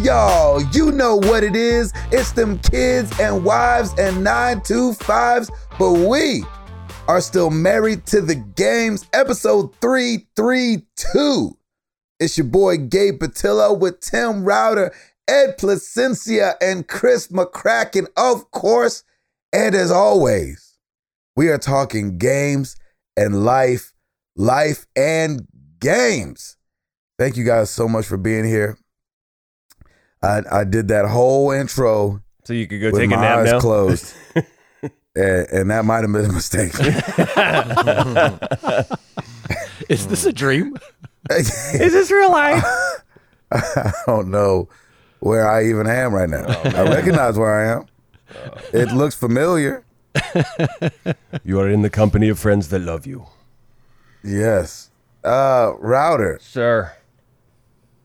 y'all. You know what it is. It's them kids and wives and nine 925s, but we are still married to the games. Episode 332. It's your boy Gabe Patillo with Tim Router, Ed Placencia, and Chris McCracken, of course. And as always, we are talking games and life, life and games. Thank you guys so much for being here. I, I did that whole intro So you could go take a my nap now. closed. and, and that might have been a mistake. Is this a dream? Is this real life? I don't know where I even am right now. I recognize where I am. It looks familiar. you are in the company of friends that love you, Yes. Uh, router, sir.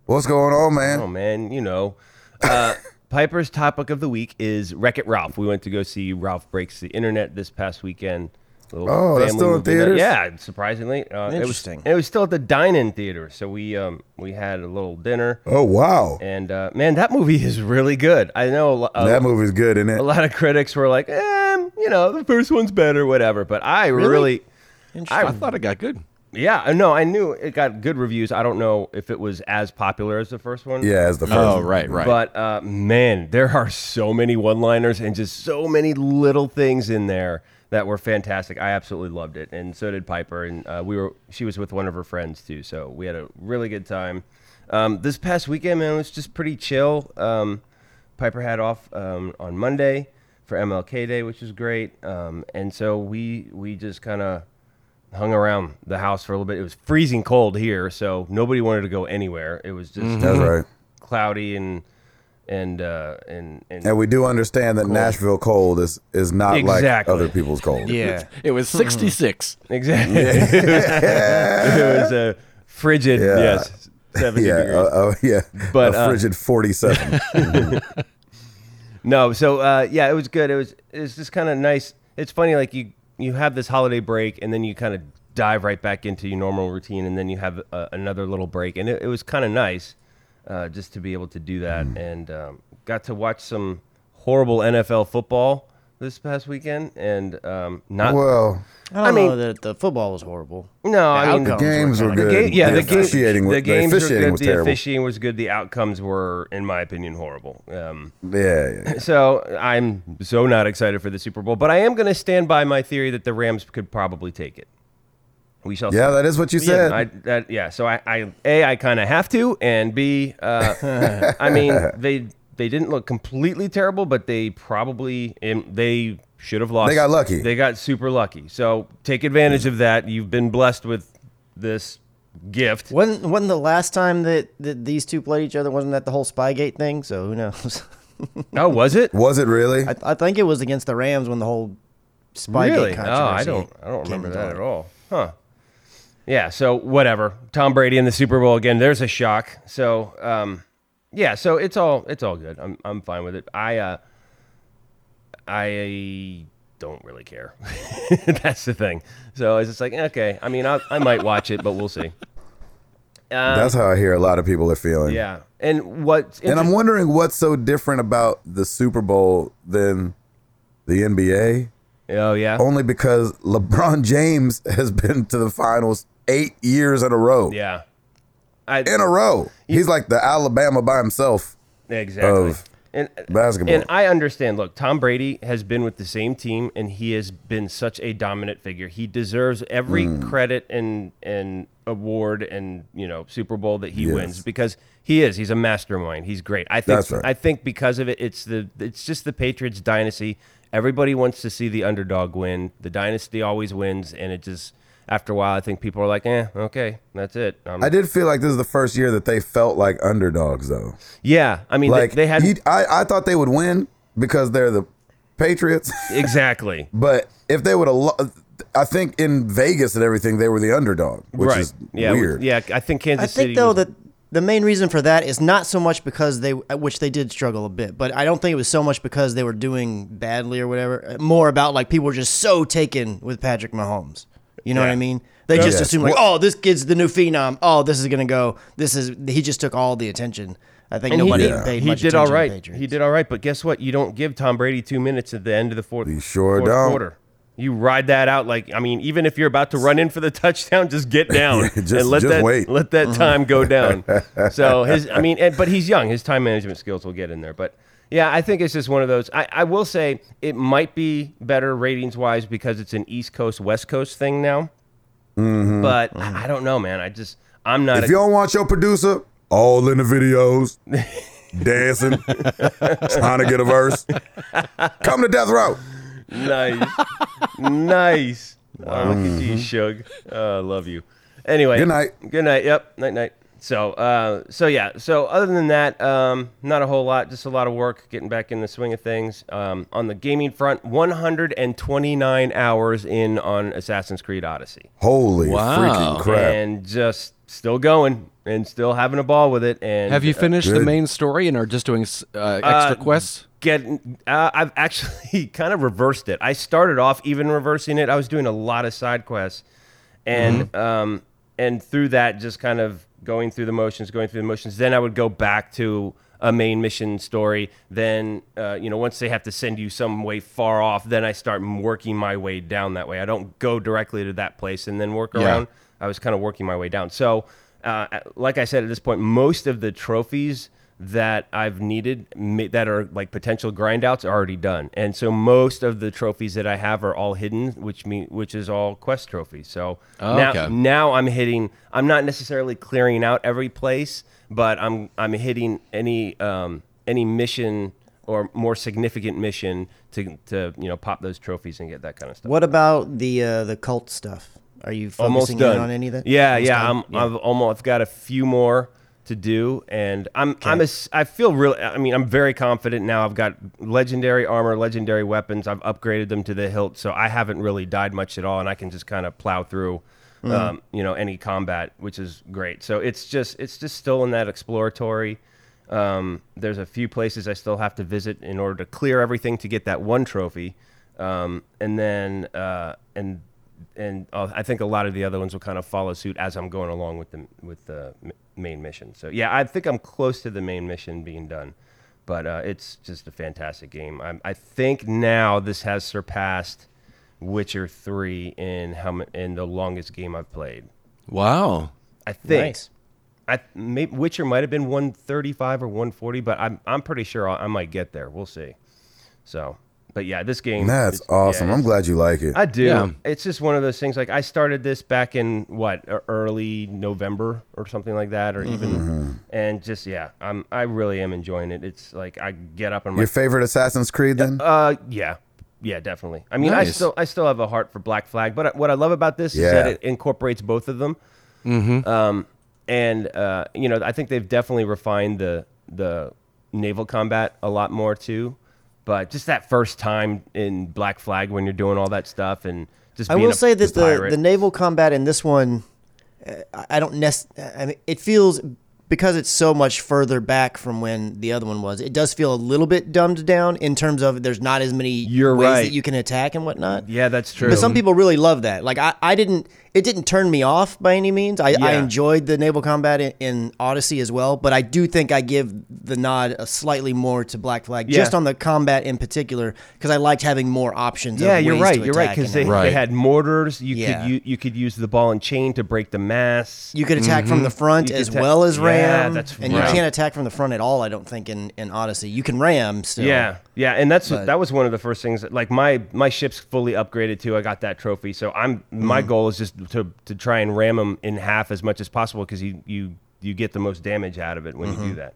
What's going on, man? Oh man, you know. Uh, Piper's topic of the week is Wreck It Ralph. We went to go see Ralph Breaks the Internet this past weekend. Little Oh, that's still in movie night. theaters? Yeah, surprisingly, uh, Interesting. It was, it was still at the dine-in theater, so we um we had a little dinner, Oh wow, and uh, man, that movie is really good. I know a, lo- a, that movie's good, isn't it? a lot of critics were like, eh, you know, the first one's better, whatever. But I really, I, thought it got good. Yeah, no, I knew it got good reviews. I don't know if it was as popular as the first one. Yeah, as the first. Oh, one. right, right. But uh, man, there are so many one-liners and just so many little things in there that were fantastic. I absolutely loved it, and so did Piper. And uh, we were she was with one of her friends too, so we had a really good time. Um, this past weekend, man, it was just pretty chill. Um, Piper had off um, on Monday for MLK Day, which was great, um, and so we we just kind of hung around the house for a little bit. It was freezing cold here, so nobody wanted to go anywhere. It was just That's right. cloudy and and uh and and, And we do understand that Nashville cold is is not like other people's cold. Yeah. It was 66. exactly it was a frigid Yeah. yes 70 Yeah, degrees uh, uh, yeah, But, a uh, frigid forty-seven. no so uh yeah it was good it was it was just kind of nice it's funny like you you have this holiday break and then you kind of dive right back into your normal routine and then you have uh, another little break and it, it was kind of nice uh, just to be able to do that Mm. and um, got to watch some horrible NFL football this past weekend and um, not well, I don't I mean- know that the football was horrible. no I mean the games were kinda good. The yeah, the, the, game, officiating, was- the games were officiating good. was the terrible. officiating was good. The outcomes were, in my opinion, horrible. Um, yeah, yeah. so I'm so not excited for the Super Bowl, but I am going to stand by my theory that the Rams could probably take it. We shall. Yeah, see. that is what you said. I, that, yeah. So I, I a, I kind of have to, and b, uh, I mean, they they didn't look completely terrible, but they probably um, they should have lost. They got lucky. They got super lucky. So take advantage of that. You've been blessed with this gift. Wasn't, wasn't the last time that, that these two played each other, wasn't that the whole Spygate thing? So who knows? Oh, was it? was it really? I, I think it was against the Rams when the whole Spygate really? controversy Oh, I don't. I don't remember that at all. Huh. Yeah. So whatever. Tom Brady in the Super Bowl again. There's a shock. So um, yeah. So it's all it's all good. I'm I'm fine with it. I uh, I don't really care. That's the thing. So it's just like okay. I mean, I I might watch it, but we'll see. Um, That's how I hear a lot of people are feeling. yeah. And what? And I'm wondering what's so different about the Super Bowl than the NBA. Oh yeah. Only because LeBron James has been to the finals eight years in a row. Yeah. I, In a row. He's like the Alabama by himself exactly. of and basketball. And I understand. Look, Tom Brady has been with the same team, and he has been such a dominant figure. He deserves every Hmm. credit and and award and you know Super Bowl that he Yes. wins because he is. He's a mastermind. He's great. I think. Right. I think because of it, it's the it's just the Patriots dynasty. Everybody wants to see the underdog win. The dynasty always wins, and it just after a while, I think people are like, eh, okay, that's it. Um, I did feel like this is the first year that they felt like underdogs, though. yeah, I mean, Like they, had you- I, I thought they would win because they're the Patriots, exactly. but if they would have, I think in Vegas and everything, they were the underdog, which right. is yeah, weird. Yeah, I think Kansas I City. think though was- that the main reason for that is not so much because they, which they did struggle a bit, but I don't think it was so much because they were doing badly or whatever. More about like people were just so taken with Patrick Mahomes. You know what I mean? They oh, just Yes. assume like, oh, this kid's the new phenom. Oh, this is gonna go. This is he just took all the attention. I think And nobody he did- paid he much did all right. all to right. the Patriots. He did all right, but guess what? You don't give Tom Brady two minutes at the end of the fourth, You sure fourth don't. quarter. You ride that out like I mean, even if you're about to run in for the touchdown, just get down Just- and let just that wait. let that mm-hmm. time go down. so his, I mean, and, but he's young. His time management skills will get in there. But yeah, I think it's just one of those. I, I will say it might be better ratings wise because it's an East Coast West Coast thing now. But I I don't know, man. I just I'm not. Mm-hmm. If a- you don't want your producer all in the videos, dancing, trying to get a verse, come to Death Row. Nice. nice. Oh, look at you, Suge. Oh, I love you. Anyway. Good night. Good night. Yep. Night night. So, uh, so yeah. So, other than that, um, not a whole lot. Just a lot of work getting back in the swing of things. Um, on the gaming front, 129 hours in on Assassin's Creed Odyssey, Holy Wow. freaking crap. and just still going and still having a ball with it. And Have you uh, finished the good. main story and are just doing s- uh, extra Uh, quests? getting uh, i've actually kind of reversed it i started off even reversing it i was doing a lot of side quests and Mm-hmm. um and through that just kind of going through the motions going through the motions. Then i would go back to a main mission story. Then uh, you know once they have to send you some way far off then i start working my way down that way. I don't go directly to that place and then work Yeah. around. I was kind of working my way down. So uh, like i said at this point most of the trophies that I've needed that are like potential grind outs already done. And so most of the trophies that I have are all hidden, which mean which is all quest trophies. So Oh, now okay. now I'm hitting I'm not necessarily clearing out every place, but I'm I'm hitting any um any mission or more significant mission to to you know pop those trophies and get that kind of stuff. What about the uh, the cult stuff? Are you almost focusing done in on any of that? Yeah, Almost yeah. done? I'm, Yeah. I've almost I've got a few more to do, and I'm I'm a, I feel really. I mean, I'm very confident now. I've got legendary armor, legendary weapons. I've upgraded them to the hilt, so I haven't really died much at all, and I can just kind of plow through. Mm. Um, you know, any combat, which is great. So it's just it's just still in that exploratory. Um, there's a few places I still have to visit in order to clear everything to get that one trophy, um, and then uh, and and uh, I think a lot of the other ones will kind of follow suit as I'm going along with the with the main mission. So yeah, I think I'm close to the main mission being done, but uh, it's just a fantastic game. I'm, I think now this has surpassed Witcher three in how in the longest game I've played. Wow. I think. Nice. I maybe Witcher might have been 135 or 140, but I'm I'm pretty sure I'll, I might get there. We'll see. So, but yeah, this game. That's is- yeah, awesome. I'm glad you like it. I do. Yeah. It's just one of those things. Like I started this back in what early November or something like that, or even, Mm-hmm. and just yeah, I'm I really am enjoying it. It's like I get up and Your my favorite Assassin's Creed then? uh yeah. Yeah, definitely. I mean, I still I still have a heart for Black Flag, but what I love about this is that it incorporates both of them. Mm-hmm. Um, and uh, you know, I think they've definitely refined the the naval combat a lot more too. But just that first time in Black Flag when you're doing all that stuff and just being I will a say that the, the naval combat in this one, uh, I- I don't nec- I mean, it feels because it's so much further back from when the other one was. It does feel a little bit dumbed down in terms of there's not as many You're ways right. that you can attack and whatnot. yeah, that's true. But some people really love that. Like I, I didn't. It didn't turn me off by any means. I, I enjoyed the naval combat in, in Odyssey as well. But I do think I give the nod a slightly more to Black Flag, Yeah. just on the combat in particular, because I liked having more options. yeah, of you're right. You're right because they, Right. they had mortars. You Yeah. could you, you could use the ball and chain to break the masts. You could attack from the front Mm-hmm. You as ta- well as Yeah, ram. that's and right. you can't attack from the front at all. I don't think in, in Odyssey you can ram still. Yeah, yeah, and that's But- that was one of the first things. That, like my my ship's fully upgraded too. I got that trophy, so I'm my Mm. goal is just to to try and ram them in half as much as possible because you you you get the most damage out of it when Mm-hmm. you do that.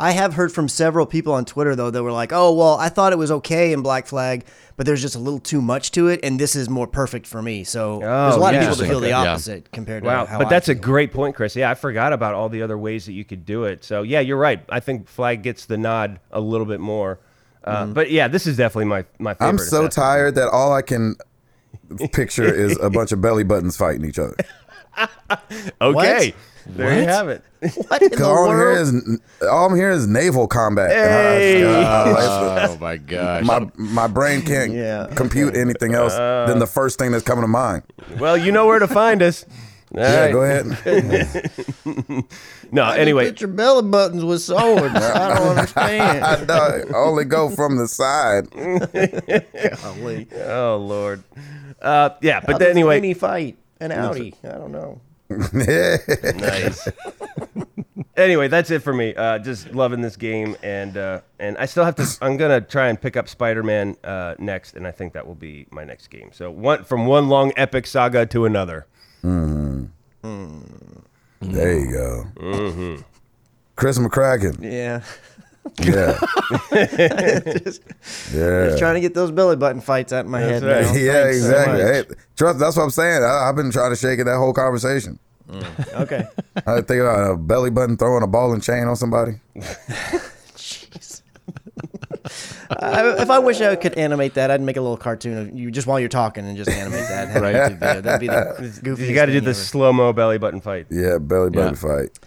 I have heard from several people on Twitter though that were like, "Oh, well, I thought it was okay in Black Flag, but there's just a little too much to it, and this is more perfect for me." So there's a lot yeah. of people that feel the Okay. Yeah. opposite compared to Wow, how but I that's a great point, Chris. Yeah, I forgot about all the other ways that you could do it. So yeah, you're right. I think Flag gets the nod a little bit more. Uh, Mm-hmm. But yeah, this is definitely my my favorite. I'm so Assassin's tired that all I can picture is a bunch of belly buttons fighting each other. Okay, there you have it. What in 'Cause the all I'm world? is all I'm hearing is naval combat. And I- Hey. uh, Oh my gosh. my my brain can't Yeah. compute anything else than the first thing that's coming to mind. Well, you know where to find us. Yeah, right. go ahead. No, anyway, Put your belly buttons with swords. I don't understand. I know. Only go from the side. Golly. oh lord, uh, yeah. How But does anyway, any fight an Audi. I don't know. nice. anyway, that's it for me. Uh, just loving this game, and uh, and I still have to. I'm gonna try and pick up Spider-Man uh, next, and I think that will be my next game. So one from one long epic saga to another. There you go. Mm-hmm. Chris McCracken. Yeah. Yeah. just, yeah. Just trying to get those belly button fights out of my head. right. now. Yeah, Thanks exactly. much. Hey, trust. That's what I'm saying. I, I've been trying to shake it that whole conversation. Mm. Okay. I think about a belly button throwing a ball and chain on somebody. Jeez. I, if I wish I could animate that, I'd make a little cartoon of you just while you're talking and just animate that. Right. a YouTube video. That'd be the goofiest You got to do the slow mo belly button fight. Yeah, belly button Yeah. fight.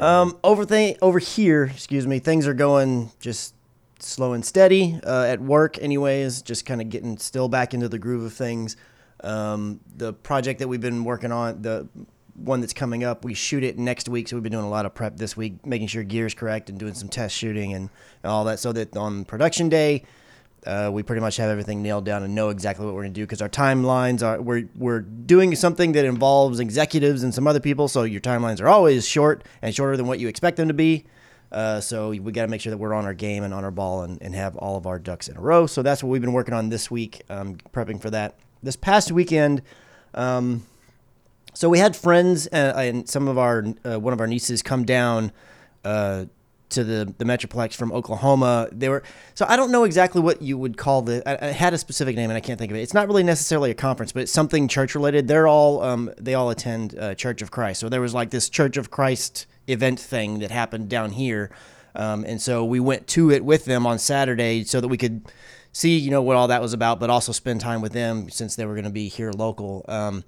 Um, over thing over here, excuse me, things are going just slow and steady uh, at work. Anyways, just kind of getting still back into the groove of things. Um, the project that we've been working on, the one that's coming up, we shoot it next week, so we've been doing a lot of prep this week, making sure gear's correct and doing some test shooting and, and all that, so that on production day. Uh, we pretty much have everything nailed down and know exactly what we're going to do because our timelines are we're we're doing something that involves executives and some other people, so your timelines are always short and shorter than what you expect them to be. Uh, so we got to make sure that we're on our game and on our ball and, and have all of our ducks in a row. So that's what we've been working on this week, um, prepping for that. This past weekend, um, so we had friends uh, and some of our uh, one of our nieces come down uh, to the the Metroplex from Oklahoma. They were so I don't know exactly what you would call the. I, I had a specific name and I can't think of it. It's not really necessarily a conference, but it's something church related. They're all um, they all attend uh, Church of Christ. So there was like this Church of Christ event thing that happened down here, um, and so we went to it with them on Saturday so that we could see you know what all that was about, but also spend time with them since they were going to be here local. Um,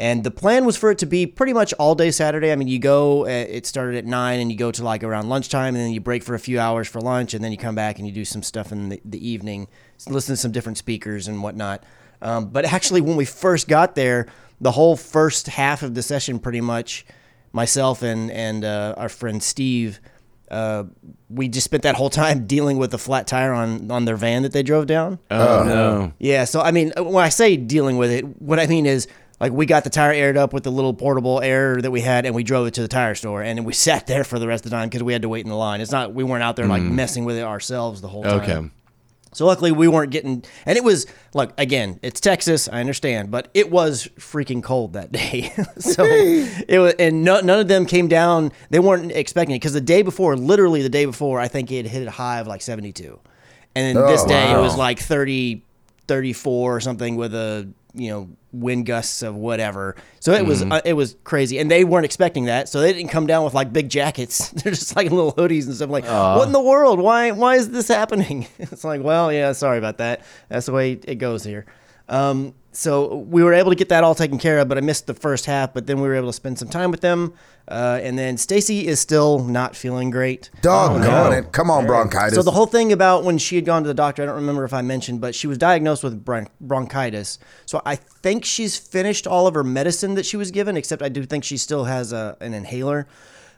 and the plan was for it to be pretty much all day Saturday. I mean, you go, uh, it started at nine and you go to like around lunchtime and then you break for a few hours for lunch and then you come back and you do some stuff in the, the evening, listen to some different speakers and whatnot. Um, but actually, when we first got there, the whole first half of the session, pretty much, myself and, and uh, our friend Steve, uh, we just spent that whole time dealing with the flat tire on, on their van that they drove down. Oh, no. Yeah, so I mean, when I say dealing with it, what I mean is like we got the tire aired up with the little portable air that we had, and we drove it to the tire store, and then we sat there for the rest of the time because we had to wait in the line. It's not we weren't out there like mm. messing with it ourselves the whole time. Okay. So luckily we weren't getting, and it was look again, it's Texas, I understand, but it was freaking cold that day. so it was, and no, none of them came down. They weren't expecting it because the day before, literally the day before, I think it hit a high of like 72, and then this Oh, day it was like 30, 34 or something with a you know wind gusts of whatever. So it was uh, it was crazy, and they weren't expecting that, so they didn't come down with like big jackets. They're just like little hoodies and stuff. Like, what in the world? Why why is this happening? it's like, well, yeah, sorry about that. That's the way it goes here. Um, so we were able to get that all taken care of, but I missed the first half. But then we were able to spend some time with them, uh, and then Stacy is still not feeling great. Doggone no. it. Come on, bronchitis. So the whole thing about when she had gone to the doctor, I don't remember if I mentioned, but she was diagnosed with bron- bronchitis. So I think she's finished all of her medicine that she was given, except I do think she still has a, an inhaler.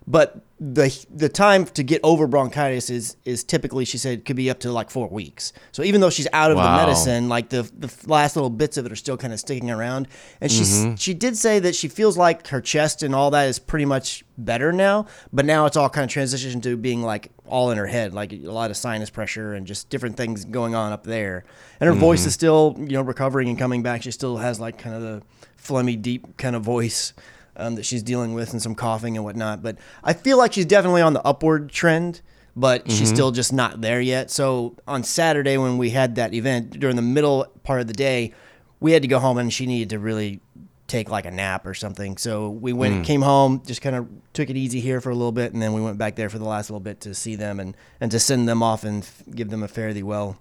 But the the time to get over bronchitis is is typically she said could be up to like four weeks. So even though she's out of the medicine, like the the last little bits of it are still kind of sticking around. And she mm-hmm. she did say that she feels like her chest and all that is pretty much better now, but now it's all kind of transitioned to being like all in her head, like a lot of sinus pressure and just different things going on up there. And her voice mm-hmm. is still you know recovering and coming back. She still has like kind of the phlegmy, deep kind of voice um, that she's dealing with and some coughing and whatnot. But I feel like she's definitely on the upward trend, but she's still just not there yet. So on Saturday when we had that event during the middle part of the day, we had to go home and she needed to really take like a nap or something. So we went, came home, just kind of took it easy here for a little bit, and then we went back there for the last little bit to see them and and to send them off and f- give them a fare thee well.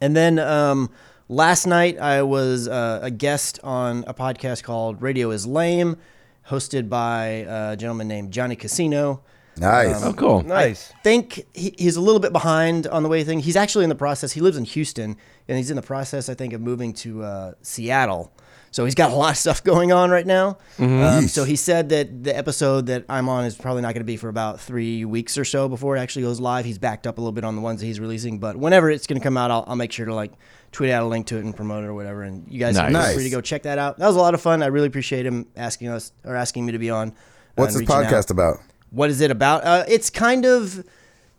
And then um, last night I was uh, a guest on a podcast called Radio is Lame, hosted by a gentleman named Johnny Casino. nice. Oh, cool. Nice. I think he, he's a little bit behind on the way thing. He's actually in the process. He lives in Houston, and he's in the process, I think, of moving to uh, Seattle. So he's got a lot of stuff going on right now. Um, so he said that the episode that I'm on is probably not going to be for about three weeks or so before it actually goes live. He's backed up a little bit on the ones that he's releasing, but whenever it's going to come out, I'll, I'll make sure to like tweet out a link to it and promote it or whatever. And you guys are free to go check that out. That was a lot of fun. I really appreciate him asking us or asking me to be on. uh, What's this reaching out. podcast about? What is it about? Uh, it's kind of,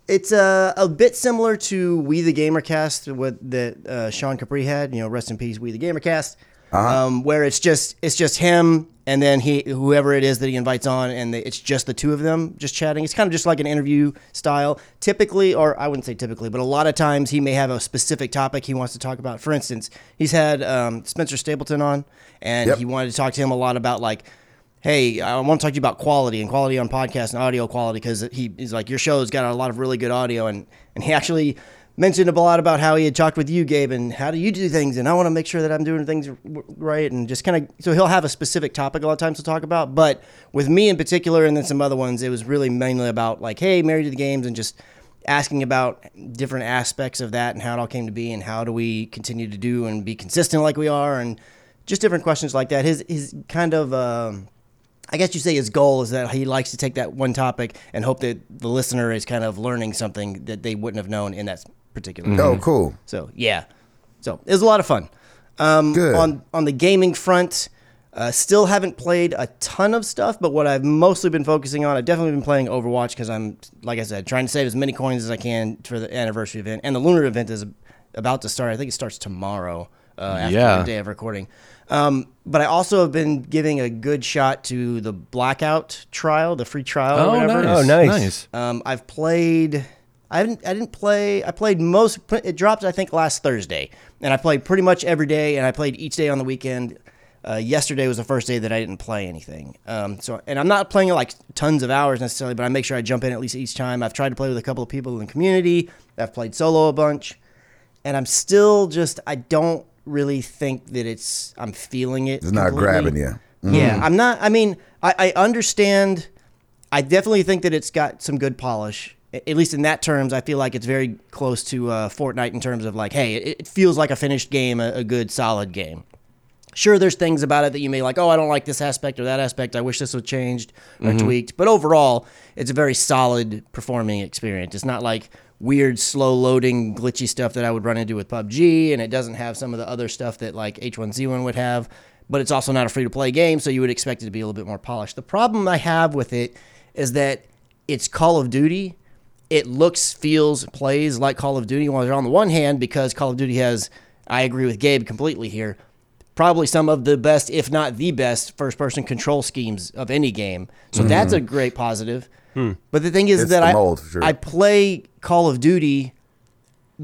it's uh, a bit similar to We the Gamercast, what that uh, Sean Capri had. You know, rest in peace, We the Gamercast. Um, where it's just it's just him and then he whoever it is that he invites on, and they, it's just the two of them just chatting. It's kind of just like an interview style. Typically, or I wouldn't say typically, but a lot of times he may have a specific topic he wants to talk about. For instance, he's had um, Spencer Stapleton on, and Yep. he wanted to talk to him a lot about like hey, I want to talk to you about quality and quality on podcast and audio quality because he, he's like, your show's got a lot of really good audio. And, and he actually mentioned a lot about how he had talked with you, Gabe, and how do you do things. And I want to make sure that I'm doing things right. And just kind of, so he'll have a specific topic a lot of times to talk about. But with me in particular, and then some other ones, it was really mainly about like, hey, married to the games and just asking about different aspects of that and how it all came to be and how do we continue to do and be consistent like we are and just different questions like that. His, his kind of, um, I guess you say his goal is that he likes to take that one topic and hope that the listener is kind of learning something that they wouldn't have known in that particular. Oh, cool. So yeah, so it was a lot of fun. Um, Good. On on the gaming front, uh, still haven't played a ton of stuff, but what I've mostly been focusing on, I've definitely been playing Overwatch because I'm, like I said, trying to save as many coins as I can for the anniversary event, and the lunar event is about to start. I think it starts tomorrow. Uh, after Yeah. the day of recording. Um, but I also have been giving a good shot to the Blackout trial, the free trial. or Oh, whatever. nice. Oh, nice. Nice. Um, I've played. I didn't. I didn't play. I played most. It dropped. I think last Thursday, and I played pretty much every day, and I played each day on the weekend. Uh, yesterday was the first day that I didn't play anything. Um, so, and I'm not playing like tons of hours necessarily, but I make sure I jump in at least each time. I've tried to play with a couple of people in the community. I've played solo a bunch, and I'm still just. I don't really think that it's. I'm feeling it. It's not grabbing you. Yeah, I'm not. I mean, I, I understand. I definitely think that it's got some good polish. At least in that terms, I feel like it's very close to uh, Fortnite in terms of like, hey, it, feels like a finished game, a, a good, solid game. Sure, there's things about it that you may like. Oh, I don't like this aspect or that aspect. I wish this was changed or tweaked. But overall, it's a very solid performing experience. It's not like weird, slow loading, glitchy stuff that I would run into with PUBG, and it doesn't have some of the other stuff that like H1Z1 would have. But it's also not a free to play game, so you would expect it to be a little bit more polished. The problem I have with it is that it's Call of Duty. It looks, feels, plays like Call of Duty. Well, on the one hand, because Call of Duty has, I agree with Gabe completely here, probably some of the best, if not the best, first person control schemes of any game. So mm-hmm. that's a great positive. Hmm. But the thing is It's that I, mold, sure. I play Call of Duty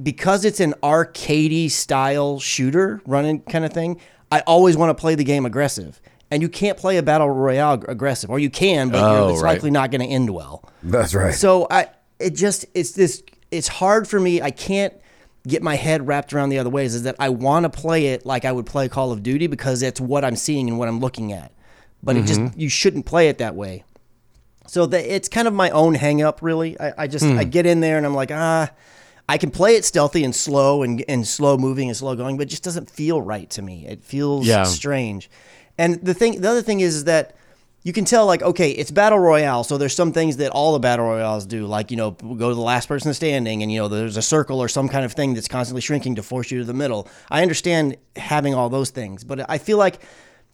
because it's an arcadey style shooter running kind of thing. I always want to play the game aggressive. And you can't play a battle royale aggressive, or you can, but you're, Oh, it's right. likely not going to end well. That's right. So I it just it's this it's hard for me. I can't get my head wrapped around the other ways is that I want to play it like I would play Call of Duty because it's what I'm seeing and what I'm looking at. But it just you shouldn't play it that way. So the, it's kind of my own hang up really. I, I just I get in there and I'm like, ah, I can play it stealthy and slow and and slow moving and slow going, but it just doesn't feel right to me. It feels Yeah. strange. And the thing the other thing is, is that you can tell like okay it's battle royale so there's some things that all the battle royales do like you know go to the last person standing and you know there's a circle or some kind of thing that's constantly shrinking to force you to the middle. I understand having all those things but i feel like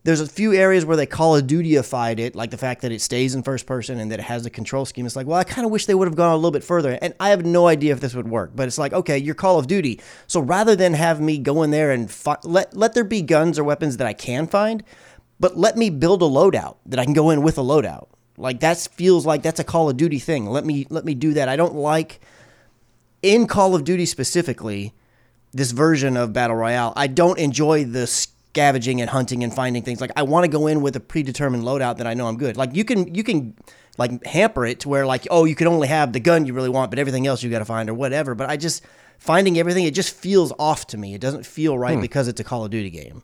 there's a few areas where they call of dutyified it like the fact that it stays in first person and that it has a control scheme. It's like well i kind of wish they would have gone a little bit further and i have no idea if this would work but it's like okay you're call of duty. So rather than have me go in there and fi- let, let there be guns or weapons that i can find but let me build a loadout that I can go in with a loadout. Like that feels like that's a Call of Duty thing. Let me let me do that. I don't like in Call of Duty specifically this version of battle royale. I don't enjoy the scavenging and hunting and finding things. Like I want to go in with a predetermined loadout that I know I'm good. Like you can you can like hamper it to where like oh you can only have the gun you really want, but everything else you got to find or whatever. But I just finding everything it just feels off to me. It doesn't feel right hmm. because it's a Call of Duty game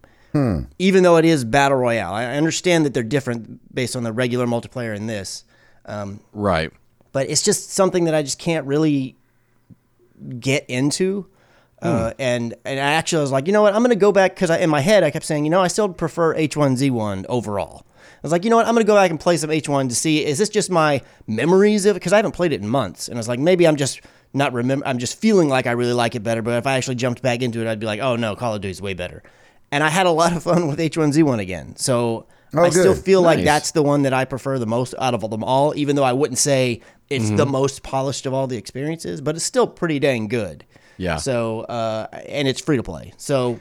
even though it is battle royale. I understand that they're different based on the regular multiplayer in this, um, Right. but it's just something that I just can't really get into. Uh, and and I actually was like, you know what, I'm gonna go back because in my head I kept saying, you know, I still prefer H1Z1 overall. I was like, you know what, I'm gonna go back and play some H1 to see is this just my memories of it because I haven't played it in months, and I was like, maybe I'm just not remember, I'm just feeling like I really like it better. But if I actually jumped back into it, I'd be like, oh no, Call of Duty's way better. And I had a lot of fun with H1Z1 again, so. Oh, I still good. feel like that's the one that I prefer the most out of them all, even though I wouldn't say it's the most polished of all the experiences, but it's still pretty dang good. Yeah. So, uh, and it's free to play. So,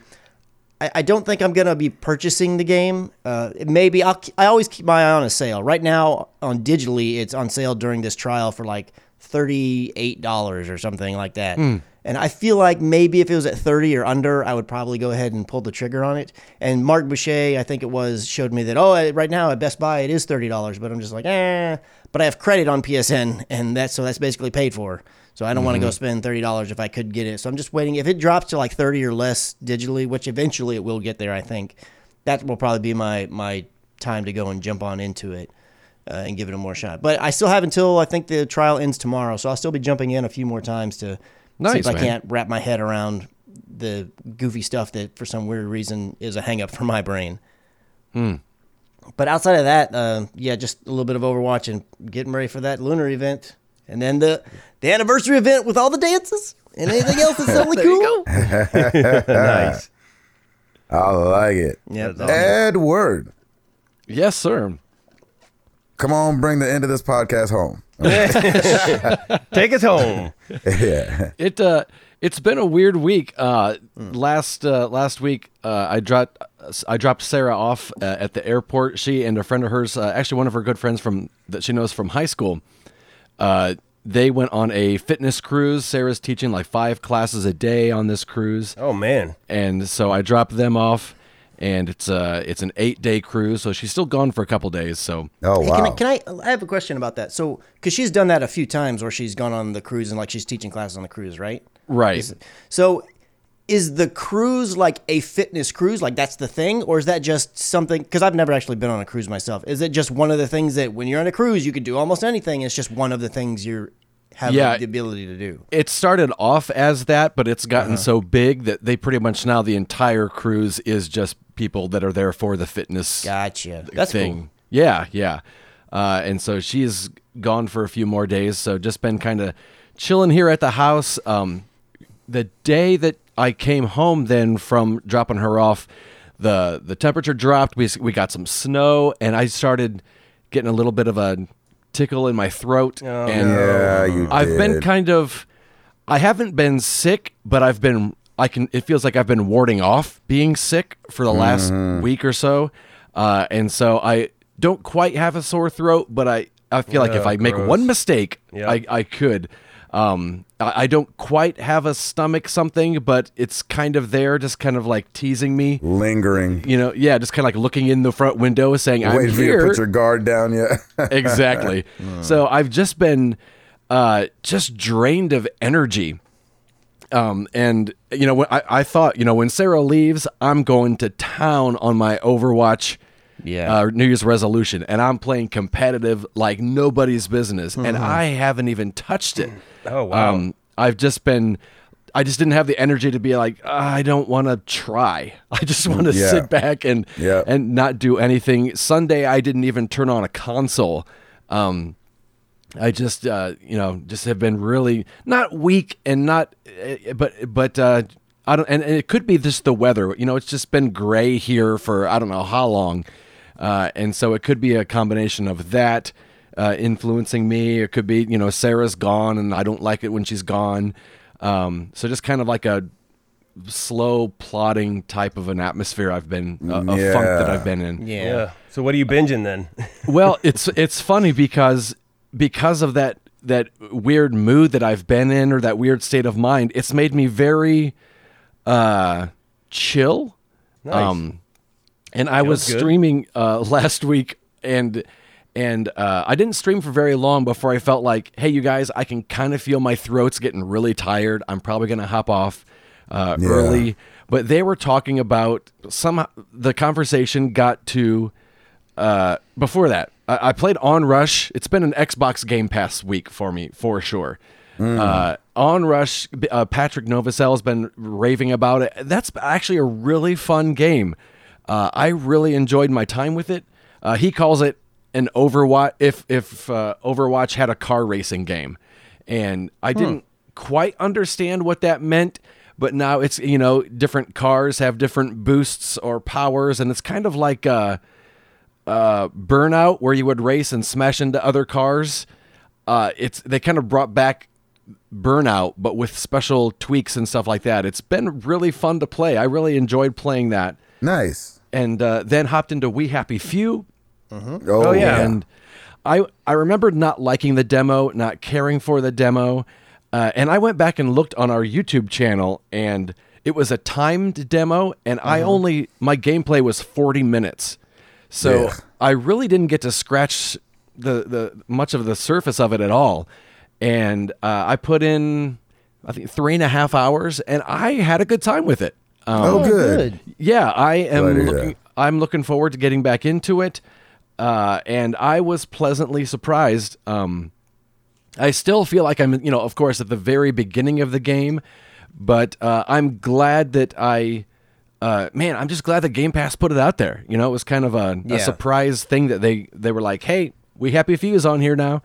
I, I don't think I'm gonna be purchasing the game. Uh, maybe I'll. I always keep my eye on a sale. Right now on digitally, it's on sale during this trial for like thirty eight dollars or something like that. And I feel like maybe if it was at thirty or under, I would probably go ahead and pull the trigger on it. And Mark Boucher, I think it was, showed me that oh, right now at Best Buy it is thirty dollars, but I'm just like eh. But I have credit on PSN, and that's so that's basically paid for. So I don't want to go spend thirty dollars if I could get it. So I'm just waiting. If it drops to like thirty or less digitally, which eventually it will get there, I think that will probably be my my time to go and jump on into it uh, and give it a more shot. But I still have until I think the trial ends tomorrow, so I'll still be jumping in a few more times to see Nice, if I can't wrap my head around the goofy stuff that for some weird reason is a hang up for my brain. But outside of that, uh, yeah, just a little bit of Overwatch and getting ready for that lunar event, and then the the anniversary event with all the dances and anything else that's totally cool. nice. I like it. Yeah, That's awesome. Edward, Yes, sir. come on, bring the end of this podcast home. Take us home. yeah. It uh, it's been a weird week. Uh, last uh, last week, uh, I dropped I dropped Sarah off uh, at the airport. She and a friend of hers, uh, actually one of her good friends from that she knows from high school, uh, they went on a fitness cruise. Sarah's teaching like five classes a day on this cruise, Oh man. and so I dropped them off. And it's uh it's an eight day cruise, so she's still gone for a couple days. So Oh Hey, wow. can, I, can I? I have a question about that. So, because she's done that a few times, where she's gone on the cruise and like she's teaching classes on the cruise, right? right, So, is the cruise like a fitness cruise? Like that's the thing, or is that just something? Because I've never actually been on a cruise myself. Is it just one of the things that when you're on a cruise you can do almost anything? It's just one of the things you have Yeah. the ability to do. it started off as that, but it's gotten so big that they pretty much now the entire cruise is just people that are there for the fitness Gotcha. That's thing. cool. Yeah, yeah. Uh, and so she's gone for a few more days. So just been kind of chilling here at the house. Um, the day that I came home, then from dropping her off, the the temperature dropped. We we got some snow, and I started getting a little bit of a tickle in my throat. and Yeah, you I've been kind of I haven't been sick, but I've been I can it feels like I've been warding off being sick for the last Mm-hmm. week or so. Uh, and so I don't quite have a sore throat, but I I feel like if Yeah, I make one mistake, Yeah. I I could. Um, I, I don't quite have a stomach something, but it's kind of there, just kind of like teasing me. Lingering. You know, yeah, just kind of like looking in the front window, saying, "I'm Waiting for you here." put your guard down. Yeah. exactly. so I've just been uh, just drained of energy. Um, and you know, I, I thought, you know, when Sarah leaves, I'm going to town on my Overwatch Yeah. uh, New Year's resolution, and I'm playing competitive like nobody's business, and Mm-hmm. I haven't even touched it. Oh, wow. Um, I've just been. I just didn't have the energy to be like, I don't want to try. I just want to Yeah. sit back and Yeah. and not do anything. Sunday, I didn't even turn on a console. Um, I just, uh, you know, just have been really not weak and not, uh, but but uh, I don't, and, and it could be just the weather. You know, it's just been gray here for I don't know how long, uh, and so it could be a combination of that uh, influencing me. It could be, you know, Sarah's gone and I don't like it when she's gone. Um, so just kind of like a slow plodding type of an atmosphere I've been a, a funk that I've been in. yeah. yeah. So what are you binging then? well, it's it's funny because because of that that weird mood that I've been in or that weird state of mind, it's made me very uh chill. Nice. and I was good. streaming uh last week and and uh, I didn't stream for very long before I felt like, hey, you guys, I can kind of feel my throat's getting really tired. I'm probably gonna hop off uh, Yeah. early. But they were talking about somehow the conversation got to uh, before that, I, I played Onrush. It's been an Xbox Game Pass week for me, for sure. Uh, Onrush, uh, Patrick Novosel has been raving about it. That's actually a really fun game. Uh, I really enjoyed my time with it. Uh, he calls it an Overwatch if if uh, Overwatch had a car racing game, and I didn't quite understand what that meant. But now it's you know different cars have different boosts or powers, and it's kind of like uh, uh, Burnout where you would race and smash into other cars. Uh, it's they kind of brought back Burnout, but with special tweaks and stuff like that. It's been really fun to play. I really enjoyed playing that, Nice. and uh, then hopped into We Happy Few. Oh, yeah. And I I remember not liking the demo, not caring for the demo, uh, and I went back and looked on our YouTube channel, and it was a timed demo, and I only my gameplay was forty minutes, so Yeah. I really didn't get to scratch the the much of the surface of it at all, and uh, I put in I think three and a half hours, and I had a good time with it. Um, oh, good. yeah, I am Glad to hear looking. I'm looking forward to getting back into it, uh, and I was pleasantly surprised. Um, I still feel like I'm, you know, of course, at the very beginning of the game, but uh, I'm glad that I, uh, man, I'm just glad that Game Pass put it out there. You know, it was kind of a, Yeah. a surprise thing that they they were like, hey, we happy few is on here now.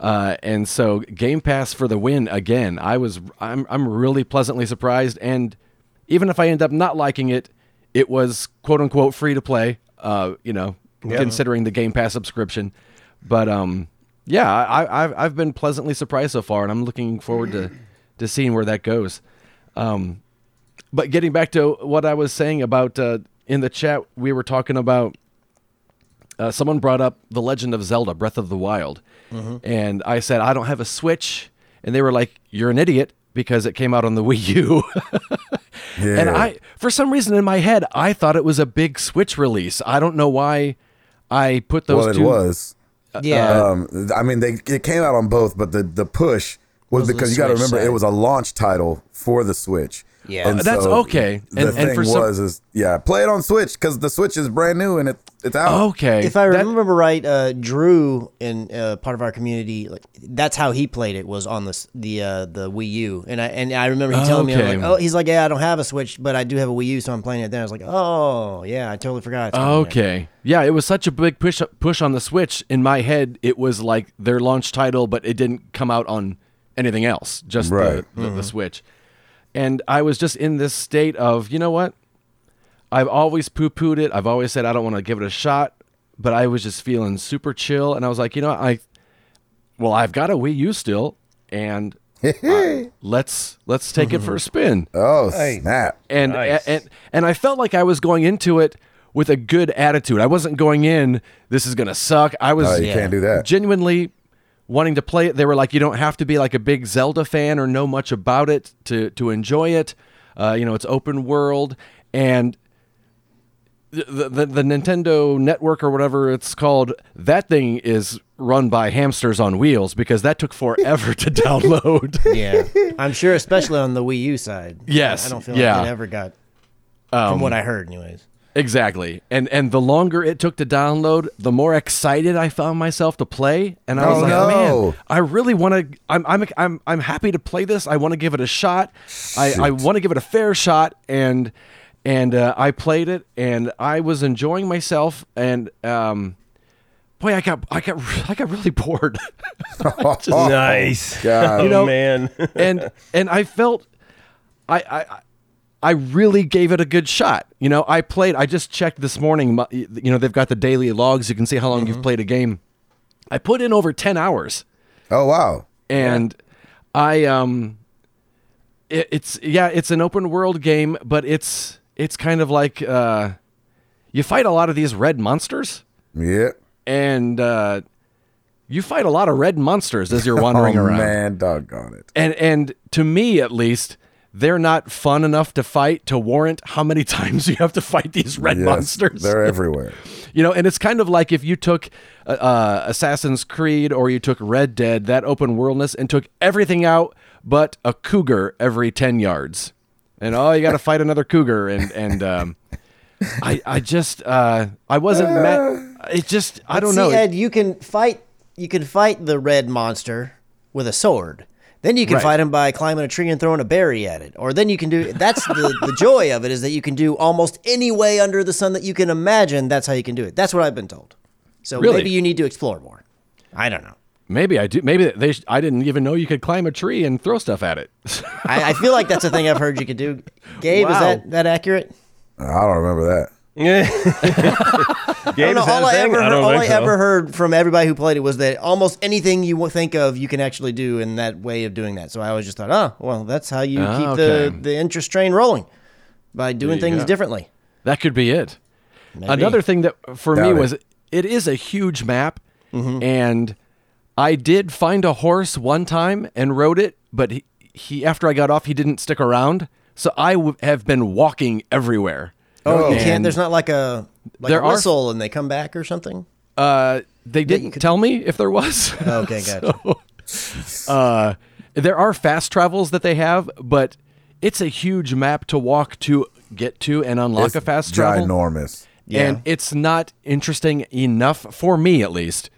Uh, and so Game Pass for the win again. I was I'm I'm really pleasantly surprised, and even if I end up not liking it, it was quote unquote free to play. Uh, you know, considering the Game Pass subscription. But um, yeah, I, I've I've been pleasantly surprised so far, and I'm looking forward to to seeing where that goes. Um, but getting back to what I was saying about uh, in the chat, we were talking about uh, someone brought up The Legend of Zelda: Breath of the Wild, and I said I don't have a Switch, and they were like, "You're an idiot." Because it came out on the Wii U, Yeah. and I, for some reason in my head, I thought it was a big Switch release. I don't know why I put those well, it two. was. Yeah. Um, I mean, they it came out on both, but the the push was, Was because you got to remember side. it was a launch title for the Switch. Yeah. And that's so okay. The And- and thing for some- was is yeah, play it on Switch because the Switch is brand new and it it's out. Okay, If I that- remember right, uh, Drew in uh, part of our community, like that's how he played it was on the the uh, the Wii U, and I and I remember he telling me, like, oh, he's like, yeah, I don't have a Switch, but I do have a Wii U, so I'm playing it Then I was like, oh, yeah, I totally forgot. It's coming there. Okay. Yeah, it was such a big push push on the Switch. In my head, it was like their launch title, but it didn't come out on anything else, just Right. the, the, the Switch. And I was just in this state of, you know what? I've always poo pooed it. I've always said I don't want to give it a shot, but I was just feeling super chill. And I was like, you know, what? I, well, I've got a Wii U still, and uh, let's let's take it for a spin oh snap! and, Nice. and and I felt like I was going into it with a good attitude. I wasn't going in. This is gonna suck. I was Oh, you can't do that. genuinely wanting to play it. They were like, you don't have to be like a big Zelda fan or know much about it to to enjoy it. Uh, you know, it's open world and. The, the, the Nintendo network or whatever it's called, that thing is run by hamsters on wheels because that took forever to download. Yeah, I'm sure, especially on the Wii U side. Yes, I don't feel yeah. like it ever got. from what I heard, anyways. Exactly. And and the longer it took to download, the more excited I found myself to play. And I was Oh, like, no. man, I really want to I'm I'm I'm I'm happy to play this. I want to give it a shot. I, I want to give it a fair shot and and uh, I played it and I was enjoying myself and um boy, I got I got I got really bored. nice. God. Oh, You know- man. and and I felt I, I I really gave it a good shot. You know, I played. I just checked this morning. You know, they've got the daily logs. You can see how long you've played a game. I put in over ten hours, Oh wow! and I um, it, it's yeah, it's an open world game, but it's it's kind of like uh, you fight a lot of these red monsters, Yeah. and uh, you fight a lot of red monsters as you're wandering around. oh, around man, doggone it! and and to me at least they're not fun enough to fight to warrant how many times you have to fight these red Yes, monsters They're everywhere. you know and it's kind of like if you took uh, uh, assassin's creed or you took red dead that open worldness and took everything out but a cougar every 10 yards and oh you got to fight another cougar and and um, I, I just uh, I wasn't mad. It just I don't See, know. Ed, you can fight. You can fight the red monster with a sword, Then you can Right. fight him by climbing a tree and throwing a berry at it. Or then you can do that's the, the joy of it is that you can do almost any way under the sun that you can imagine. That's how you can do it. That's what I've been told. So Really? maybe you need to explore more. I don't know. Maybe I do. Maybe they. Sh- I didn't even know you could climb a tree and throw stuff at it. I, I feel like that's a thing I've heard you could do. Gabe, is that that accurate? I don't remember that. Yeah. I don't know. All I ever I heard, don't all I so. ever heard from everybody who played it was that almost anything you think of, you can actually do in that way of doing that. So I always just thought, oh, well, that's how you Ah, keep okay. the the interest train rolling by doing things go. differently. that could be it. Maybe. Another thing that for Doubt me it. was it is a huge map, Mm-hmm. and I did find a horse one time and rode it, but he, he after I got off, he didn't stick around. So I w- have been walking everywhere. Oh, you can't. There's not like a like There a are- whistle and they come back or something. Uh, they didn't tell me if there was. Okay, gotcha. uh, there are fast travels that they have, but it's a huge map to walk to get to and unlock It's a fast travel. ginormous. Yeah. And it's not interesting enough for me, at least,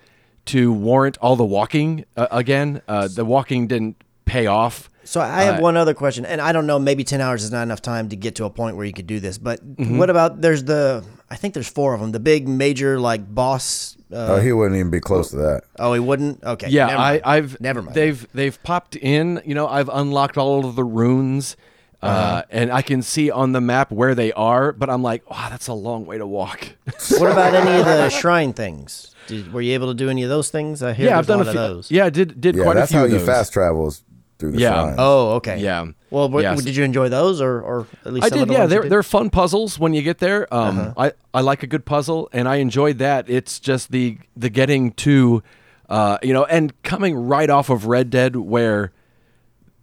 to warrant all the walking uh, again. Uh, the walking didn't pay off. So I have Uh, one other question, and I don't know. Maybe ten hours is not enough time to get to a point where you could do this. But Mm-hmm. what about there's the? I think there's four of them. The big major like boss. Uh, oh, he wouldn't even be close to that. oh, he wouldn't. Okay. Yeah, never I, mind. I've never mind. They've they've popped in. You know, I've unlocked all of the runes, uh Uh-huh. and I can see on the map where they are. But I'm like, wow, that's a long way to walk. what about any of the shrine things? Did, were you able to do any of those things? I hear yeah, I've done a a few. of those. Yeah, did did Yeah, quite a few That's how of you fast travels through the Yeah. shrines. Oh, okay. Yeah. Well, what, Yes. did you enjoy those, or, or at least I some did, of the yeah. ones They're did? they're fun puzzles when you get there. Um, Uh-huh. I I like a good puzzle, and I enjoyed that. It's just the the getting to, uh, you know, and coming right off of Red Dead, where,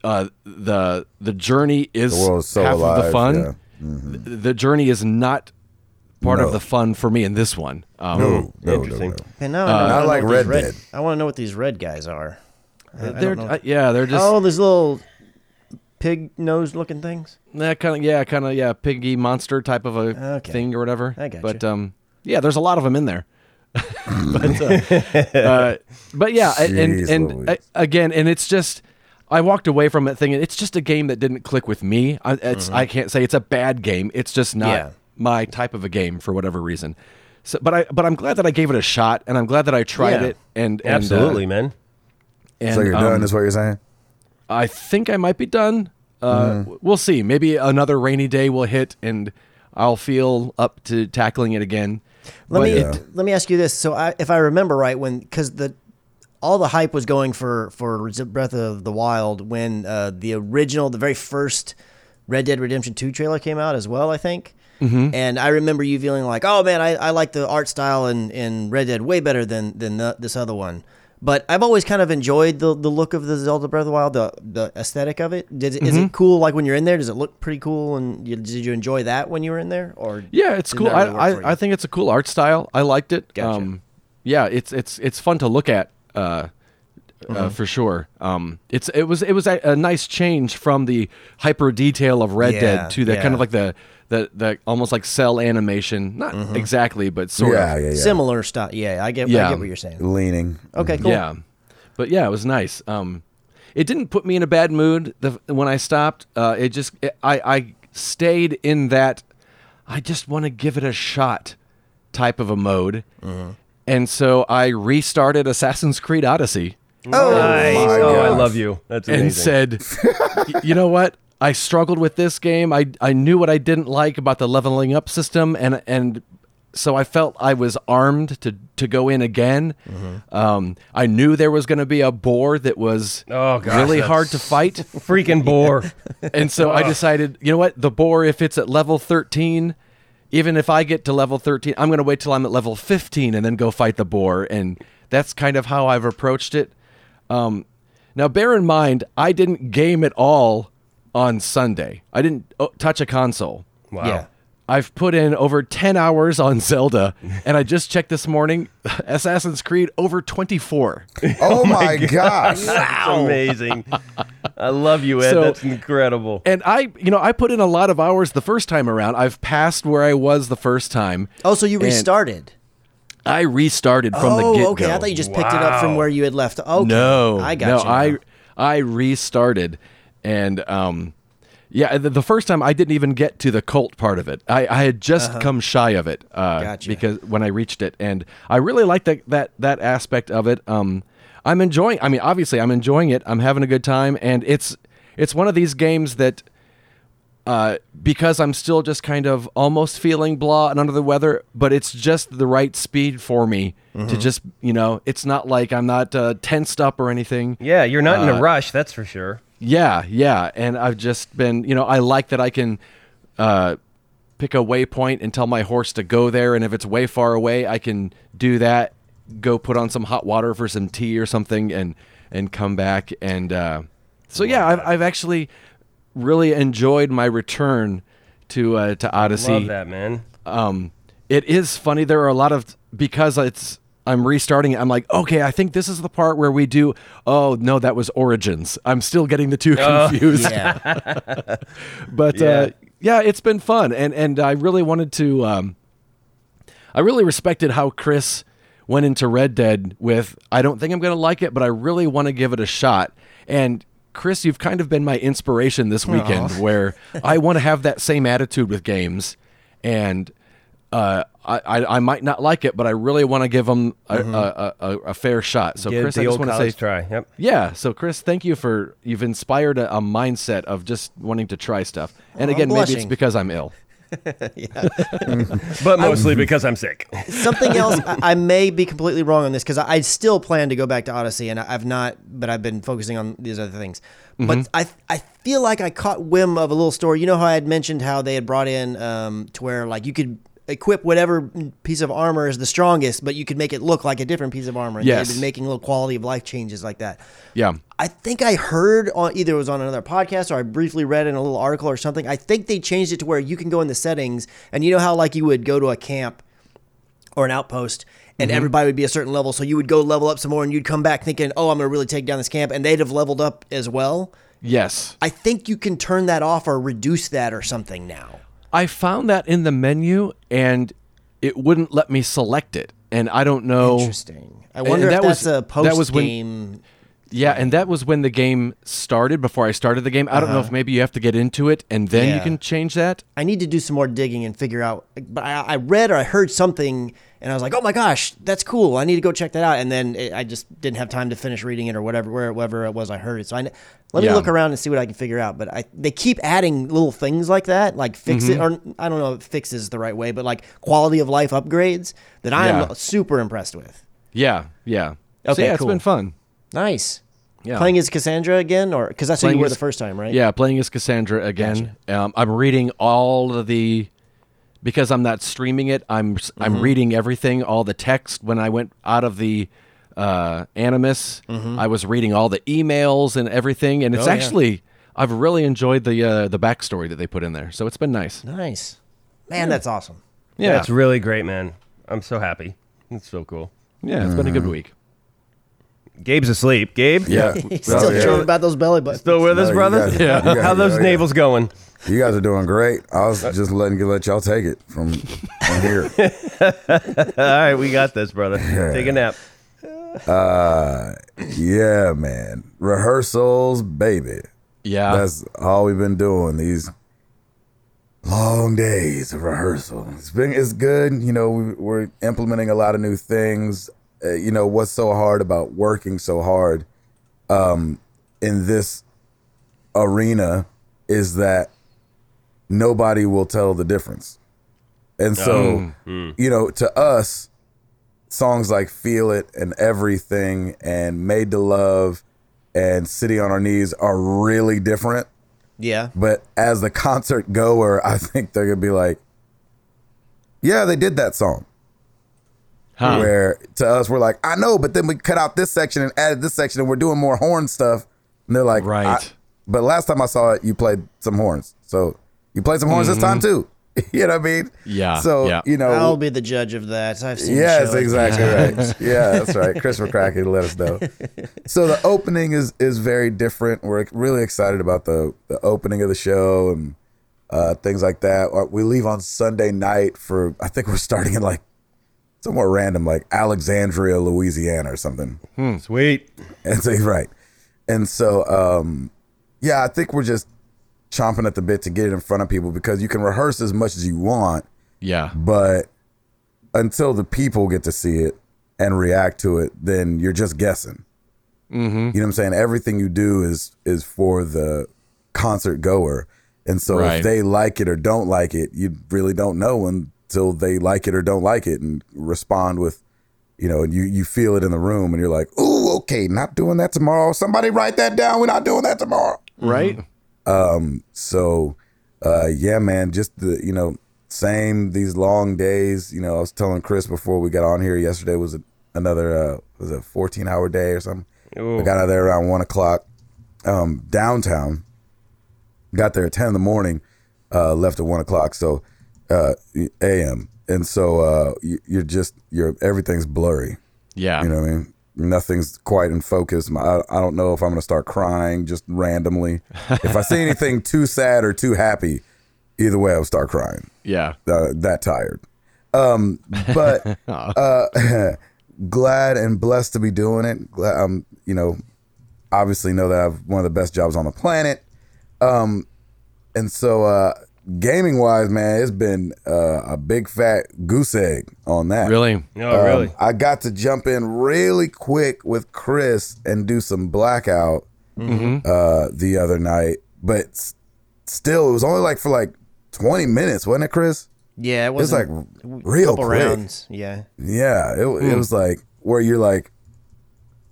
uh, the the journey is The world's so half alive. of the fun. yeah. The, the journey is not part No. of the fun for me in this one. Um, No, no, no, Interesting. no. Okay, now Uh, I Not like what these Red Dead. I want to know what these red guys are. I- I they're don't know. uh, yeah, they're just oh, these little pig nose looking things. that kind of yeah, kind of yeah, piggy monster type of a Okay. thing or whatever. I gotcha. But um, yeah, there's a lot of them in there. but uh, uh, but yeah, and Jeez and Louise. uh, again, and it's just I walked away from it thinking it's just a game that didn't click with me. I, it's I can't say it's a bad game. It's just not Mm-hmm. Yeah. my type of a game for whatever reason. So, but I but I'm glad that I gave it a shot, and I'm glad that I tried Yeah. it. And, and Absolutely, uh, man. And, So you're um, done, is what you're saying? I think I might be done. Uh, Mm-hmm. We'll see. Maybe another rainy day will hit, and I'll feel up to tackling it again. Let But me it- let me ask you this. So, I, if I remember right, when because the all the hype was going for for Breath of the Wild when uh, the original, the very first Red Dead Redemption Two trailer came out as well, I think. Mm-hmm. And I remember you feeling like, "Oh man, I, I like the art style in, in Red Dead way better than than the, this other one." But I've always kind of enjoyed the, the look of the Zelda Breath of the Wild, the the aesthetic of it. Did, Is Mm-hmm. it cool? Like when you're in there, does it look pretty cool? And you, did you enjoy that when you were in there? Or Yeah, it's cool. I, really you? I, I think it's a cool art style. I liked it. Gotcha. Um, yeah, it's it's it's fun to look at. Uh, Mm-hmm. uh, for sure. Um, it's it was it was a, a nice change from the hyper detail of Red Yeah, Dead to the kind of like the the the almost like cell animation. Not Mm-hmm. exactly, but sort Yeah, of. yeah, yeah. similar style. Yeah, I get. I get what you're saying. Leaning. Okay, cool. Yeah, but yeah, it was nice. Um, it didn't put me in a bad mood the, when I stopped. Uh, it just it, I I stayed in that. I just want to give it a shot, type of a mode, Mm-hmm. and so I restarted Assassin's Creed Odyssey Oh, nice. my Oh, I love you. That's amazing. and said, you know what? I struggled with this game. I I knew what I didn't like about the leveling up system, and and so I felt I was armed to to go in again. Mm-hmm. Um, I knew there was going to be a boar that was Oh, gosh, really hard to fight, Freaking boar. and so I decided, you know what? The boar, if it's at level thirteen. Even if I get to level 13, I'm going to wait till I'm at level 15 and then go fight the boar. And that's kind of how I've approached it. Um, now, bear in mind, I didn't game at all on Sunday. I didn't oh, touch a console. Wow. Yeah. I've put in over 10 hours on Zelda, and I just checked this morning Assassin's Creed over 24. Oh, my gosh. That's amazing. I love you, Ed. So- That's incredible. And I, you know, I put in a lot of hours the first time around. I've passed where I was the first time. Oh, so you And restarted? I restarted from oh, the get go. okay. I thought you just picked it up from where you had left. Okay. No, I got no, you. I I restarted, and um, yeah, the, the first time I didn't even get to the cult part of it. I, I had just come shy of it uh, Gotcha. because when I reached it, and I really like that that that aspect of it. Um, I'm enjoying. I mean, obviously, I'm enjoying it. I'm having a good time, and it's it's one of these games that uh, because I'm still just kind of almost feeling blah and under the weather, but it's just the right speed for me to just, you know, it's not like I'm not uh, tensed up or anything. Yeah, you're not in Uh, a rush, that's for sure. Yeah, yeah. And I've just been, you know, I like that I can uh, pick a waypoint and tell my horse to go there. And if it's way far away, I can do that, go put on some hot water for some tea or something and, and come back. And uh, so, yeah, I've, I've actually really enjoyed my return to, uh, to Odyssey Love that, man. um, it is funny. There are a lot of because it's I'm restarting it. I'm like, okay, I think this is the part where we do. Oh no, that was Origins. I'm still getting the two confused. Yeah. But Yeah. uh, yeah, it's been fun, and and I really wanted to. Um, I really respected how Chris went into Red Dead with. I don't think I'm going to like it, but I really want to give it a shot. And Chris, you've kind of been my inspiration this weekend, where I want to have that same attitude with games, and uh, I, I I might not like it, but I really want to give them a, a, a, a fair shot. So Give Chris, I just want to say try. Yep. yeah. So, Chris, thank you for you've inspired a, mindset of just wanting to try stuff. And I'm again, maybe it's because I'm ill. But mostly because I'm sick. Something else, I, I may be completely wrong on this because I, I still plan to go back to Odyssey, and I, I've not, but I've been focusing on these other things. But I, I feel like I caught whim of a little story. You know how I had mentioned how they had brought in um, to where like you could equip whatever piece of armor is the strongest, but you could make it look like a different piece of armor. And Yes. they've been making little quality of life changes like that. Yeah. I think I heard on either it was on another podcast or I briefly read in a little article or something. I think they changed it to where you can go in the settings and you know how like you would go to a camp or an outpost and mm-hmm. everybody would be a certain level, so you would go level up some more and you'd come back thinking, "Oh, I'm going to really take down this camp," and they'd have leveled up as well. Yes. I think you can turn that off or reduce that or something now. I found that in the menu and it wouldn't let me select it. And I don't know. Interesting. I And wonder if that that's was- a post that was when- game. Yeah. And that was when the game started, before I started the game. I don't know if maybe you have to get into it and then you Uh-huh. Can change that. I need to do some more digging and figure out. But I, I read or I heard something, and I was like, "Oh my gosh, that's cool! I need to go check that out." And then it, I just didn't have time to finish reading it or whatever, wherever it was I heard it. So I let me look around and see what I can figure out. But I they keep adding little things like that, like fix it, or I don't know if fix is the right way, but like quality of life upgrades that I am Yeah. super impressed with. Yeah. Yeah. so Okay, yeah, it's cool. been fun. Nice. Yeah. Playing as Cassandra again, or because that's who you were the first time, right? Yeah, playing as Cassandra again. Um, I'm reading all of the because I'm not streaming it. I'm Mm-hmm. I'm reading everything, all the text. When I went out of the uh, Animus, I was reading all the emails and everything, and it's Mm-hmm. Oh, yeah. actually I've really enjoyed the uh, the backstory that they put in there. So it's been nice. Nice. Man, that's awesome. Yeah, That's really great, man. I'm so happy. It's so cool. yeah, it's been a good Mm-hmm. week. Gabe's asleep. Gabe? Yeah. He's Oh, still yeah. about those belly buttons. Still with No, us, brother? guys- you guys- How those oh, yeah. navels going? You guys are doing great. I was just letting you let y'all take it from, from here. All right, we got this, brother. Take a nap. Uh, yeah, man. Rehearsals, baby. Yeah, That's all we've been doing. These long days of rehearsal. It's been it's good. You know, we, we're implementing a lot of new things. Uh, you know, what's so hard about working so hard um, in this arena is that nobody will tell the difference. And so, you know, to us, songs like Feel It and Everything and Made to Love and City on Our Knees are really different. Yeah. But as the concert goer, I think they're gonna be like, "Yeah, they did that song." Huh. Where to us, we're like, "I know," but then we cut out this section and added this section, and we're doing more horn stuff. And they're like, Right. But last time I saw it, you played some horns, so you played some horns this mm-hmm. time too. you know what I mean? Yeah, So yeah. you know, I'll be the judge of that. I've seen. the Yes, show. exactly right. Yeah, that's right. Chris McCracken let us know. So the opening is is very different. We're really excited about the the opening of the show and uh, things like that. Uh, We leave on Sunday night for I think we're starting in like somewhere random, like Alexandria, Louisiana, or something. Hmm, Sweet. And so right. and so um, yeah, I think we're just chomping at the bit to get it in front of people because you can rehearse as much as you want, Yeah. but until the people get to see it and react to it, then you're just guessing. Mm-hmm. You know what I'm saying? Everything you do is is for the concert goer, and so Right. if they like it or don't like it, you really don't know until they like it or don't like it, and respond with, you know, and you you feel it in the room, and you're like, "Ooh, okay, not doing that tomorrow. Somebody write that down. We're not doing that tomorrow." Right. So, uh, yeah, man, just the you know same these long days. You know, I was telling Chris before we got on here yesterday was a, another uh, was a fourteen hour day or something. Ooh. I got out there around one o'clock um, downtown. Got there at ten in the morning. Uh, left at one o'clock. So uh, a.m. And so uh, you, you're just you're everything's blurry. Yeah. You know what I mean? Nothing's quite in focus. I, I don't know if I'm going to start crying just randomly. if I see anything too sad or too happy, either way, I'll start crying. yeah. Uh, that tired. Um, but uh, glad and blessed to be doing it. Glad, um, you know, obviously know that I have one of the best jobs on the planet. Um, and so uh, gaming wise, man, it's been uh, a big fat goose egg on that. Really. No, Um, really. I got to jump in really quick with Chris and do some blackout uh, the other night, but s- still, it was only like for like 20 minutes, wasn't it, Chris? Yeah, it It was was like real couple quick. rounds. Yeah. Yeah, it, it was like where you're like,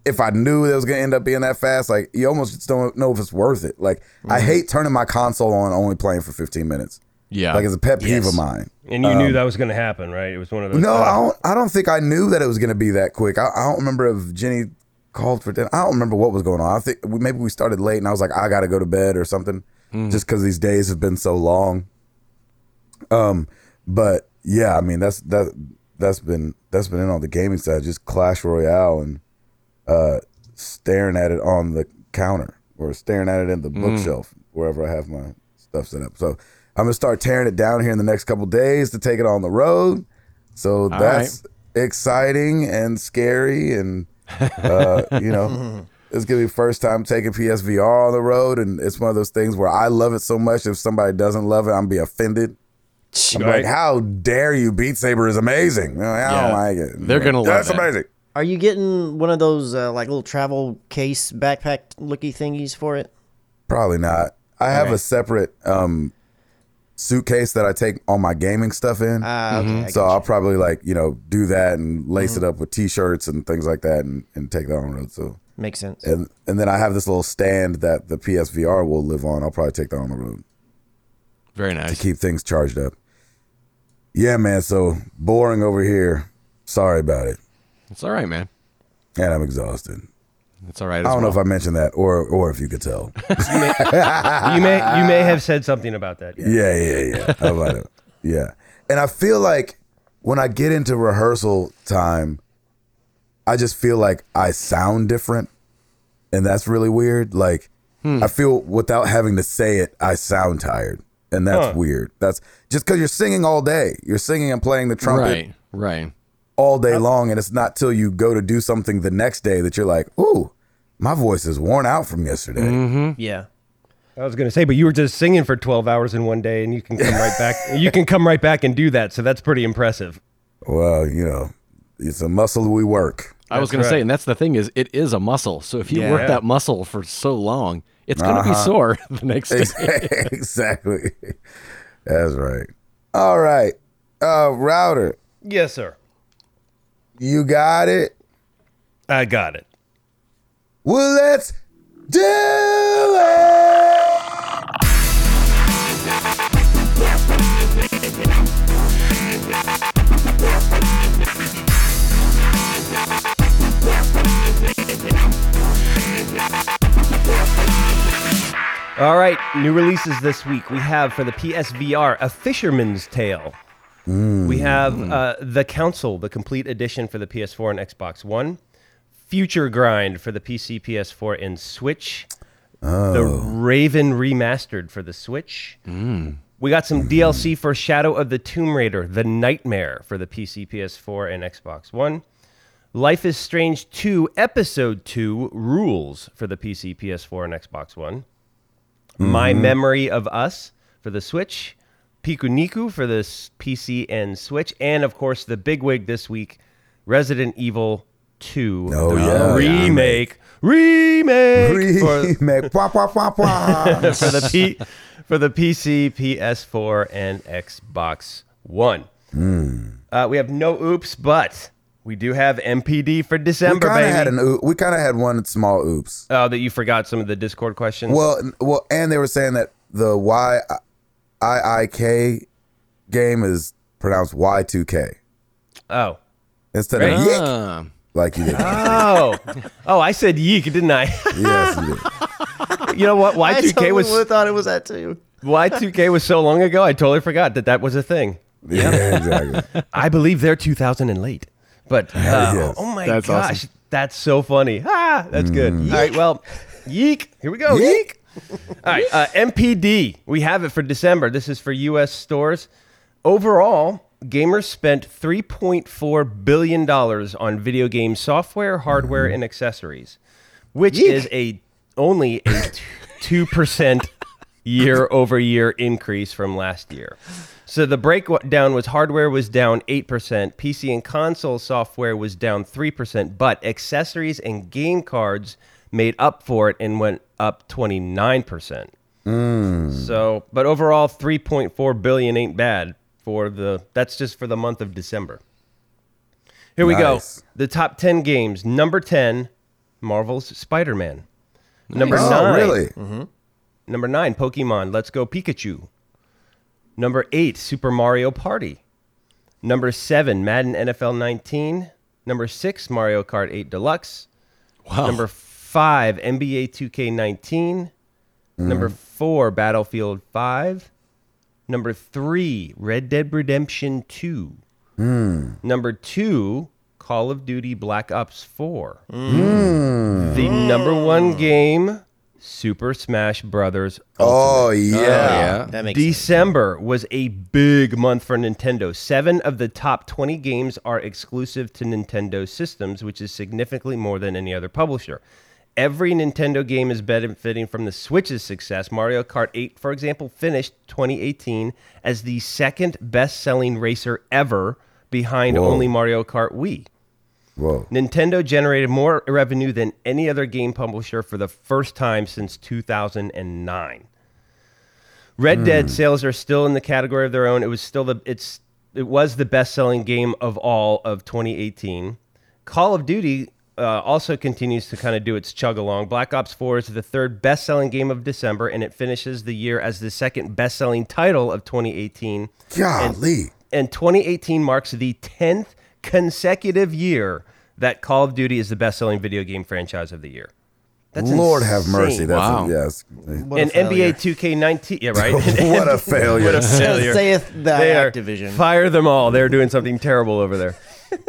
if I knew that it was gonna end up being that fast, like you almost just don't know if it's worth it. Like I hate turning my console on only playing for 15 minutes. Yeah. Like it's a pet peeve Yes. of mine. And you knew that was going to happen, right? It was one of those. No, uh, I don't. I don't think I knew that it was going to be that quick. I, I don't remember if Jenny called for dinner. I don't remember what was going on. I think we, maybe we started late, and I was like, I got to go to bed or something, just because these days have been so long. Um, but yeah, I mean that's that that's been that's been in on the gaming side, just Clash Royale and uh, staring at it on the counter or staring at it in the bookshelf wherever I have my stuff set up. So I'm gonna start tearing it down here in the next couple days to take it on the road. So that's exciting and scary, and uh, you know, it's gonna be first time taking PSVR on the road, and it's one of those things where I love it so much. If somebody doesn't love it, I'm be offended. I'm Right. like, how dare you? Beat Saber is amazing. Know, I Yeah. don't like it. They're gonna love it. That's it. amazing. Are you getting one of those uh, like little travel case backpack looky thingies for it? Probably not. I have Okay. a separate um, suitcase that I take all my gaming stuff in. Ah, okay. I so I'll probably like you know do that and lace it up with t-shirts and things like that and, and take that on the road. So you. Makes sense. and and then I have this little stand that the PSVR will live on. I'll probably take that on the road Very nice to keep things charged up. Yeah, man. So boring over here. Sorry about it. It's all right, man. And I'm exhausted. It's all right. I don't know if I mentioned that or or if you could tell. you may you may have said something about that. Yeah. Yeah, yeah, yeah. How about it? Yeah. And I feel like when I get into rehearsal time, I just feel like I sound different. And that's really weird. Like hmm. I feel without having to say it, I sound tired. And that's Huh. weird. That's just because you're singing all day. You're singing and playing the trumpet Right. Right. All day long. And it's not till you go to do something the next day that you're like, ooh, my voice is worn out from yesterday. Yeah. I was going to say, but you were just singing for 12 hours in one day, and you can come right back. You can come right back and do that. So that's pretty impressive. Well, you know, it's a muscle we work. I was That's going to say, and that's the thing is, it is a muscle. So if you Yeah. work that muscle for so long, it's going to Uh-huh. be sore the next day. exactly. That's right. All right. Uh router, Yes, sir. You got it. I got it. Well, let's do it. All right, new releases this week. We have for the PSVR A Fisherman's Tale. We have uh, The Council, the complete edition for the PS4 and Xbox One. FutureGrind for the PC, PS4, and Switch. The Raven Remastered for the Switch. We got some DLC for Shadow of the Tomb Raider, The Nightmare for the PC, PS4, and Xbox One. Life is Strange 2 Episode 2 Rules for the PC, PS4, and Xbox One. My Memory of Us for the Switch. Pikuniku for the PC and Switch. And of course, the big wig this week Resident Evil 2 Oh, yeah. remake. Remake, for, Remake. Wah, wah, wah, wah. for the P, for the PC, PS4, and Xbox One. Uh, we have no oops, but we do have NPD for December. we kind of had an oo- we kind of had one small oops. oh, that you forgot some of the Discord questions. Well, well, and they were saying that the Y I I K game is pronounced Y two K oh, instead Right. of yick, Ah. like you did. oh, oh! I said yeek, didn't I? yes, you did. you know what? I Y2K totally was would have thought it was that too. Y2K was so long ago. I totally forgot that that was a thing. Yeah, exactly. I believe they're 2000 and late. But uh, Yes. oh my That's gosh, awesome. that's so funny. Ah, that's good. All right, well, yeek. Here we go. Yeek. Yeek. All right, uh, NPD. We have it for December. This is for U.S. stores. Overall, gamers spent 3.4 billion dollars on video game software, hardware, and accessories, which is a only a two percent year over year increase from last year. So the breakdown was hardware was down 8%, PC and console software was down 3%, but accessories and game cards made up for it and went up 29%. Hmm. So, but overall 3.4 billion ain't bad for the that's just for the month of December. Here we go. The top 10 games. Number 10, Marvel's Spider-Man. Number oh, 9, really? Mm-hmm. Number nine, Pokemon Let's Go Pikachu. Number eight, Super Mario Party. Number seven, Madden NFL 19. Number six, Mario Kart 8 Deluxe. Wow. Number five, NBA 2K19. Number mm. four, Battlefield 5. Number three, Red Dead Redemption 2. Mm. Number two, Call of Duty Black Ops 4. Mm. The number one game, Super Smash Brothers oh, oh yeah. yeah. That makes sense. December was a big month for Nintendo. Seven of the top 20 games are exclusive to Nintendo systems, which is significantly more than any other publisher. Every Nintendo game is benefiting from the Switch's success. Mario Kart 8, for example, finished 2018 as the second best selling racer ever behind Whoa. only Mario Kart Wii. Whoa. Nintendo generated more revenue than any other game publisher for the first time since 2009. Red Dead hmm. sales are still in the category of their own. It was still the it's it was the best-selling game of all of 2018. Call of Duty uh, also continues to kind of do its chug along. Black Ops 4 is the third best-selling game of December, and it finishes the year as the second best-selling title of 2018 Golly. and 2018 marks the 10th consecutive year that Call of Duty is the best-selling video game franchise of the year. That's Lord have mercy. That's Wow. a, yes. What and failure. NBA 2K19, yeah, right. what a failure. What a failure. Saith the They are- Activision. Fire them all. They're doing something terrible over there.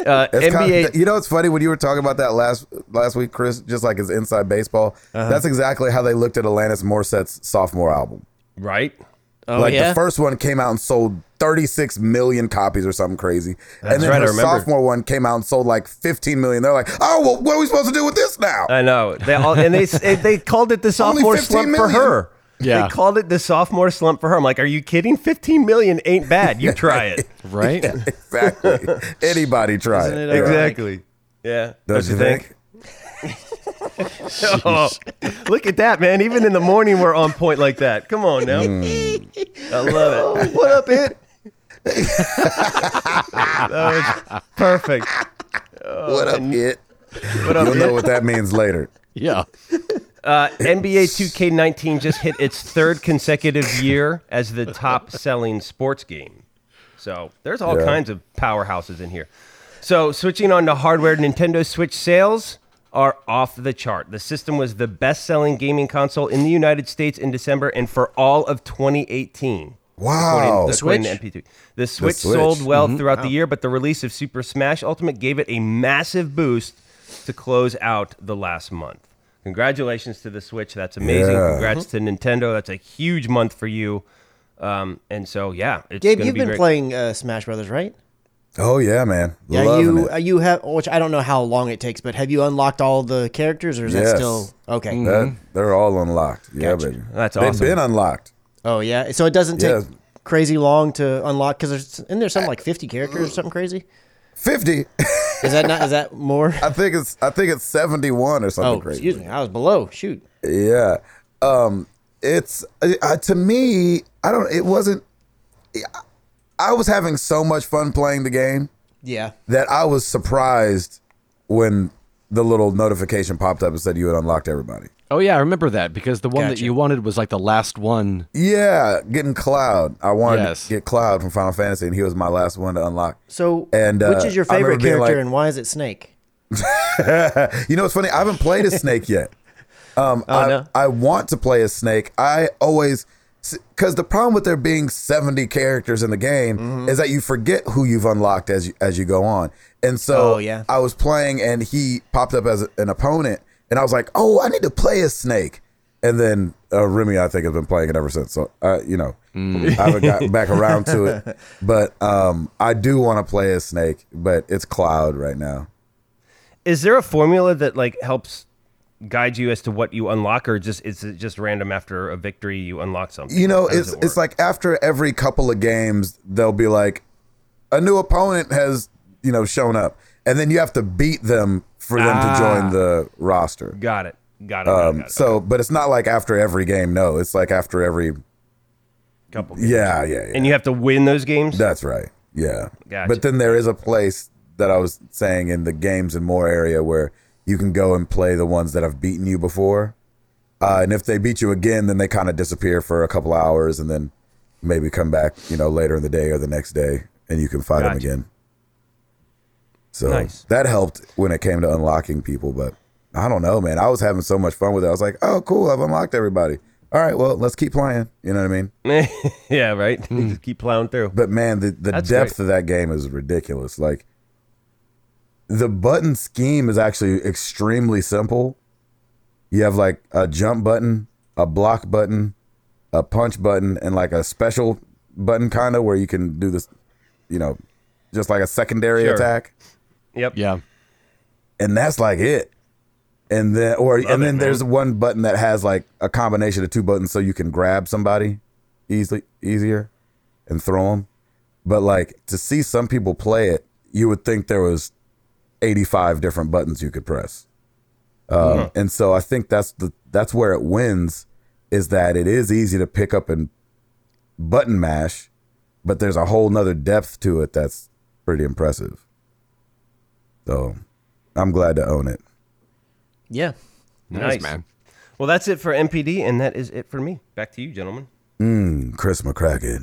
Uh, It's kind NBA. of- you know, it's funny when you were talking about that last last week, Chris. Just like his inside baseball. Uh-huh. That's exactly how they looked at Alanis Morissette's sophomore album. right. oh like yeah. the first one came out and sold 36 million copies or something crazy, and then right, her sophomore one came out and sold like 15 million. They're like, oh well, what are we supposed to do with this now? I know. They all, and they they called it the sophomore 15 slump for her. Yeah. They called it the sophomore slump for her. I'm like, are you kidding? 15 million ain't bad. You try it. Right? exactly. Anybody try Isn't it. it Yeah. exactly. Yeah. Don't you think? Oh, look at that, man. Even in the morning, we're on point like that. Come on now. Hmm. I love it. what up, it? That was perfect. What up, it? What up, You'll know what that means later. Yeah. Uh, NBA 2K19 just hit its third consecutive year as the top selling sports game. So there's all Yeah. kinds of powerhouses in here. So switching on to hardware, Nintendo Switch sales are off the chart. The system was the best selling gaming console in the United States in December and for all of 2018. Wow. According- according to NPD. The Switch, Switch. sold well throughout the year, but the release of Super Smash Ultimate gave it a massive boost to close out the last month. Congratulations to the Switch. That's amazing. Yeah. Congrats to Nintendo. That's a huge month for you. Um, and so, yeah, it's Gabe, you've be been great. playing uh, Smash Brothers, right? Oh yeah, man. Yeah, Loving you it. uh, you have which I don't know how long it takes, but have you unlocked all the characters, or is that still okay? That, they're all unlocked. Yeah, Gotcha. baby. That's They've awesome. been unlocked. Oh yeah, so it doesn't take Yeah. crazy long to unlock because there's isn't there something like fifty characters or something crazy? Fifty. Is that not? Is that more? I think it's I think it's seventy one or something Oh, crazy. excuse me, I was below. Shoot. Yeah. Um it's uh, to me I don't it wasn't I was having so much fun playing the game Yeah. that I was surprised when the little notification popped up and said you had unlocked everybody. Oh yeah, I remember that because the one that you wanted was like the last one. Yeah, getting Cloud. I wanted Yes. to get Cloud from Final Fantasy and he was my last one to unlock. So, And, uh, which is your favorite character, like- and why is it Snake? You know what's funny? I haven't played a Snake yet. Um, I, Oh, no? I want to play a Snake. I always because the problem with there being seventy characters in the game Mm-hmm. is that you forget who you've unlocked as you, as you go on. And so Oh, yeah. I was playing and he popped up as an opponent, and I was like, "Oh, I need to play a Snake." And then uh, Remy, I think, has been playing it ever since. So, uh, you know, Mm. I haven't gotten back around to it. But um, I do want to play a Snake, but it's Cloud right now. Is there a formula that like helps guide you as to what you unlock, or just is it just random after a victory you unlock something? You know, it's it it's like after every couple of games, they'll be like, a new opponent has you know shown up, and then you have to beat them for them Ah. to join the roster. got it, got it. got it, Um, got it. so, but it's not like after every game. No, it's like after every. couple. Yeah, yeah, yeah. and you have to win those games. That's right. Yeah. Gotcha. But then there is a place that I was saying in the games and more area where you can go and play the ones that have beaten you before. Uh, and if they beat you again, then they kind of disappear for a couple hours and then maybe come back, you know, later in the day or the next day and you can fight them again. So Nice. that helped when it came to unlocking people. But I don't know, man. I was having so much fun with it. I was like, oh, cool. I've unlocked everybody. All right, well, let's keep playing. You know what I mean? yeah, right. Hmm. just keep plowing through. But man, the, the That's depth great. of that game is ridiculous. Like the button scheme is actually extremely simple. You have like a jump button, a block button, a punch button, and like a special button kind of where you can do this, you know, just like a secondary Sure. attack. Yep. Yeah. And that's like it. And then or and it, then there's one button that has like a combination of two buttons so you can grab somebody easily easier and throw them. But like to see some people play it, you would think there was 85 different buttons you could press. Um, And so I think that's the that's where it wins is that it is easy to pick up and button mash, but there's a whole nother depth to it that's pretty impressive. So I'm glad to own it. Yeah. Nice, man. Well, that's it for NPD, and that is it for me. Back to you, gentlemen. Mm, Chris McCracken.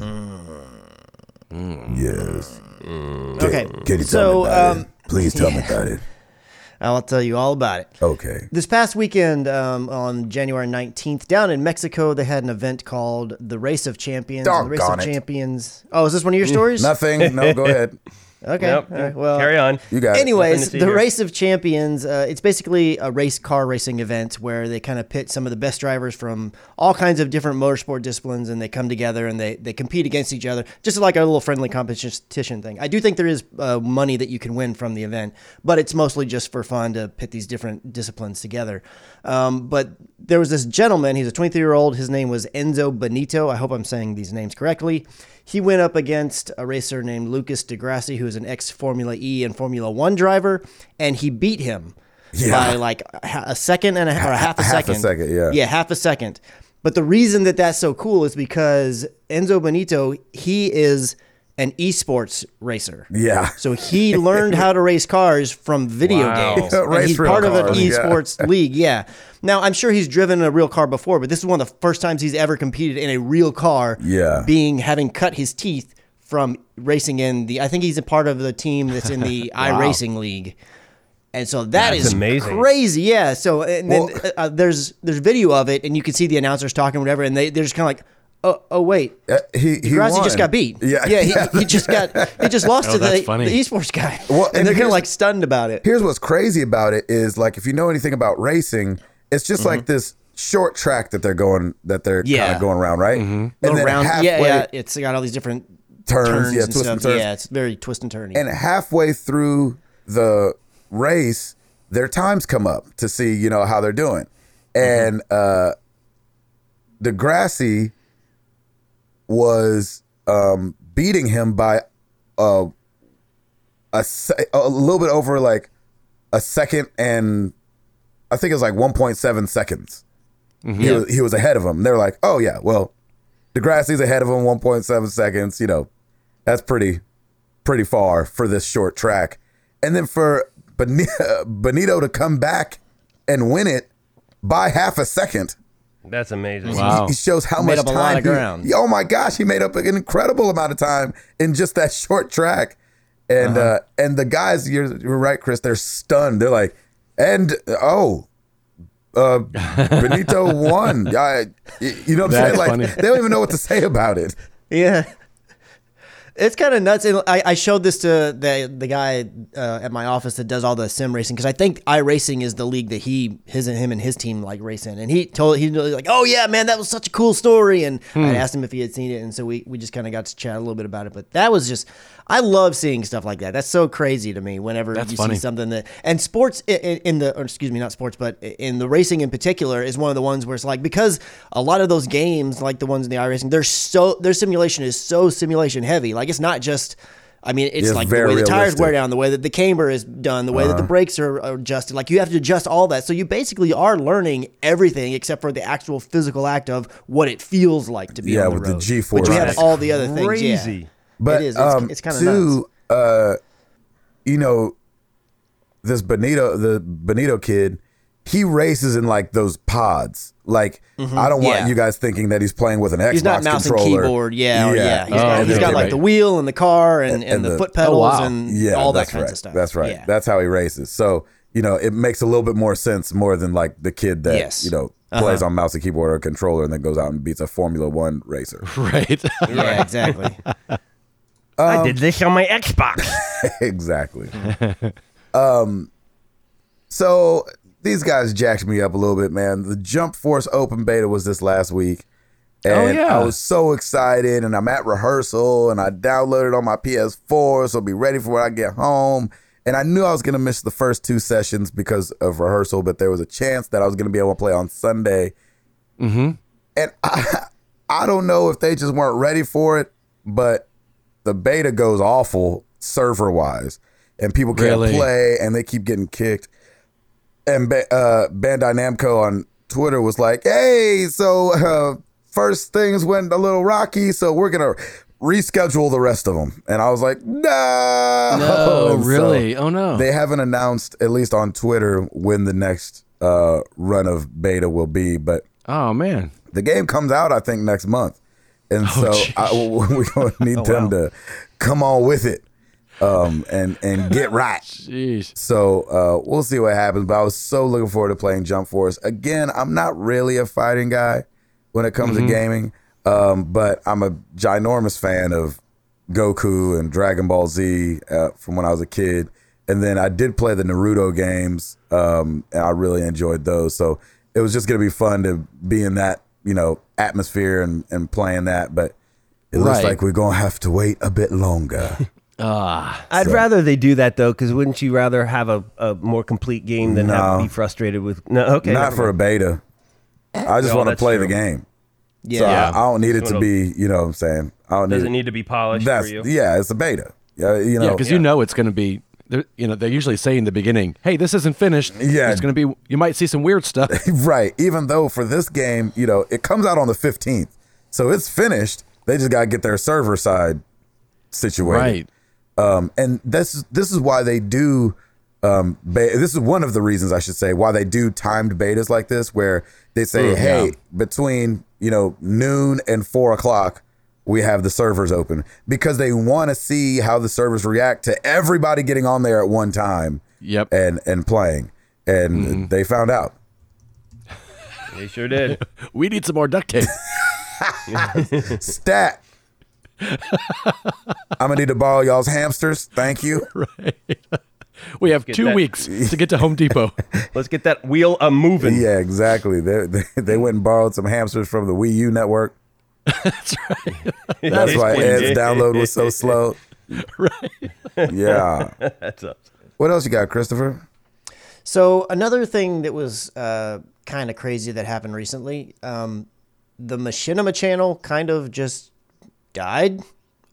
Mm. Yes. Okay. Can you tell so, me about um, it? Please tell me about it. I'll tell you all about it. Okay. This past weekend, um, on January 19th, down in Mexico, they had an event called the Race of Champions. the Race of it. Champions. Oh, is this one of your stories? Nothing. No, go ahead. Okay. Nope. all right, well, Carry on. You got. Anyways, Nothing the here. Race of Champions, uh, it's basically a race car racing event where they kind of pit some of the best drivers from all kinds of different motorsport disciplines and they come together and they, they compete against each other, just like a little friendly competition thing. I do think there is uh, money that you can win from the event, but it's mostly just for fun to pit these different disciplines together. Um, but there was this gentleman, he's a 23 year old, his name was Enzo Benito. I hope I'm saying these names correctly. He went up against a racer named Lucas di Grassi, who is an ex Formula E and Formula One driver, and he beat him Yeah. by like a second and a, or a half a Half a second. second, yeah. Yeah, half a second. But the reason that that's so cool is because Enzo Benito, he is an esports racer. Yeah. So he learned how to race cars from video Wow. games. And he's real part of an cars, yeah. esports league. Yeah. Now I'm sure he's driven a real car before, but this is one of the first times he's ever competed in a real car. Yeah. Being having cut his teeth from racing in the. I think he's a part of the team that's in the iRacing league. And so that That's is amazing. crazy, yeah. So and then uh, there's there's video of it, and you can see the announcers talking, whatever, and they they're just kind of like, oh oh wait, Uh, he he di Grassi won. just got beat. Yeah. yeah. He, he just got he just lost Oh, to the, that's funny. the esports guy. Well, and, and they're kind of like stunned about it. Here's what's crazy about it is like if you know anything about racing, it's just like this short track that they're going that they're kind Mm-hmm. Yeah. of going around, right? And Little then round, halfway yeah, yeah. It's got all these different turns, turns yeah, and twists stuff. and turns. Yeah, it's very twist and turny. And halfway through the race, their times come up to see, you know, how they're doing. And uh di Grassi was um beating him by uh a se- a little bit over like a second and I think it was like 1.7 seconds. He, was, he was ahead of him. They're like, "Oh yeah, well, di Grassi's ahead of him 1.7 seconds, you know. That's pretty pretty far for this short track. And then for Beni- Benito to come back and win it by half a second. That's amazing. Wow. He shows how Made much up a time. lot of he- oh my gosh, he made up an incredible amount of time in just that short track. And Uh-huh. uh and the guys, you're, you're right, Chris. They're stunned. They're like, and oh, uh, Benito won. I, you know what I'm saying? Like funny. they don't even know what to say about it. Yeah. It's kind of nuts. And I, I showed this to the the guy uh, at my office that does all the sim racing because I think iRacing is the league that he his and him and his team like race in. And he told he was like, "Oh yeah, man, that was such a cool story." And Hmm. I asked him if he had seen it, and so we we just kind of got to chat a little bit about it. But that was just I love seeing stuff like that. That's so crazy to me. Whenever That's you funny. see something that and sports i- i- in the or excuse me, not sports, but in the racing in particular is one of the ones where it's like because a lot of those games, like the ones in the iRacing, they're so their simulation is so simulation heavy. Like it's not just. I mean, it's It's like the very way the tires wear down, the way that the camber is done, the way that the uh-huh. brakes are are adjusted. Like you have to adjust all that. So you basically are learning everything except for the actual physical act of what it feels like to be Yeah, on the with the. G-force. But you have all the other things. Crazy. Yeah. But it is. It's, um, it's kind of nuts. too, uh, you know, this Benito, the Benito kid, he races in like those pods. Like I don't want Mm-hmm. Yeah. you guys thinking that he's playing with an Xbox He's not mouse and keyboard. Yeah, yeah. yeah. He's Oh, got, he's okay, got like the wheel and the car and, and, And the, the- foot pedals wow. and Yeah, all that that's kinds right. of stuff. That's right. Yeah. That's how he races. So you know, it makes a little bit more sense more than like the kid that Yes. Uh-huh. you know plays on mouse and keyboard or controller and then goes out and beats a Formula One racer. right. yeah, exactly. I did this on my Xbox. exactly. um, so these guys jacked me up a little bit, man. The Jump Force Open Beta was this last week. And Oh, yeah. I was so excited, and I'm at rehearsal, and I downloaded on my PS4, so I'll be ready for when I get home. And I knew I was gonna miss the first two sessions because of rehearsal, but there was a chance that I was gonna be able to play on Sunday. Mm-hmm. And I, I don't know if they just weren't ready for it, but the beta goes awful server wise, and people can't Really? play, and they keep getting kicked. And uh, Bandai Namco on Twitter was like, "Hey, so uh, first things went a little rocky, so we're gonna reschedule the rest of them." And I was like, "No, Oh, And so really? oh no. they haven't announced, at least on Twitter, when the next uh, run of beta will be, but oh man. the game comes out, I think, next month, and so I, we're gonna need them to come on with it um, and and get right. Jeez. So uh, we'll see what happens. But I was so looking forward to playing Jump Force again. I'm not really a fighting guy when it comes to gaming, um, but I'm a ginormous fan of Goku and Dragon Ball Z uh, from when I was a kid. And then I did play the Naruto games, um, and I really enjoyed those. So it was just gonna be fun to be in that you know atmosphere and, and playing that. But it looks Right. like we're gonna have to wait a bit longer. Ah. I'd So- rather they do that though, because wouldn't you rather have a, a more complete game than have No. to be frustrated with? No, okay, Not never for a beta. I just No, want to that's play the game. Yeah. So I- Yeah. I, don't need it to Little- be, you know what I'm saying? I don't Does need it need to be polished That's for you? yeah, it's a beta. Yeah, you Yeah, know. because you know it's going to be. You know, they usually say in the beginning, "Hey, this isn't finished. Yeah. it's going to be. You might see some weird stuff." right. Even though for this game, you know, it comes out on the 15th. So it's finished. They just got to get their server side situated. right. Um, and this this is why they do. Um, be- this is one of the reasons I should say why they do timed betas like this, where they say, Mm, "Hey, yeah. between you know noon and four o'clock, we have the servers open," because they want to see how the servers react to everybody getting on there at one time Yep. and and playing. And Mm-hmm. they found out. They sure did. We need some more duct tape. Stat. I'm gonna need to borrow y'all's hamsters. Thank you. Right. We have two that- weeks to get to Home Depot. Let's get that wheel a moving. Yeah, exactly. They, they they went and borrowed some hamsters from the Wii U network. That's right. That's why Ed's download was so slow. right. Yeah. That's awesome. What else you got, Christopher? So another thing that was uh, kind of crazy that happened recently, um, the Machinima channel kind of just died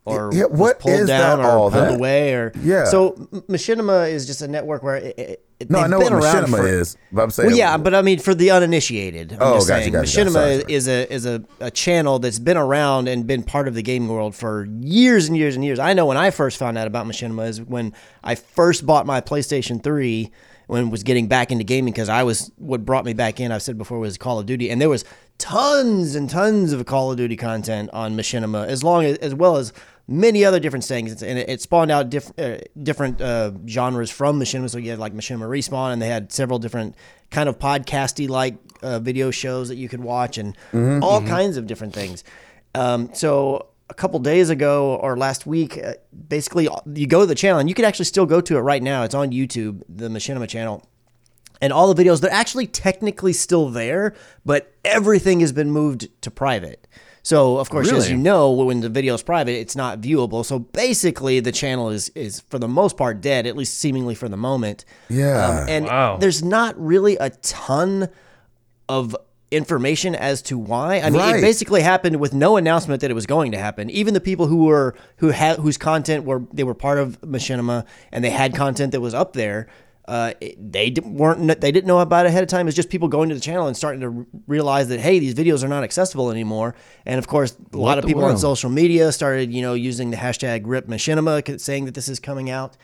or Yeah, what pulled is down that or all pulled that? away or Yeah. So Machinima is just a network where it, it, it- No, I know what machinima for- is, but I'm saying. Well, yeah, but I mean, for the uninitiated, I'm Oh, just gotcha, saying, gotcha, gotcha. Machinima Sorry, sorry. is a is a, a channel that's been around and been part of the gaming world for years and years and years. I know when I first found out about Machinima is when I first bought my PlayStation Three when was getting back into gaming because I was what brought me back in. I've said before was Call of Duty, and there was tons and tons of Call of Duty content on Machinima, as long as as well as many other different things, and it, it spawned out diff, uh, different uh, genres from Machinima. So you had like Machinima Respawn, and they had several different kind of podcasty like uh, video shows that you could watch, and all kinds of different things. Um, so a couple days ago or last week, uh, basically you go to the channel, and you can actually still go to it right now. It's on YouTube, the Machinima channel and all the videos they're actually technically still there but everything has been moved to private so of course as you know when the video is private it's not viewable so basically the channel is is for the most part dead at least seemingly for the moment Yeah. Um, and Wow. there's not really a ton of information as to why. I mean, Right. it basically happened with no announcement that it was going to happen. Even the people who were who had whose content were they were part of Machinima and they had content that was up there. Uh, it- they weren't. They didn't know about it ahead of time. It's just people going to the channel and starting to r- realize that hey, these videos are not accessible anymore. And of course, a lot of the people on social media started, you know, using the hashtag Rip Machinima, saying that this is coming out.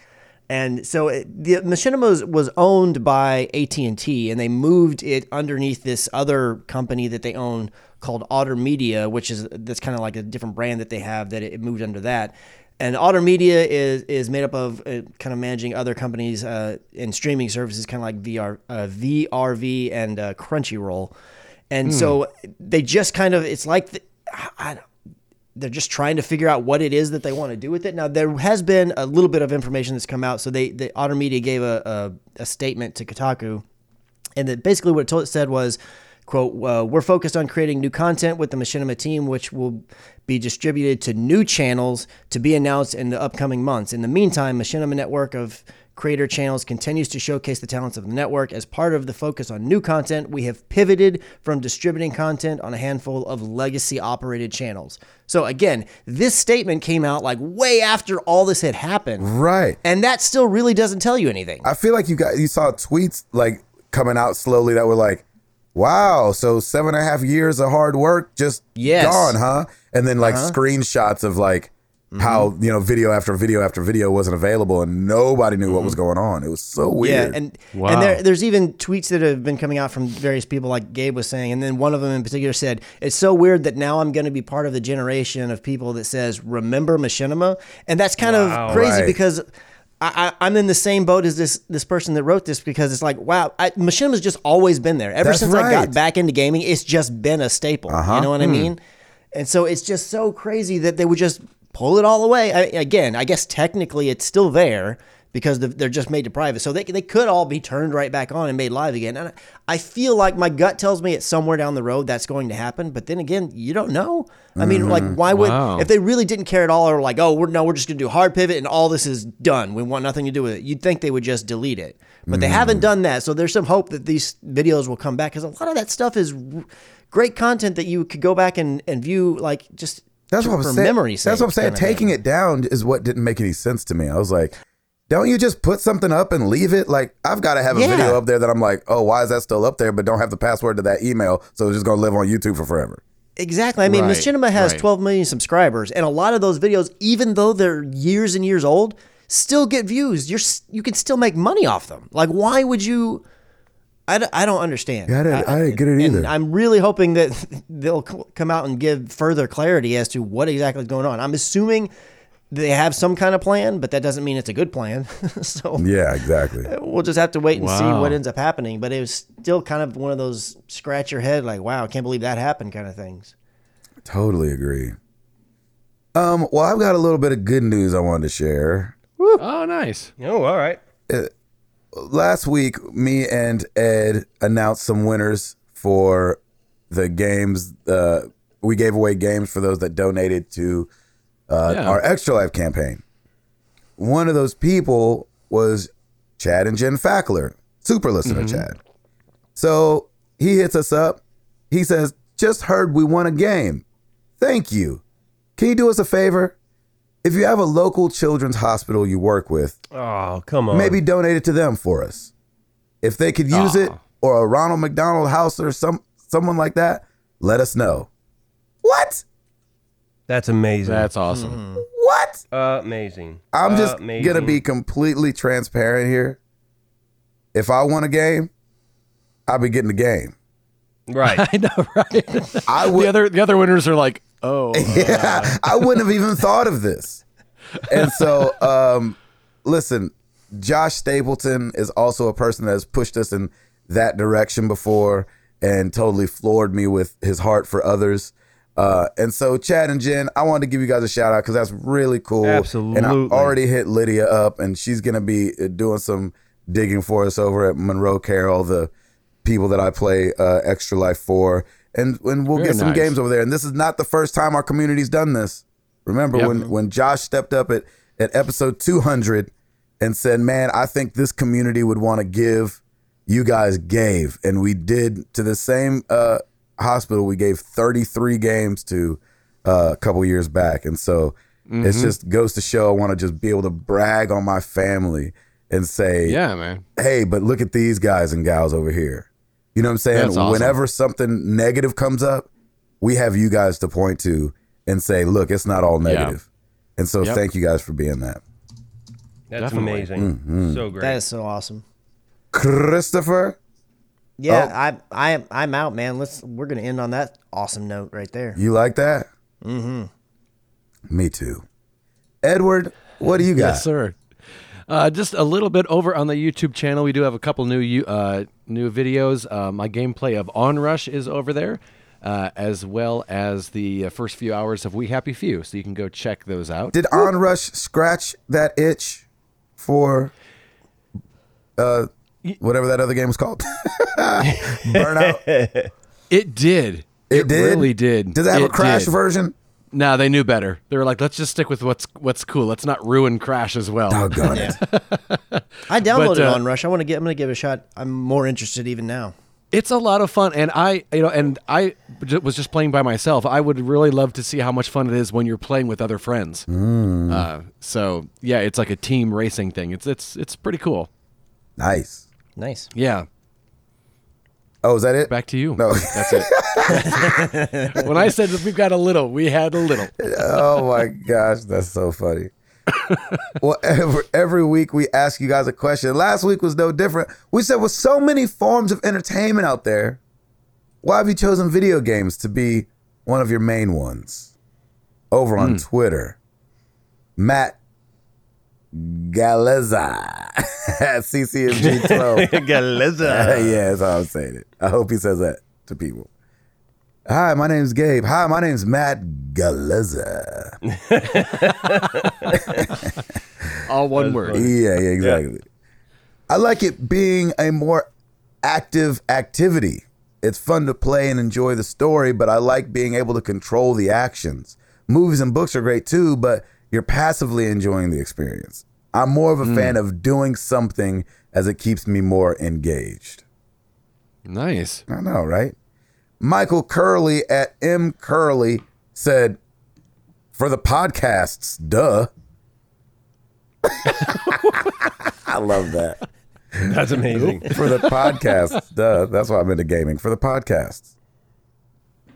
And so it, the Machinima was, was owned by AT and T, and they moved it underneath this other company that they own called Otter Media, which is that's kind of like a different brand that they have that it, moved under that. And Otter Media is is made up of uh, kind of managing other companies uh, and streaming services, kind of like VR, uh, VRV and uh, Crunchyroll. And so they just kind of it's like the, I, they're just trying to figure out what it is that they want to do with it. Now there has been a little bit of information that's come out. So they the Otter Media gave a, a, a statement to Kotaku, and that basically what it, told, it said was, "quote uh, We're focused on creating new content with the Machinima team, which will be distributed to new channels to be announced in the upcoming months. In the meantime, Machinima network of creator channels continues to showcase the talents of the network. As part of the focus on new content, we have pivoted from distributing content on a handful of legacy operated channels. So again, this statement came out like way after all this had happened. right. And that still really doesn't tell you anything. I feel like you got you saw tweets like coming out slowly that were like, "Wow, so seven and a half years of hard work just Yes. Uh-huh. gone, huh?" And then like screenshots of like how Mm-hmm. you know video after video after video wasn't available and nobody knew what was going on. It was so weird. Mm-hmm. Yeah, and Wow. and there, there's even tweets that have been coming out from various people, like Gabe was saying, and then one of them in particular said, "It's so weird that now I'm going to be part of the generation of people that says remember Machinima," and that's kind Wow. of crazy Right. because. I, I, I'm in the same boat as this this person that wrote this because it's like wow, I, Machinima's just always been there ever That's since I got back into gaming. It's just been a staple. Uh-huh. You know what I mean? And so it's just so crazy that they would just pull it all away. I, again, I guess technically it's still there because they're just made to private. So they, they could all be turned right back on and made live again. And I, feel like my gut tells me it's somewhere down the road that's going to happen. But then again, you don't know. I mean, like, mm-hmm. why would, Wow. if they really didn't care at all or like, oh, we're, no, we're just going to do hard pivot and all this is done. We want nothing to do with it. You'd think they would just delete it. But they haven't mm-hmm. done that. So there's some hope that these videos will come back because a lot of that stuff is r- great content that you could go back and, and view, like, just That's what I'm saying. memory That's what I'm saying. kind of thing. Taking it down is what didn't make any sense to me. I was like, don't you just put something up and leave it? Like I've got to have a Yeah. video up there that I'm like, oh, why is that still up there? But don't have the password to that email, so it's just gonna live on YouTube for forever. Exactly. I mean, Right, Machinima has right. 12 million subscribers, and a lot of those videos, even though they're years and years old, still get views. You're you can still make money off them. Like, why would you? I, d- I don't understand. Yeah, I didn't- I didn't get it and either. I'm really hoping that they'll c- come out and give further clarity as to what exactly is going on. I'm assuming they have some kind of plan, but that doesn't mean it's a good plan. so Yeah, exactly. we'll just have to wait and see what ends up happening. But it was still kind of one of those scratch your head, like, wow, I can't believe that happened kind of things. Totally agree. Um, well, I've got a little bit of good news I wanted to share. Oh, nice. Oh, all right. last week, me and Ed announced some winners for the games, uh, we gave away games for those that donated to uh, Yeah. our Extra Life campaign. One of those people was Chad and Jen Fackler, super listener Chad. So he hits us up. He says, Just heard we won a game. Thank you. Can you do us a favor? If you have a local children's hospital you work with, Oh, come on. maybe donate it to them for us. If they could use it, or a Ronald McDonald House or some someone like that, let us know. What? That's amazing. That's awesome. What? amazing. I'm just Amazing. gonna be completely transparent here. If I won a game, I'll be getting the game. right. I know, right? I the other the other winners are like, oh, yeah, I wouldn't have even thought of this. And so, um, listen, Josh Stapleton is also a person that has pushed us in that direction before and totally floored me with his heart for others. Uh, and so, Chad and Jen, I wanted to give you guys a shout out because that's really cool. Absolutely. And I already hit Lydia up, and she's going to be uh, doing some digging for us over at Monroe Carell, the people that I play uh, Extra Life for. And, and we'll Very get some nice. games over there. And this is not the first time our community's done this. Remember Yep. when when Josh stepped up at at episode 200 and said, "Man, I think this community would want to give." You guys gave, and we did to the same uh, hospital. We gave 33 games to uh, a couple years back, and so it's Mm-hmm. just goes to show. I want to just be able to brag on my family and say, yeah, man. hey, but look at these guys and gals over here. You know what I'm saying? Awesome. Whenever something negative comes up, we have you guys to point to and say, look, it's not all negative. And so Yep. thank you guys for being that. That's Definitely. amazing. Mm-hmm. So great. That is so awesome. Christopher, Yeah, Oh. I I I'm out, man. Let's we're gonna end on that awesome note right there. you like that? Mm-hmm. Me too. Edward, what do you got? Yes, sir. Uh, just a little bit over on the YouTube channel. We do have a couple new you- uh, new videos. Uh, my gameplay of Onrush is over there, uh, as well as the uh, first few hours of We Happy Few. So you can go check those out. Did Onrush scratch that itch for uh whatever that other game was called? Burnout. It did. It did? really did. Does it have a crash did. version? No, they knew better. They were like, let's just stick with what's what's cool. Let's not ruin Crash as well. Doggone it. I downloaded But, uh, Onrush. I want to get. I'm gonna give it a shot. I'm more interested even now. It's a lot of fun, and I, you know, and I j- was just playing by myself. I would really love to see how much fun it is when you're playing with other friends. Mm. Uh, so yeah, it's like a team racing thing. It's it's it's pretty cool. Nice. Nice. Yeah. Oh, is that it? Back to you. No. That's it. when I said that we've got a little, we had a little. oh my gosh, that's so funny. well, every, every week we ask you guys a question. Last week was no different. We said, with so many forms of entertainment out there, why have you chosen video games to be one of your main ones? Over on hmm. Twitter, Matt Galeza at CCMG12. Galeza. yeah, that's how I'm saying it. I hope he says that to people. Hi, my name's Gabe. Hi, my name's Matt Galeza. All one word. Yeah, yeah, exactly. I like it being a more active activity. It's fun to play and enjoy the story, but I like being able to control the actions. Movies and books are great too, but you're passively enjoying the experience. I'm more of a fan of doing something as it keeps me more engaged. Nice. I know, right? Michael Curley at M Curley said, "For the podcasts, duh." I love that. That's amazing. For the podcasts, duh. That's why I'm into gaming. For the podcasts.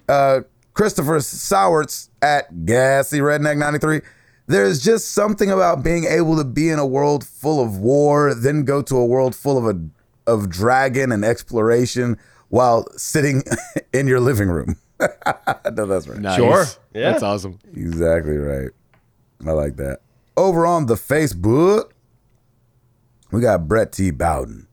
Uh, Christopher Sowarts at Gassy Redneck 93. There's just something about being able to be in a world full of war, then go to a world full of a of dragon and exploration while sitting in your living room. no, that's right. Nice. Sure. Yeah. That's awesome. Exactly right. I like that. Over on the Facebook, we got Brett T. Bowden.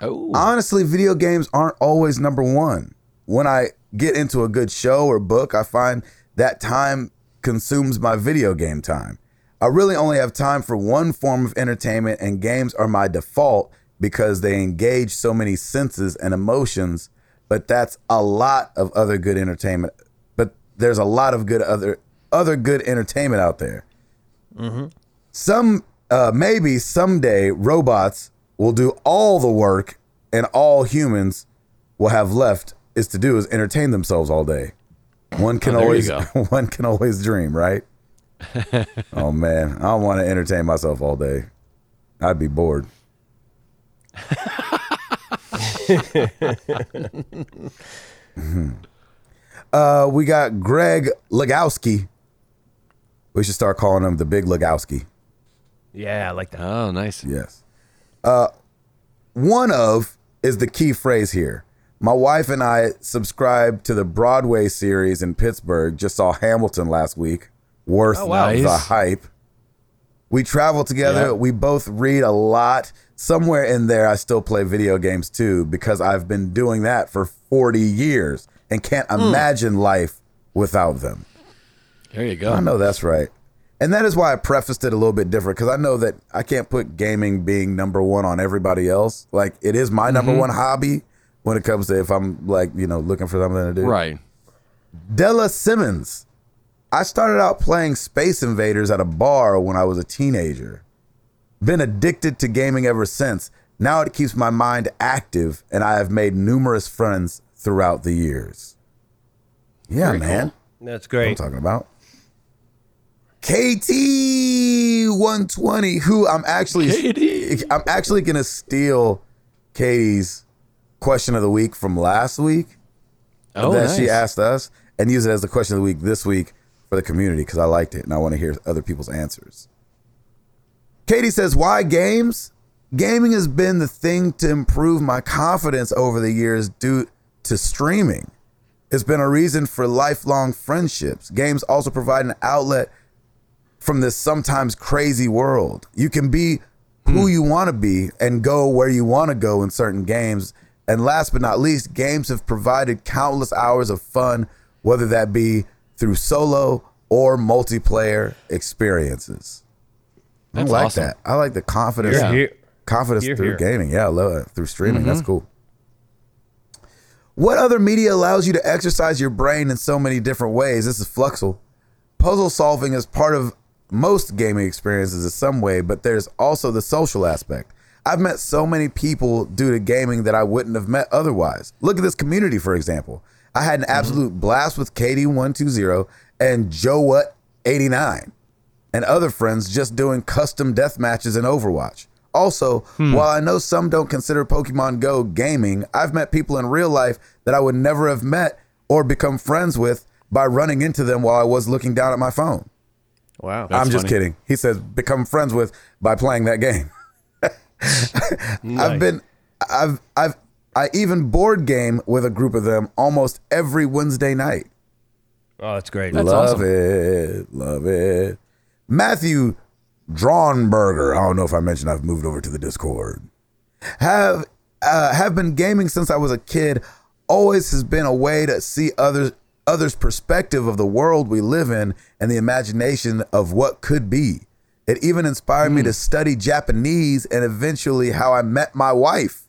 Oh. Honestly, video games aren't always number one. When I get into a good show or book, I find that time consumes my video game time. I really only have time for one form of entertainment, and games are my default because they engage so many senses and emotions. But that's a lot of other good entertainment. But there's a lot of good other other good entertainment out there. Some uh, maybe someday robots will do all the work, and all humans will have left is to do is entertain themselves all day. One can Oh, always one can always dream, right? oh man, I don't want to entertain myself all day. I'd be bored. uh, we got Greg Legowski. We should start calling him the Big Legowski. Yeah, I like that. Oh, nice. Yes. Uh, one of is the key phrase here. My wife and I subscribed to the Broadway series in Pittsburgh. Just saw Hamilton last week. Worth oh, wow. the Nice. hype. We travel together. Yeah. We both read a lot. Somewhere in there, I still play video games too because I've been doing that for 40 years and can't hmm. imagine life without them. There you go. I know that's right. And that is why I prefaced it a little bit different because I know that I can't put gaming being number one on everybody else. Like it is my number mm-hmm. one hobby when it comes to if I'm like, you know, looking for something to do. Right. Della Simmons. I started out playing Space Invaders at a bar when I was a teenager. Been addicted to gaming ever since. Now it keeps my mind active and I have made numerous friends throughout the years. Yeah, Very man. That's What I'm great. talking about. KT 120, who I'm actually KT. I'm actually gonna steal Katie's question of the week from last week Oh, that nice. she asked us and use it as the question of the week this week for the community because I liked it and I want to hear other people's answers. Katie says, Why games? Gaming has been the thing to improve my confidence over the years due to streaming. It's been a reason for lifelong friendships. Games also provide an outlet from this sometimes crazy world. You can be who hmm. you want to be and go where you want to go in certain games. And last but not least, games have provided countless hours of fun, whether that be through solo or multiplayer experiences. That's I like awesome. that. I like the confidence. Yeah. Here- Confidence Here, through gaming. Yeah, I love it. Through streaming. That's Mm-hmm. cool. What other media allows you to exercise your brain in so many different ways? This is Fluxel. Puzzle solving is part of most gaming experiences in some way, but there's also the social aspect. I've met so many people due to gaming that I wouldn't have met otherwise. Look at this community, for example. I had an mm-hmm. absolute blast with KD120 and Joe What 89 and other friends just doing custom death matches in Overwatch. Also, hmm. while I know some don't consider Pokemon Go gaming, I've met people in real life that I would never have met or become friends with by running into them while I was looking down at my phone. Wow. I'm just funny. kidding. He says become friends with by playing that game. I've been I've I've I even board game with a group of them almost every Wednesday night. Oh, that's great. That's love awesome. it. Love it. Matthew Drawnberger. I don't know if I mentioned I've moved over to the Discord. Have uh, have been gaming since I was a kid. Always has been a way to see others others' perspective of the world we live in and the imagination of what could be. It even inspired me to mm. study Japanese and eventually how I met my wife.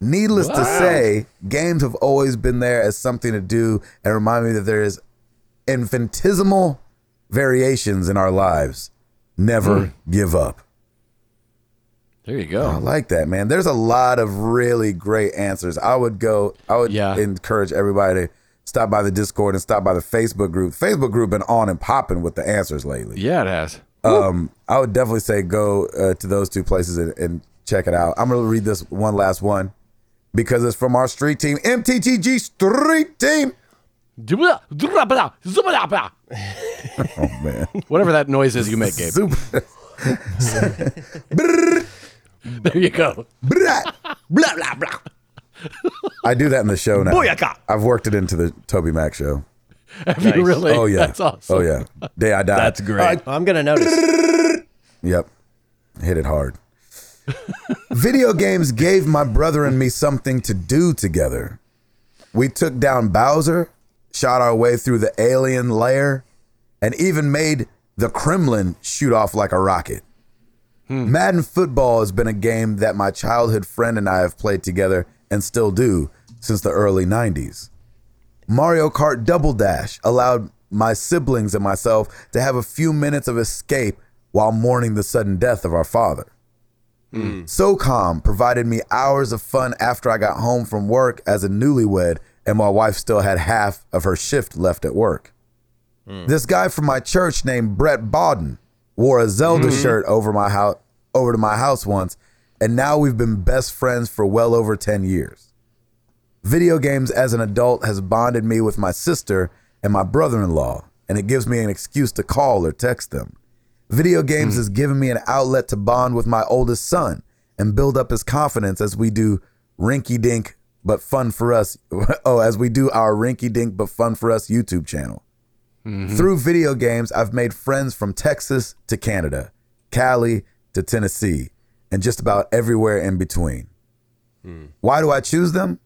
Needless to say, games have always been there as something to do and remind me that there is infinitesimal variations in our lives. Never mm. give up. There you go. I like that, man. There's a lot of really great answers. I would go, I would Yeah. encourage everybody to stop by the Discord and stop by the Facebook group. Facebook group been on and popping with the answers lately. Yeah, it has. Um, I would definitely say go uh, to those two places and, and check it out. I'm gonna read this one last one because it's from our street team, MTTG Street Team. Oh man, Whatever that noise is you make, Gabe. There you go. blah, blah, blah. I do that in the show now. Booyaka. I've worked it into the Toby Mac show. Have you really? Oh yeah. That's awesome. Oh yeah. Day I died. That's great. I'm gonna notice. Yep. Hit it hard. Video games gave my brother and me something to do together. We took down Bowser, shot our way through the alien lair, and even made the Kremlin shoot off like a rocket. Hmm. Madden football has been a game that my childhood friend and I have played together and still do since the early 90s. Mario Kart Double Dash allowed my siblings and myself to have a few minutes of escape while mourning the sudden death of our father. Hmm. SOCOM provided me hours of fun after I got home from work as a newlywed and my wife still had half of her shift left at work. Hmm. This guy from my church named Brett Bawden wore a Zelda hmm. shirt over my house over to my house once, and now we've been best friends for well over 10 years. Video games as an adult has bonded me with my sister and my brother-in-law, and it gives me an excuse to call or text them. Video games hmm. has given me an outlet to bond with my oldest son and build up his confidence as we do rinky dink but fun for us. oh, as we do our rinky dink but fun for us YouTube channel. Mm-hmm. Through video games, I've made friends from Texas to Canada, Cali to Tennessee, and just about everywhere in between. Hmm. Why do I choose them?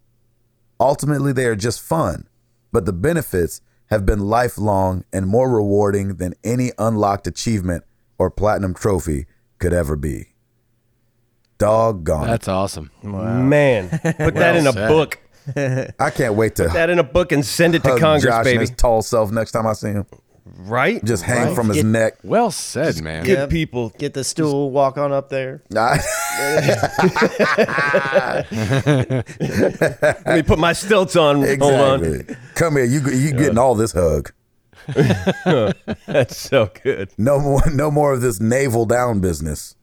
Ultimately, they are just fun, but the benefits have been lifelong and more rewarding than any unlocked achievement or platinum trophy could ever be. Doggone. That's awesome. Man, put that in a said. book. I can't wait to put That in a book and send it to Congress, Josh and baby. his tall self next time I see him. Right? Just hang Right. from his Get- neck. Well said, man. good people. Get the stool, walk on up there. Let me put my stilts on. Hold on. exactly. Come here. You you getting all this hug. That's so good. No more no more of this navel down business.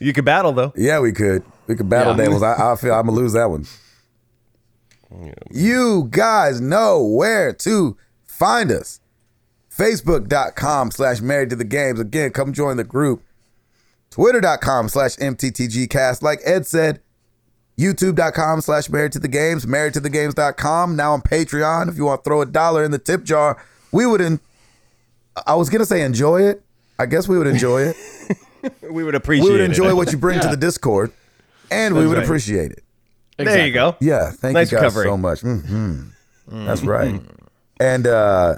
You could battle though. Yeah, we could. We could battle Yeah. Navels. I, I feel I'm gonna lose that one. You guys know where to find us. Facebook.com slash married to the games. Again, come join the group. Twitter.com slash MTTGcast. Like Ed said, YouTube.com slash married to the games, married to the games.com. Now on Patreon. If you want to throw a dollar in the tip jar, we would, en- I was going to say enjoy it. I guess we would enjoy it. We would appreciate it. we would it. enjoy what you bring to the Discord, and we would right. appreciate it. There you go. Yeah, thank Nice you guys covering. so much. hmm That's right. And uh,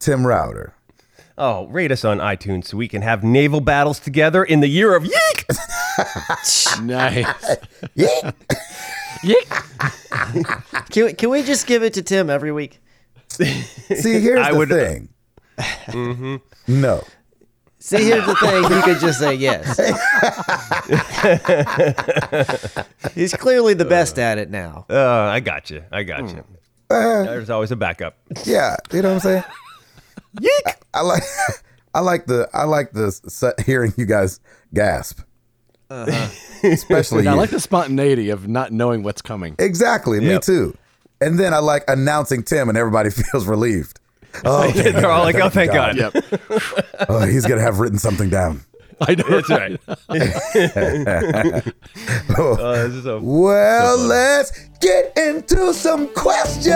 Tim Router. Oh, rate us on iTunes so we can have naval battles together in the year of yeek. Nice. Yeah. Can we, can we just give it to Tim every week? See, here's I the would- thing. No. See, here's the thing. You could just say yes. He's clearly the best uh, at it now. Uh, I got you. I got you. Hmm. Uh, There's always a backup. Yeah, you know what I'm saying. Yeek. I like, I like the, I like the s- hearing you guys gasp, uh-huh. especially I you. like the spontaneity of not knowing what's coming. exactly. Me Yep. too. And then I like announcing Tim, and everybody feels relieved. Oh, okay, They're all like, "Oh, thank God." Yep. Oh, he's gonna have written something down. I know. That's right. Oh, this is so- Well, let's get into some questions.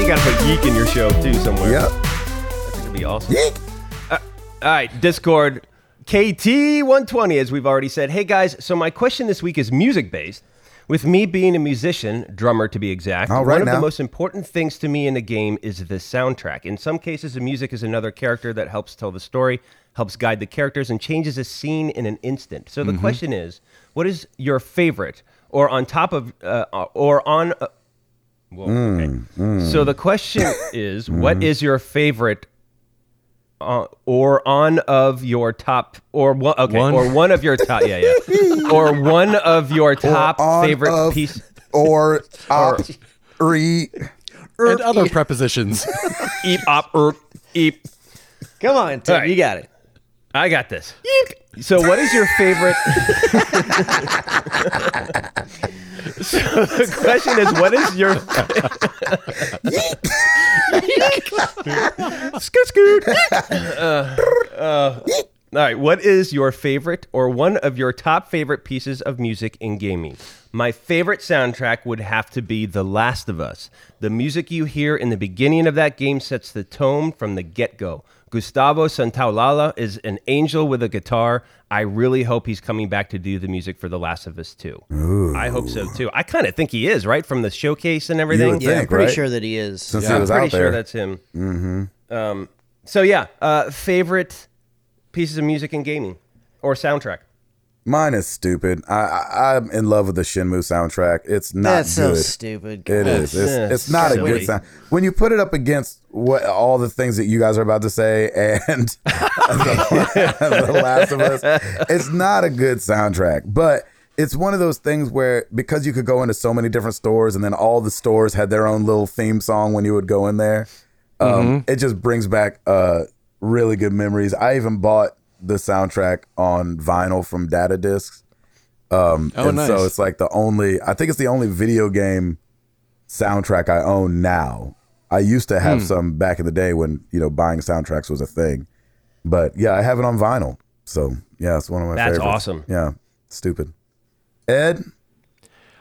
You got to put geek in your show too somewhere. Yep. That's gonna be awesome. Yeek. All right, Discord KT120, as we've already said. Hey guys, so my question this week is music based. With me being a musician, drummer to be exact, right one of now. the most important things to me in a game is the soundtrack. In some cases, the music is another character that helps tell the story, helps guide the characters, and changes a scene in an instant. So the Mm-hmm. question is, what is your favorite, or on top of, uh, or on? Uh, well, okay. So the question is, what is your favorite uh, or on of your top or one okay One. or one of your top yeah yeah or one of your top On favorite of piece or op, re. and other prepositions. eep op er, eep Come on, Tim. All right. You got it. I got this. So what is your favorite so the question is what is your scoot scoot. Uh, uh, all right what is your favorite or one of your top favorite pieces of music in gaming? My favorite soundtrack would have to be the last of us. The music you hear in the beginning of that game sets the tone from the get-go Gustavo Santaolalla is an angel with a guitar. I really hope he's coming back to do the music for The Last of Us 2. I hope so too. I kind of think he is, right? From the showcase and everything. would Yeah, I'm pretty right? sure that he is. Since Yeah, he I'm pretty out sure that's him. Mm-hmm. Um, so yeah, uh, favorite pieces of music in gaming or soundtrack. Mine is stupid. I, I I'm in love with the Shenmue soundtrack. It's not That's so good. stupid. It is. It's, Yeah, it's not a good sound. When you put it up against what all the things that you guys are about to say and the, the Last of Us, it's not a good soundtrack. But it's one of those things where because you could go into so many different stores and then all the stores had their own little theme song when you would go in there, um, it just brings back uh, really good memories. I even bought the soundtrack on vinyl from Data Discs. Um, Oh, and so it's like the only, I think it's the only video game soundtrack I own now. I used to Hmm. have some back in the day when, you know, buying soundtracks was a thing. But yeah, I have it on vinyl. So yeah, it's one of my That's favorites. awesome. Yeah. Stupid. Ed?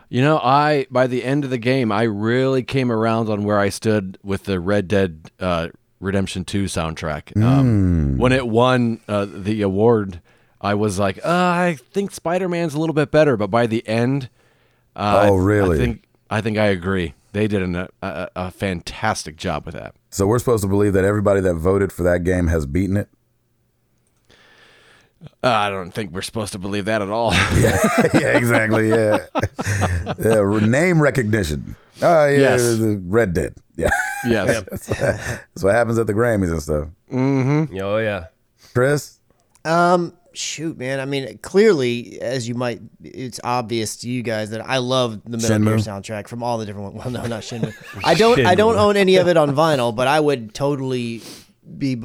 You know, I by the end of the game, I really came around on where I stood with the Red Dead uh, Redemption Two soundtrack. Um, when it won uh, the award, I was like, uh, I think Spider Man's a little bit better, but by the end, uh, Oh, I- really? I think I think I agree. They did an, a, a, fantastic job with that. So we're supposed to believe that everybody that voted for that game has beaten it? Uh, I don't think we're supposed to believe that at all. yeah, exactly. Yeah. yeah. Name recognition. Oh, yeah. Yes. the Red Dead. Yeah. yes. That's what happens at the Grammys and stuff. Mm-hmm. Oh yeah. Chris? Um, shoot, man. I mean, clearly, as you might, it's obvious to you guys that I love the Metal Gear soundtrack from all the different ones. Well, no, not Shenmue. I don't. I don't own any of it on vinyl, but I would totally be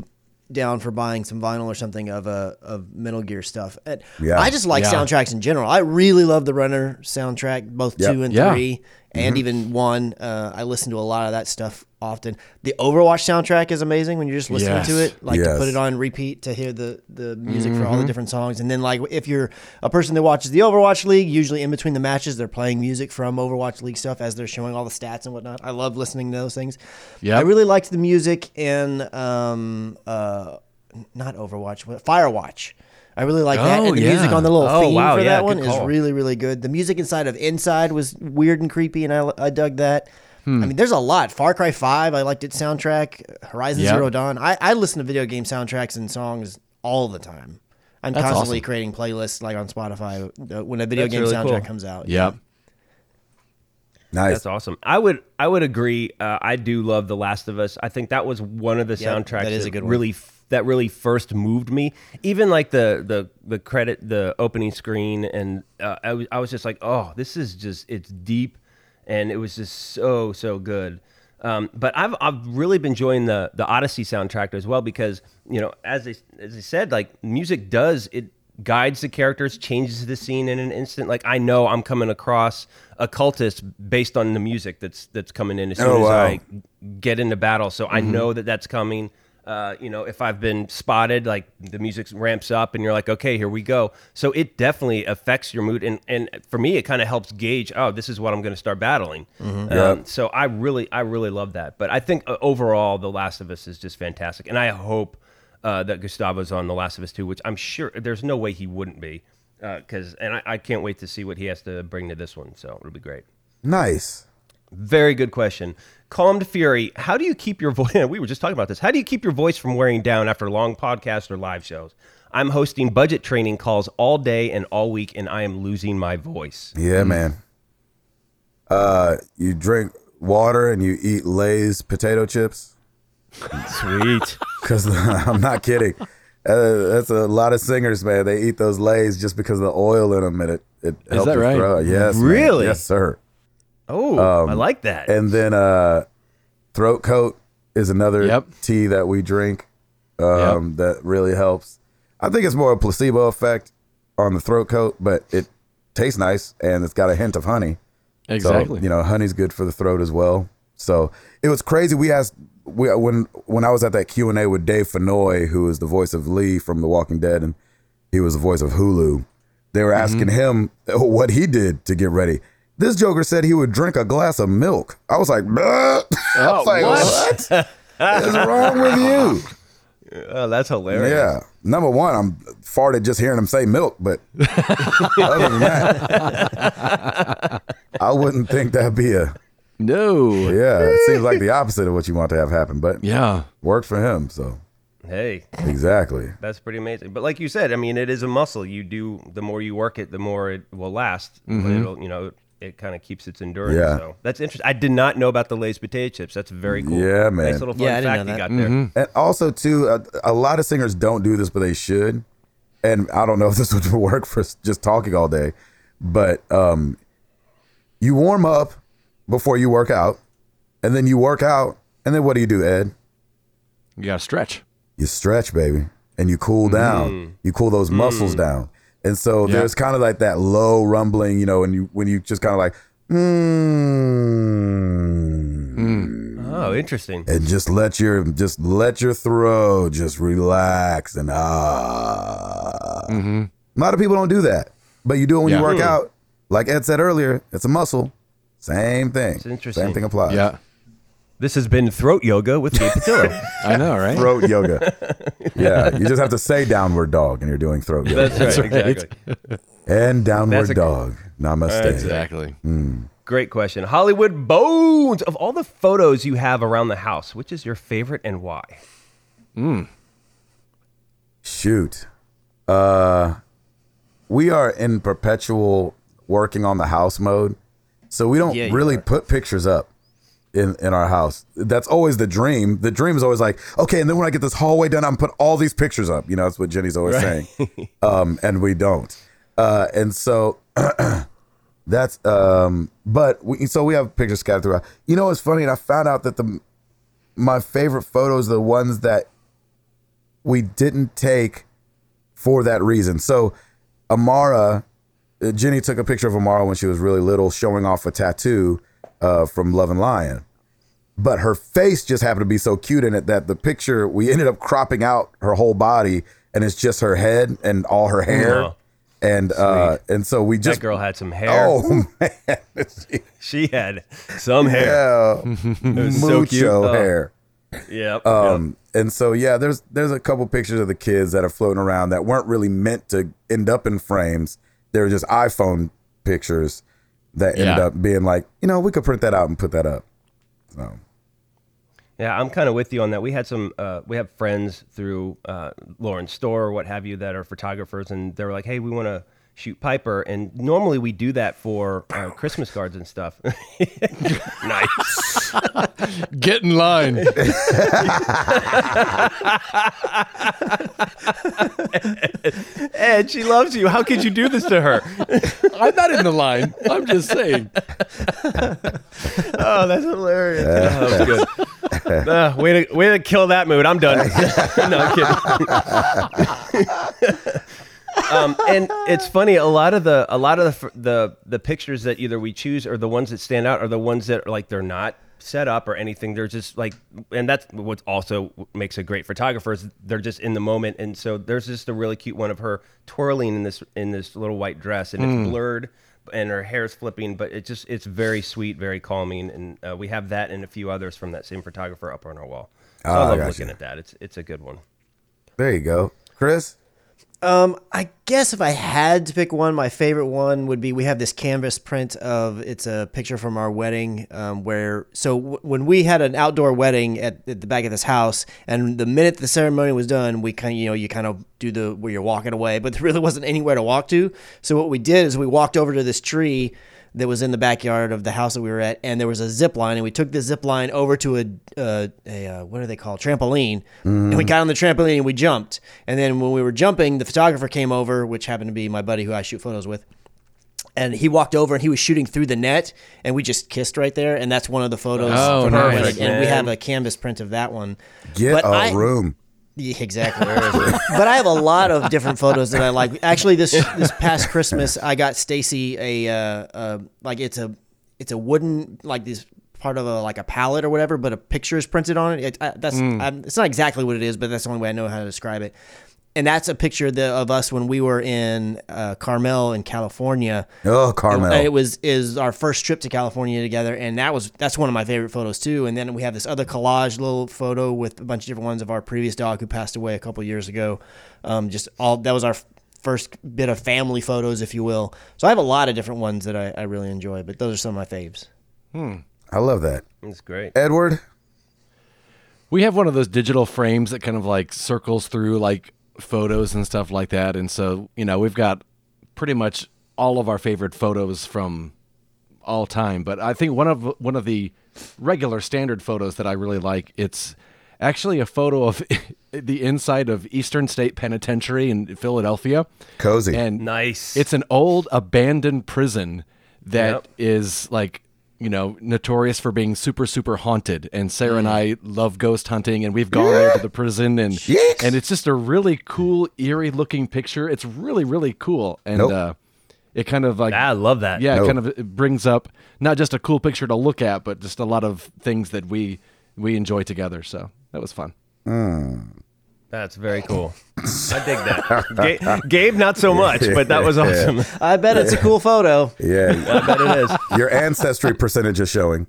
down for buying some vinyl or something of uh, of Metal Gear stuff. And Yeah. I just like Yeah. soundtracks in general. I really love the Runner soundtrack, both Yep. two and Yeah. three, and even one. Uh, I listen to a lot of that stuff often. The Overwatch soundtrack is amazing when you're just listening to it, like to put it on repeat to hear the the music for all the different songs. And then like if you're a person that watches the Overwatch League, usually in between the matches they're playing music from Overwatch League stuff as they're showing all the stats and whatnot. I love listening to those things. Yeah, I really liked the music in um uh not Overwatch, but Firewatch. I really like that, Oh, and the music on the little Oh, theme wow, for yeah, that one good is really, really good. The music inside of Inside was weird and creepy, and I, I dug that. Hmm. I mean, there's a lot. Far Cry Five, I liked its soundtrack. Horizon Yep. Zero Dawn. I, I listen to video game soundtracks and songs all the time. I'm That's constantly awesome. creating playlists like on Spotify uh, when a video That's game really soundtrack cool. comes out. Yep. Nice. That's awesome. I would I would agree. Uh, I do love The Last of Us. I think that was one of the Yep, soundtracks that is a good one. really f- that really first moved me. Even like the the the credit, the opening screen, and uh, I was I was just like, oh, this is just it's deep, and it was just so so good. Um, but I've I've really been enjoying the the Odyssey soundtrack as well because you know as I, as I said, like music does it guides the characters, changes the scene in an instant. Like I know I'm coming across a cultist based on the music that's that's coming in as soon Oh, as. I get into battle. So I know that that's coming. Uh, you know, if I've been spotted, like the music ramps up, and you're like, okay, here we go. So it definitely affects your mood, and and for me, it kind of helps gauge. Oh, this is what I'm going to start battling. Um, Yeah. So I really, I really love that. But I think uh, overall, The Last of Us is just fantastic, and I hope uh, that Gustavo's on The Last of Us too, which I'm sure there's no way he wouldn't be, because and I, I can't wait to see what he has to bring to this one. So it'll be great. Nice. Very good question. Calm to Fury, how do you keep your voice? We were just talking about this. How do you keep your voice from wearing down after long podcasts or live shows? I'm hosting budget training calls all day and all week, and I am losing my voice. Yeah, man. Uh, you drink water and you eat Lay's potato chips. Sweet. Because I'm not kidding. Uh, that's a lot of singers, man. They eat those Lays just because of the oil in them, and it it helps that your right? throat. Yes, man. Really? Yes, sir. Oh, I like that. And then uh, throat coat is another Yep. tea that we drink um, that really helps. I think it's more of a placebo effect on the throat coat, but it tastes nice and it's got a hint of honey. Exactly. So, you know, honey's good for the throat as well. So it was crazy. We asked we, when when I was at that Q and A with Dave Fennoy, who is the voice of Lee from The Walking Dead, and he was the voice of Hulu. They were asking him what he did to get ready. This Joker said he would drink a glass of milk. I was like, "Bleh." I was oh, like, what? what? what is wrong with you? Oh, that's hilarious. Yeah. Number one, I'm farted just hearing him say milk, but other than that, I wouldn't think that'd be a No. yeah. It seems like the opposite of what you want to have happen, but Yeah. worked for him. So Hey, exactly. that's pretty amazing. But like you said, I mean, it is a muscle. You do the more you work it, the more it will last. Mm-hmm. It'll, you know, it kind of keeps its endurance. Yeah. So that's interesting. I did not know about the Lay's potato chips. That's very cool. Yeah, man. Nice little fun Yeah, I fact know you that. got there. Mm-hmm. And also, too, a, a lot of singers don't do this, but they should. And I don't know if this would work for just talking all day, but um, you warm up before you work out, and then you work out, and then what do you do, Ed? You got to stretch. You stretch, baby, and you cool down. Mm. You cool those muscles mm. down. And so Yeah. there's kind of like that low rumbling, you know, and you when you just kind of like, mm, Oh, interesting. and just let your just let your throat just relax and ah. A lot of people don't do that, but you do it when Yeah. you work out. Like Ed said earlier, it's a muscle. Same thing. It's interesting. Same thing applies. Yeah. This has been throat yoga with Gabe Patillo. I know, right? Throat yoga. yeah, you just have to say downward dog, and you're doing throat yoga. That's right. Exactly. and downward That's a- dog. Namaste. Exactly. Great question. Hollywood Bones. Of all the photos you have around the house, which is your favorite and why? Shoot. Uh we are in perpetual working on the house mode. So we don't Yeah, really are. put pictures up in in our house. That's always the dream. The dream is always like, okay, and then when I get this hallway done, I'm gonna put all these pictures up. You know, that's what Jenny's always saying. Um, and we don't. Uh, and so that's um, but we so we have pictures scattered throughout. You know, it's funny. And I found out that the my favorite photos are the ones that we didn't take for that reason. So Amara, uh, Jenny took a picture of Amara when she was really little, showing off a tattoo uh, from Love and Lion. But her face just happened to be so cute in it that the picture we ended up cropping out her whole body, and it's just her head and all her hair, Oh, and uh, and so we just that girl had some hair. oh man, She had some hair. yeah, It was so cute. mucho Oh, hair. Yep. Um, and so yeah, there's there's a couple pictures of the kids that are floating around that weren't really meant to end up in frames. They were just iPhone pictures that ended Yeah. up being like, you know, we could print that out and put that up. So Yeah, I'm kind of with you on that. We had some, uh, we have friends through uh, Lauren's store or what have you that are photographers, and they were like, "Hey, we want to shoot Piper," and normally we do that for uh, Christmas cards and stuff. nice. Get in line. Ed, she loves you. How could you do this to her? I'm not in the line. I'm just saying. Oh, that's hilarious. Oh, that was good. Uh, way to way to kill that mood. I'm done. no, I'm kidding. um, and it's funny. A lot of the a lot of the the the pictures that either we choose or the ones that stand out are the ones that are like they're not set up or anything. They're just like, and that's what also makes a great photographer. Is they're just in the moment. And so there's just a really cute one of her twirling in this in this little white dress, and it's blurred and her hair's flipping, but it just it's very sweet, very calming, and uh, we have that and a few others from that same photographer up on our wall. So Ah, I love gotcha. looking at that. It's it's a good one. there you go, Chris. Um, I guess if I had to pick one, my favorite one would be we have this canvas print of it's a picture from our wedding. Um, where so when we had an outdoor wedding at, at the back of this house, and the minute the ceremony was done, we kind of you know you kind of do the where you're walking away, but there really wasn't anywhere to walk to. So what we did is we walked over to this tree that was in the backyard of the house that we were at, and there was a zip line, and we took the zip line over to a uh, a uh, what are they called trampoline, and we got on the trampoline and we jumped, and then when we were jumping, the photographer came over, which happened to be my buddy who I shoot photos with. And he walked over and he was shooting through the net, and we just kissed right there. And that's one of the photos Oh, from our wedding. And we have a canvas print of that one. Get But a I- room. Yeah, exactly. but I have a lot of different photos that I like. Actually, this this past Christmas, I got Stacy a uh, uh, like it's a it's a wooden like this part of a like a palette or whatever, but a picture is printed on it. it I, that's I'm, it's not exactly what it is, but that's the only way I know how to describe it. And that's a picture that, of us when we were in uh, Carmel in California. Oh, Carmel. It, it was is our first trip to California together, and that was that's one of my favorite photos too. And then we have this other collage little photo with a bunch of different ones of our previous dog who passed away a couple years ago. Um, just all that was our first bit of family photos, if you will. So I have a lot of different ones that I, I really enjoy, but those are some of my faves. Hmm. I love that. It's great. Edward, We have one of those digital frames that kind of like circles through like photos and stuff like that. And so, you know, we've got pretty much all of our favorite photos from all time. But I think one of one of the regular standard photos that I really like, it's actually a photo of the inside of Eastern State Penitentiary in Philadelphia. cozy. And Nice. it's an old abandoned prison that Yep. is like you know notorious for being super super haunted. And sarah and mm. i love ghost hunting and we've gone there to the prison and Yeeks. and it's just a really cool eerie looking picture. It's really really cool. And Nope. uh it kind of like ah, I love that. yeah it kind of it brings up not just a cool picture to look at but just a lot of things that we we enjoy together. So that was fun hmm. That's very cool. I dig that. Ga- Gabe, not so much, but that was awesome. I bet it's a cool photo. yeah, I bet it is. your ancestry percentage is showing.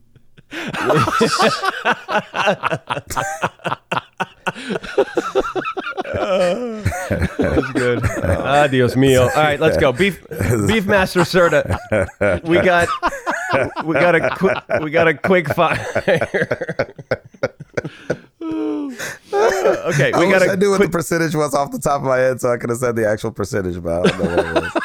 That's good. Adios mio. All right, let's go. Beef Beef Master Serta. We got we got a quick we got a quick fire. okay, I we wish got I a knew what the percentage was off the top of my head, so I could have said the actual percentage, but I don't know what it was.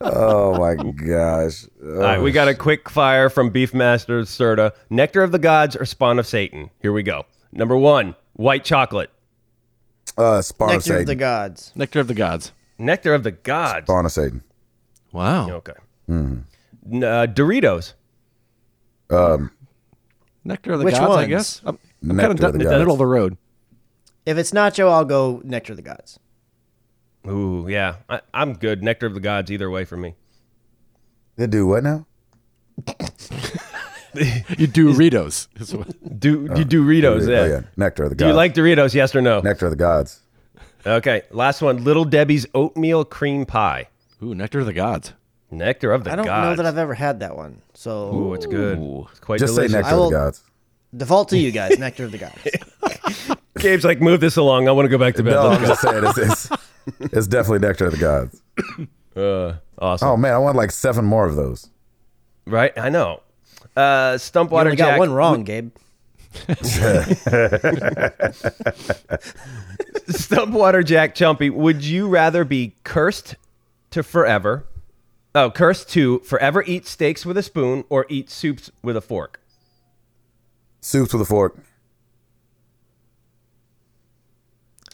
oh my gosh! All right, we got a quick fire from Beefmaster Serta. Nectar of the gods or spawn of Satan? Here we go. Number one, white chocolate. uh, Spawn of Nectar of the gods. nectar of the gods Nectar of the gods. Spawn of Satan. wow Okay. Mm-hmm. uh, Doritos. Um, nectar of the Which gods i guess i'm, I'm kind of of the in the middle of the road If it's nacho, I'll go nectar of the gods. Ooh, yeah. I, I'm good. Nectar of the gods either way for me. They do what now? you do Doritos is what- Do oh, you do Doritos? Oh, Yeah. yeah, Nectar of the gods. Do you like Doritos? Yes or no? Nectar of the Gods? Okay. Last one. Little Debbie's oatmeal cream pie. ooh nectar of the gods Nectar of the gods. I don't gods. know that I've ever had that one. So Ooh, it's good. It's quite good. Just delicious. say Nectar I of the Gods. default to you guys, nectar of the gods. Gabe's like, move this along. I want to go back to bed. No, I'm just saying it's, it's, it's definitely Nectar of the Gods. Uh, awesome. Oh man, I want like seven more of those. Right? I know. Uh, You Stumpwater only got Jack. one wrong, Gabe. Stumpwater Jack Chumpy. Would you rather be cursed to forever? Oh, cursed to forever eat steaks with a spoon or eat soups with a fork? Soups with a fork,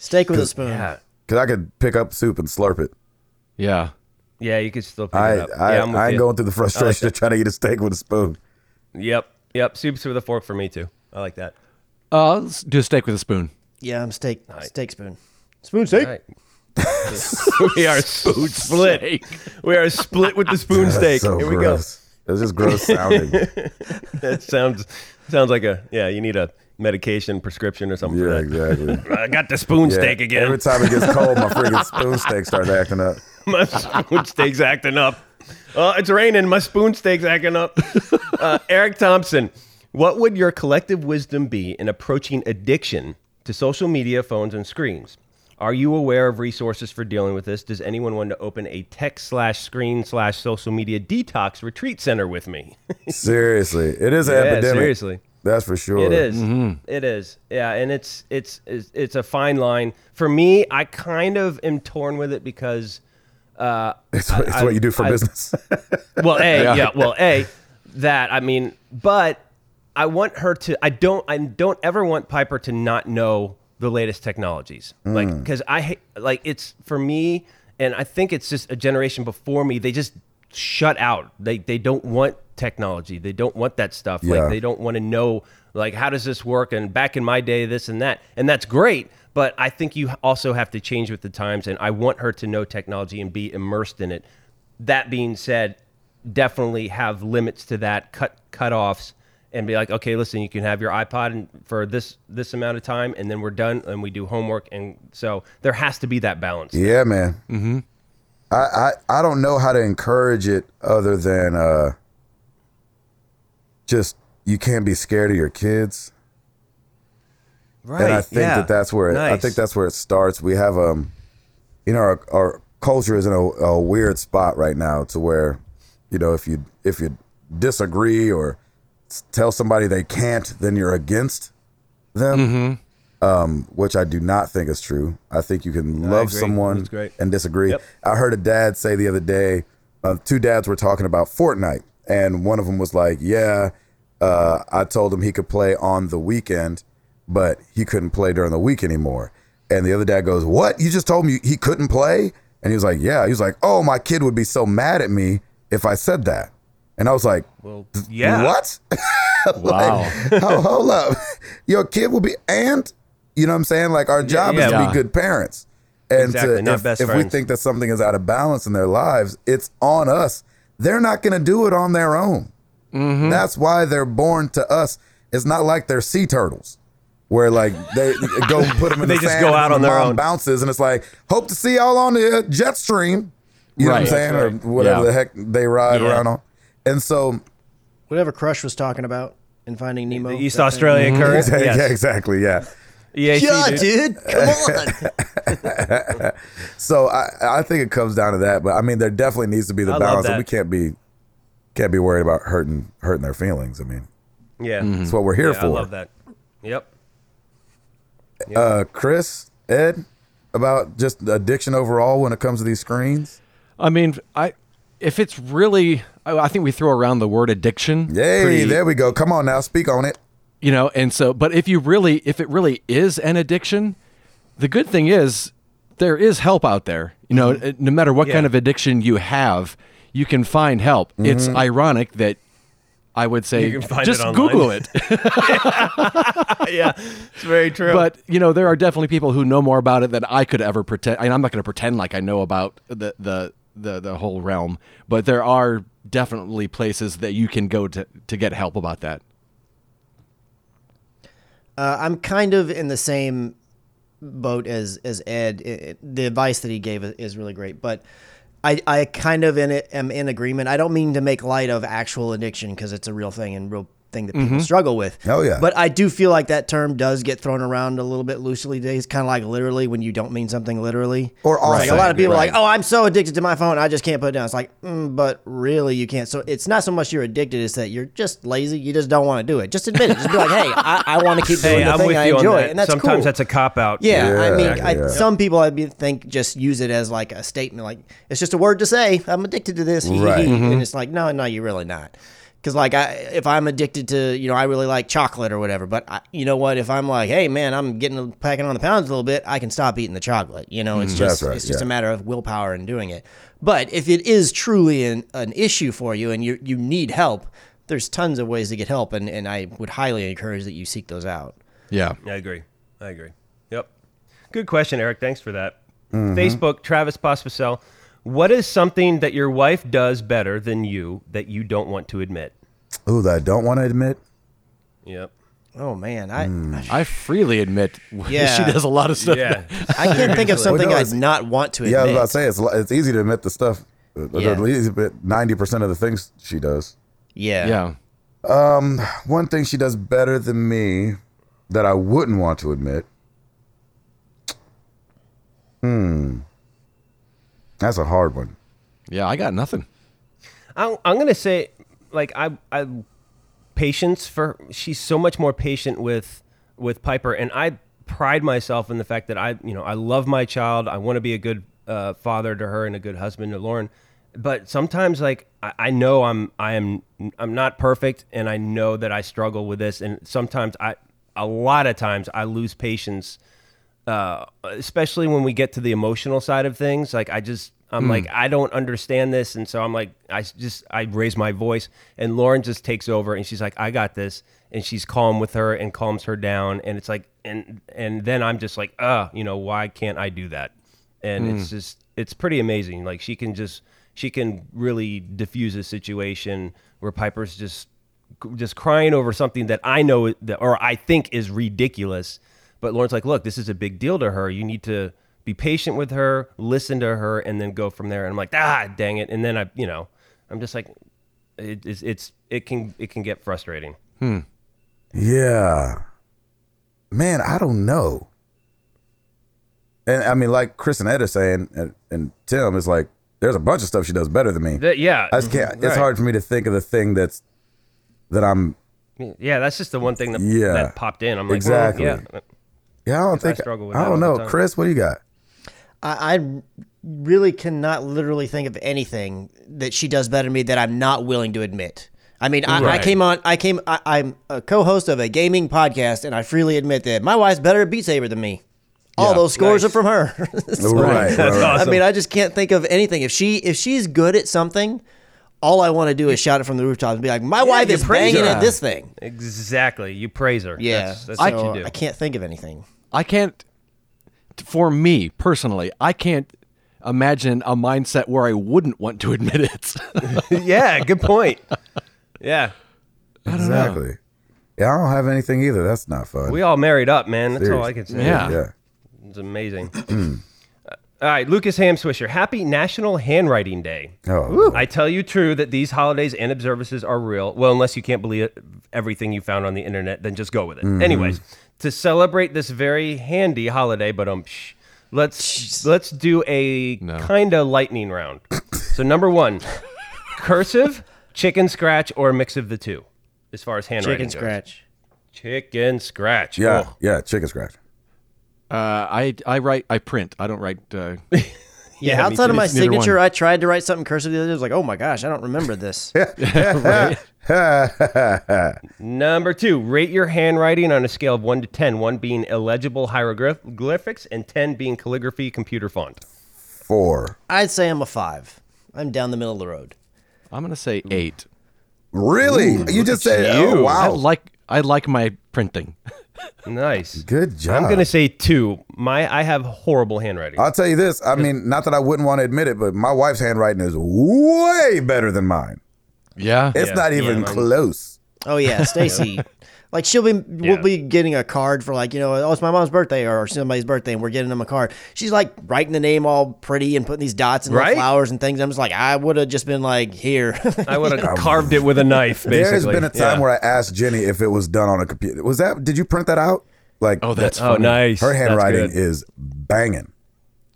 Steak with a spoon. Yeah. cause I could pick up soup and slurp it. yeah Yeah, you could still pick I it up. I, yeah, I'm I ain't you. going through the frustration of trying to eat a steak with a spoon. Yep. Yep. Soups with a fork for me too. I like that. uh let's do a steak with a spoon Yeah, I'm steak. Steak spoon. Spoon steak. All right. we are spoon split. We are split with the spoon That's steak. so Here we go. That's just gross sounding. That sounds sounds like a yeah. You need a medication prescription or something. yeah, exactly. I got the spoon Yeah. steak again. Every time it gets cold, my freaking spoon steak starts acting up. my spoon steak's acting up. Oh, it's raining. My spoon steak's acting up. Uh, Eric Thompson, what would your collective wisdom be in approaching addiction to social media, phones, and screens? Are you aware of resources for dealing with this? Does anyone want to open a tech slash screen slash social media detox retreat center with me? Seriously, it is an Yeah, epidemic. seriously. That's for sure. It is. It is. Yeah, and it's, it's it's it's a fine line for me. I kind of am torn with it because uh, It's, what- it's what you do for I- business. well, a yeah. well, a that I mean, but I want her to. I don't. I don't ever want Piper to not know the latest technologies, like because I hate like it's for me, and I think it's just a generation before me. They just shut out. They they don't want technology. They don't want that stuff. Yeah. Like they don't want to know like how does this work and back in my day this and that and that's great but i think you also have to change with the times and i want her to know technology and be immersed in it that being said definitely have limits to that cut cutoffs and be like, okay, listen, you can have your iPod for this this amount of time, and then we're done, and we do homework, and so there has to be that balance. Yeah, man. Mm-hmm. I, I I don't know how to encourage it other than uh, just you can't be scared of your kids. Right. and I think yeah. that that's where it, I think that's where it starts. We have um, you know, our, our culture is in a, a weird spot right now to where, you know, if you if you disagree or tell somebody they can't, then you're against them. Um, which I do not think is true. I think you can love agree. someone and disagree. Yep. I heard a dad say the other day, uh, two dads were talking about Fortnite, and one of them was like, "Yeah, uh, I told him he could play on the weekend, but he couldn't play during the week anymore." And the other dad goes, "What? You just told me he couldn't play?" And he was like, "Yeah." He was like, "Oh, my kid would be so mad at me if I said that." And I was like, Well, yeah. what? Wow. oh, hold up. Your kid will be and you know what I'm saying? Like our job is to be good parents. And Exactly, to, not if, best if we think that something is out of balance in their lives, it's on us. They're not going to do it on their own. Mm-hmm. That's why they're born to us. It's not like they're sea turtles, where like they go put them in the balls. They the just sand go and out the on their own. Bounces and it's like hope to see y'all on the jet stream. You know what I'm Right. saying, or whatever Yeah. the heck they ride Yeah. around on. And so Whatever Crush was talking about in Finding Nemo. The East that thing. Australia current. Exactly, Yes. Yeah, exactly. Yeah. EAC, Yeah, dude. dude. Come on. So I, I think it comes down to that. But I mean, there definitely needs to be the I balance, and we can't be can't be worried about hurting hurting their feelings. I mean, Yeah. that's what we're here Yeah, for. I love that. Yep. Uh, Chris, Ed, about just addiction overall when it comes to these screens. I mean, I if it's really, I, I think we throw around the word addiction. Yay, pretty- there we go. Come on now, speak on it. You know and so but if you really if it really is an addiction the good thing is there is help out there you know uh, no matter what Yeah. kind of addiction you have you can find help it's ironic that i would say You can find just it google it yeah. It's very true. but you know there are definitely people who know more about it than i could ever pretend I mean, i'm not going to pretend like i know about the, the the the whole realm but there are definitely places that you can go to to get help about that Uh, I'm kind of in the same boat as as Ed. It- it- the advice that he gave is- really great, but I, I kind of in it am in agreement. I don't mean to make light of actual addiction because it's a real thing and real thing that people struggle with. Oh, yeah. But I do feel like that term does get thrown around a little bit loosely It's kind of like literally when you don't mean something literally. Or like a lot of people are like, oh, I'm so addicted to my phone, I just can't put it down. It's like, mm, but really, you can't. So it's not so much you're addicted; it's that you're just lazy. You just don't want to do it. Just admit it. Just be like, hey, I, I want to keep doing hey, the I'm thing with I enjoy, that. and that's Sometimes cool. that's a cop out. Yeah, I Yeah, mean, I, yeah. some people I think just use it as like a statement, like it's just a word to say I'm addicted to this, Right. Mm-hmm. and it's like no, no, you're really not. Because like I, if I'm addicted to, you know, I really like chocolate or whatever, but I, you know what? If I'm like, hey man, I'm getting packing on the pounds a little bit, I can stop eating the chocolate. You know, it's just Mm-hmm. That's right, it's just yeah. a matter of willpower and doing it. But if it is truly an, an issue for you and you you need help, there's tons of ways to get help, and, and I would highly encourage that you seek those out. yeah I agree. I agree. Yep. Good question, Eric. Thanks for that. Mm-hmm. Facebook, Travis Pospisil. What is something that your wife does better than you that you don't want to admit? Ooh, that I don't want to admit. Yep. Oh man, I Hmm. I freely admit Yeah. she does a lot of stuff. Yeah. I can't think of something no, I'd not want to admit. Yeah, I was about to say it's it's easy to admit the stuff. Yeah. At least ninety percent of the things she does. yeah. yeah. Um, One thing she does better than me that I wouldn't want to admit. Hmm. That's a hard one. Yeah, I got nothing. I'm, I'm gonna say, like I, I, patience for. She's so much more patient with with Piper, and I pride myself in the fact that I, you know, I love my child. I want to be a good uh, father to her and a good husband to Lauren. But sometimes, like I, I know I'm, I am, I'm not perfect, and I know that I struggle with this. And sometimes I, a lot of times, I lose patience uh, especially when we get to the emotional side of things. Like I just, I'm like, I don't understand this, and so I'm like, I just, I raise my voice, and Lauren just takes over, and she's like, I got this, and she's calm with her and calms her down, and it's like, and and then I'm just like, uh, you know, why can't I do that? And it's just, it's pretty amazing. Like she can just, she can really diffuse a situation where Piper's just just crying over something that I know that, or I think is ridiculous. But Lauren's like, look, this is a big deal to her. You need to be patient with her, listen to her, and then go from there. And I'm like, ah, dang it. And then I, you know, I'm just like, it, it's, it's it can it can get frustrating. Hmm. Yeah. Man, I don't know. And I mean, like Chris and Ed are saying, and, and Tim is like, there's a bunch of stuff she does better than me. That- yeah, I just can't. It's right. hard for me to think of the thing that's that I'm. Yeah, that's just the one thing that Yeah. that popped in. I'm like, Exactly. well, yeah. Yeah, I don't think. struggle with I don't all know. Chris. What do you got? I, I really cannot literally think of anything that she does better than me that I'm not willing to admit. I mean, I, I came on. I came. I, I'm a co-host of a gaming podcast, and I freely admit that my wife's better at Beat Saber than me. All Yeah. those scores Nice. are from her. So, Right. That's right. awesome. I mean, I just can't think of anything. If she if she's good at something, all I want to do is shout it from the rooftops and be like, "My wife you is praise banging her. at this thing." Exactly. You praise her. Yeah, That's, that's so what you do. I can't think of anything. I can't. For me personally, I can't imagine a mindset where I wouldn't want to admit it. yeah, good point. Yeah. Exactly. Yeah, I don't have anything either. That's not fun. We all married up, man. That's all I can say. Yeah. yeah. It's amazing. All right, Lucas Ham Swisher, Happy National Handwriting Day. Oh, I tell you true that these holidays and observances are real. Well, unless you can't believe it, everything you found on the internet, then just go with it. Anyways, to celebrate this very handy holiday, but um, psh, let's let's do a No. kind of lightning round. so number one, cursive, chicken scratch, or a mix of the two, as far as handwriting Chicken goes. scratch. Chicken scratch. yeah, Oh. yeah. Chicken scratch. Uh, I I write I print. I don't write. Uh, Yeah, Yeah, outside of my signature, one. I tried to write something cursive the other day. I was like, oh my gosh, I don't remember this. Number two, rate your handwriting on a scale of one to ten. One being illegible hieroglyphics, and ten being calligraphy computer font. Four. I'd say I'm a five. I'm down the middle of the road. I'm gonna say eight. Really? you just said, oh, you. I wow. like I like my printing. Nice. Good job. I'm gonna say two. My I have horrible handwriting. I'll tell you this. I mean, not that I wouldn't want to admit it, but my wife's handwriting is way better than mine. Yeah. It's Yeah. not Yeah, even mine- close. Oh yeah, Stacy. like she'll be, Yeah. we'll be getting a card for like you know, oh it's my mom's birthday or somebody's birthday, and we're getting them a card. She's like writing the name all pretty and putting these dots and Right? flowers and things. I'm just like, I would have just been like, here. I would have carved it with a knife. Basically. There's been a time Yeah. where I asked Jenny if it was done on a computer. Was that? Did you print that out? Like, Oh, that's Oh, nice. her handwriting is banging,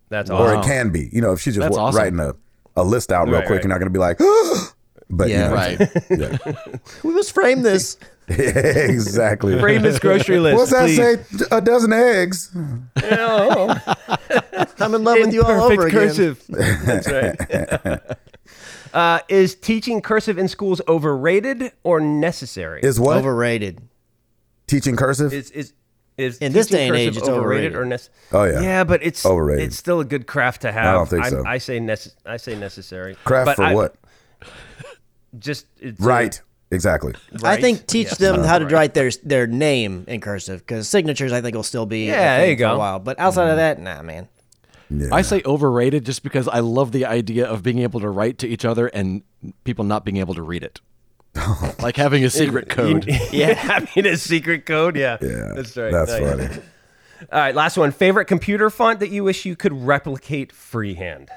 That's awesome. or it can be. You know, if she's just That's wa- awesome. writing a, a list out real Right, quick, right. you're not going to be like, but Yeah. you know, Right. yeah. we must frame this. exactly. Frame this grocery list. What's that please. say? A dozen eggs. Oh, I'm in love with you all perfect over again. cursive. That's right. uh, is teaching cursive in schools overrated or necessary? Is what Overrated. teaching cursive? is is is In this day and age, it's overrated. or necessary? Oh, yeah. yeah, but it's Overrated. It's still a good craft to have. I don't think I, so. I say nece- I say necessary. Craft But for I- what? Just it's a- Right. Exactly. I think teach Yes. them how to write their their name in cursive because signatures I think will still be a Yeah, there you for a go. while. But outside of mm. that, nah, man. Yeah. I say overrated just because I love the idea of being able to write to each other and people not being able to read it. like having a secret code. yeah, having a secret code. Yeah, yeah. that's right. That's Nice. funny. All right, last one. Favorite computer font that you wish you could replicate freehand?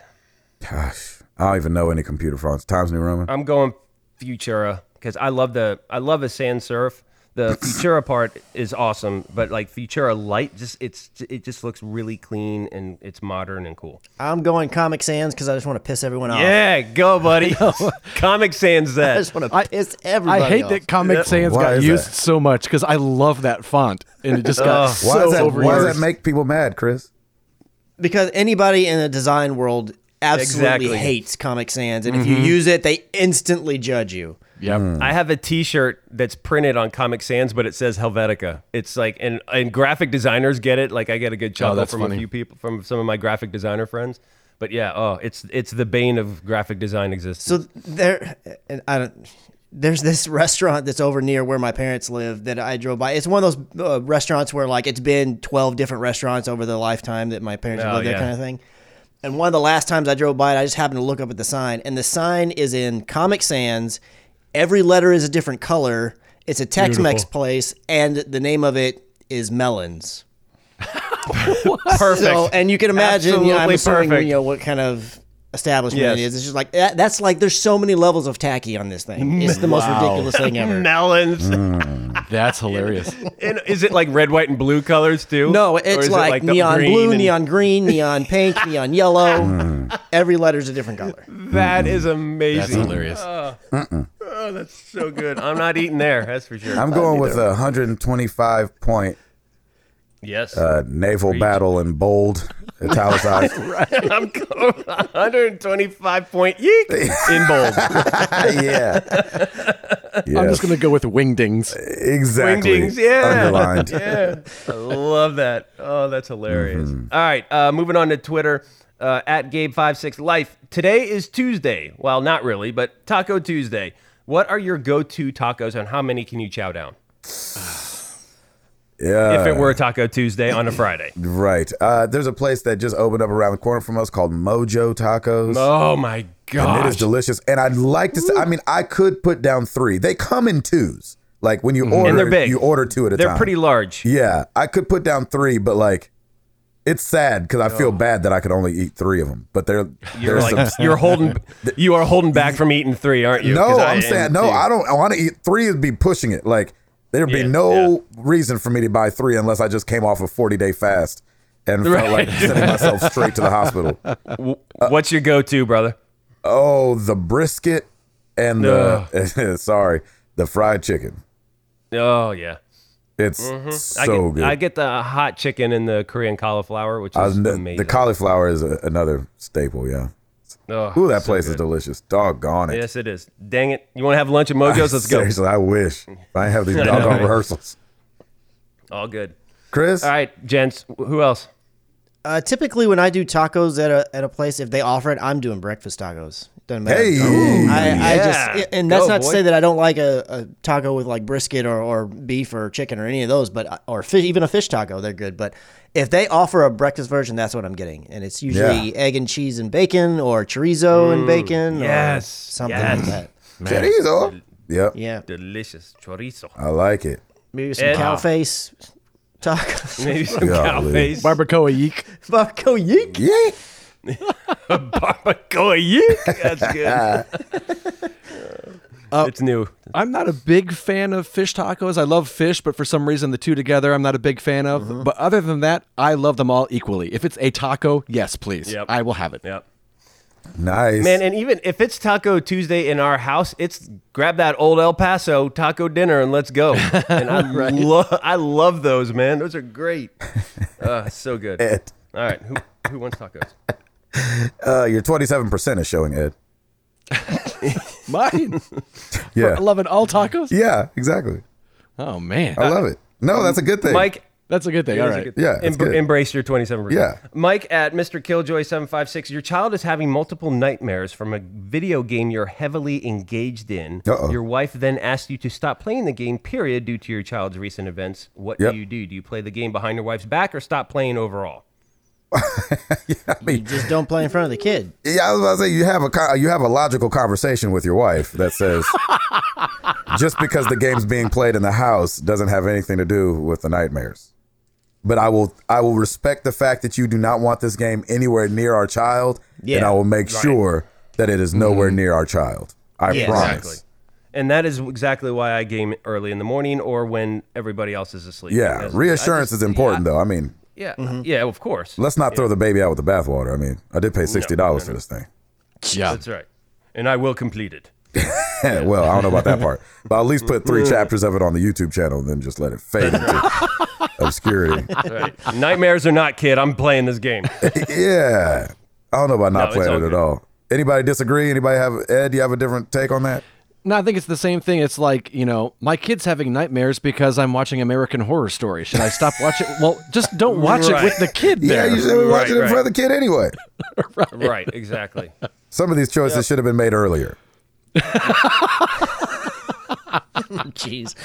Gosh, I don't even know any computer fonts. Times New Roman. I'm going Futura because I love the I love a sans serif. The Futura part is awesome, but like Futura Light, just it's it just looks really clean and it's modern and cool. I'm going Comic Sans because I just want to piss everyone off. Yeah, go, buddy. Comic Sans that I that. just want to I- piss everybody I hate off. that Comic Sans Why got is used that? so much because I love that font and it just got Ugh. Why, so does that, overused. why does that make people mad, Chris? because anybody in the design world absolutely Exactly. hates Comic Sans, and if you mm-hmm. use it, they instantly judge you. Yep. I have a T-shirt that's printed on Comic Sans, but it says Helvetica. It's like, and and graphic designers get it. Like I get a good chuckle that's from funny. a few people, from some of my graphic designer friends. But yeah, oh, it's it's the bane of graphic design existence. So there, and I don't. There's this restaurant that's over near where my parents live that I drove by. It's one of those uh, restaurants where like it's been 12 different restaurants over the lifetime that my parents have Oh, lived there, kind of thing. And one of the last times I drove by it, I just happened to look up at the sign, and the sign is in Comic Sans, Every letter is a different color. It's a Tex-Mex place, and the name of it is Melons. Perfect. So, and you can imagine, you know, I'm assuming, perfect. you know, what kind of establishment Yes. it is. It's just like that, that's like there's so many levels of tacky on this thing. It's the most ridiculous thing ever. Melons. Mm, that's hilarious. And is it like red, white, and blue colors too? No, it's is it like, neon green blue, and- neon green, neon pink, neon yellow. Mm. Every letter's a different color. That mm. is amazing. That's hilarious. Uh, oh, that's so good. I'm not eating there. That's for sure. I'm going with a 125 point yes. uh, naval battle in bold, italicized. I'm going 125 point yeek in bold. yeah. I'm just gonna go with wingdings. exactly. Wingdings, yeah. Underlined. yeah, I love that. Oh, that's hilarious. Mm-hmm. All right, uh, moving on to Twitter uh, at Gabe56Life. Today is Tuesday. Well, not really, but Taco Tuesday. What are your go-to tacos, and how many can you chow down? Yeah. If it were Taco Tuesday on a Friday. Right. Uh, there's a place that just opened up around the corner from us called Mojo Tacos. Oh my god. and it is delicious. And I'd like to say, I mean, I could put down three. They come in twos. Like when you order, Mm-hmm. And they're big. you order two at a time. They're pretty large. Yeah, I could put down three, but like, it's sad because I Oh. feel bad that I could only eat three of them. But they're You're like some. you're holding you are holding back from eating three, aren't you? No, I I'm am saying no. too. I don't. I want to eat three. Would be pushing it. Like there'd be Yeah, no reason for me to buy three unless I just came off a 40 day fast and felt like sending myself straight to the hospital. What's your go-to, brother? Oh, the brisket and the sorry, the fried chicken. Oh yeah. It's Mm-hmm. I so get, good. I get the hot chicken and the Korean cauliflower, which Uh, is the, amazing. the cauliflower is a, another staple. Yeah. Oh, Ooh, that so place is delicious. Doggone it. Yes, it is. Dang it! You want to have lunch at Mojo's? Let's go. Seriously, I wish I have these doggone right? rehearsals. All good. Chris, All right, gents. Who else? Uh, typically, when I do tacos at a at a place, if they offer it, I'm doing breakfast tacos. Doesn't matter. Hey. I, I Yeah. just and that's Go, not to boy. say that I don't like a, a taco with like brisket or, or beef or chicken or any of those, but or fi- even a fish taco, they're good. But if they offer a breakfast version, that's what I'm getting, and it's usually egg and cheese and bacon or chorizo and bacon, or Mm. yes, something yes. like that. chorizo. Yep, Yeah, Delicious chorizo. I like it. maybe some Ed- cow face tacos, Maybe some Golly. cow face. Barbacoa yeek. barbacoa yeek. Yeah. Barbacoa yeek. That's good. Uh, it's new. I'm not a big fan of fish tacos. I love fish, but for some reason the two together I'm not a big fan of. Mm-hmm. But other than that, I love them all equally. If it's a taco, yes, please. Yep. I will have it. Yep. Nice. Man, and even if it's Taco Tuesday in our house, it's grab that old El Paso taco dinner and let's go. And I love, I love those, man. Those are great. Uh, so good. Ed. All right, who who wants tacos? Uh, your 27% is showing, Ed. Mine. Yeah. For 11 all tacos? Yeah, exactly. Oh, man. I love it. No, that's a good thing. Mike, That's a good thing. All That's good thing. Yeah, it's Embr- good. Embrace your 27%. Yeah. Mike at Mr. Killjoy756. Your child is having multiple nightmares from a video game you're heavily engaged in. Uh-oh. Your wife then asks you to stop playing the game, period, due to your child's recent events. What Yep. do you do? Do you play the game behind your wife's back or stop playing overall? You just don't play in front of the kid. Yeah, I was about to say you have a you have a logical conversation with your wife that says just because the game's being played in the house doesn't have anything to do with the nightmares. But I will I will respect the fact that you do not want this game anywhere near our child, and I will make sure that it is nowhere mm-hmm. near our child. I Yeah, promise. Exactly. And that is exactly why I game early in the morning or when everybody else is asleep. Yeah, reassurance just- is important though. I mean, Yeah, mm-hmm. yeah, of course. let's not throw the baby out with the bathwater. I mean, I did pay sixty dollars for this thing. Yeah. That's right. And I will complete it. well, I don't know about that part, but I'll at least put three chapters of it on the YouTube channel, and then just let it fade into obscurity. Right. Nightmares are not, kid, I'm playing this game. Yeah, I don't know about not it's playing all it at all. Anybody disagree? Anybody have Ed? Do you have a different take on that? No, I think it's the same thing. It's like, you know, my kid's having nightmares because I'm watching American Horror Story. Should I stop watching? Well, just don't watch Right. it with the kid Yeah, there. you should be Right, watching it right. for the kid anyway. right, exactly. Some of these choices should have been made earlier. Jeez.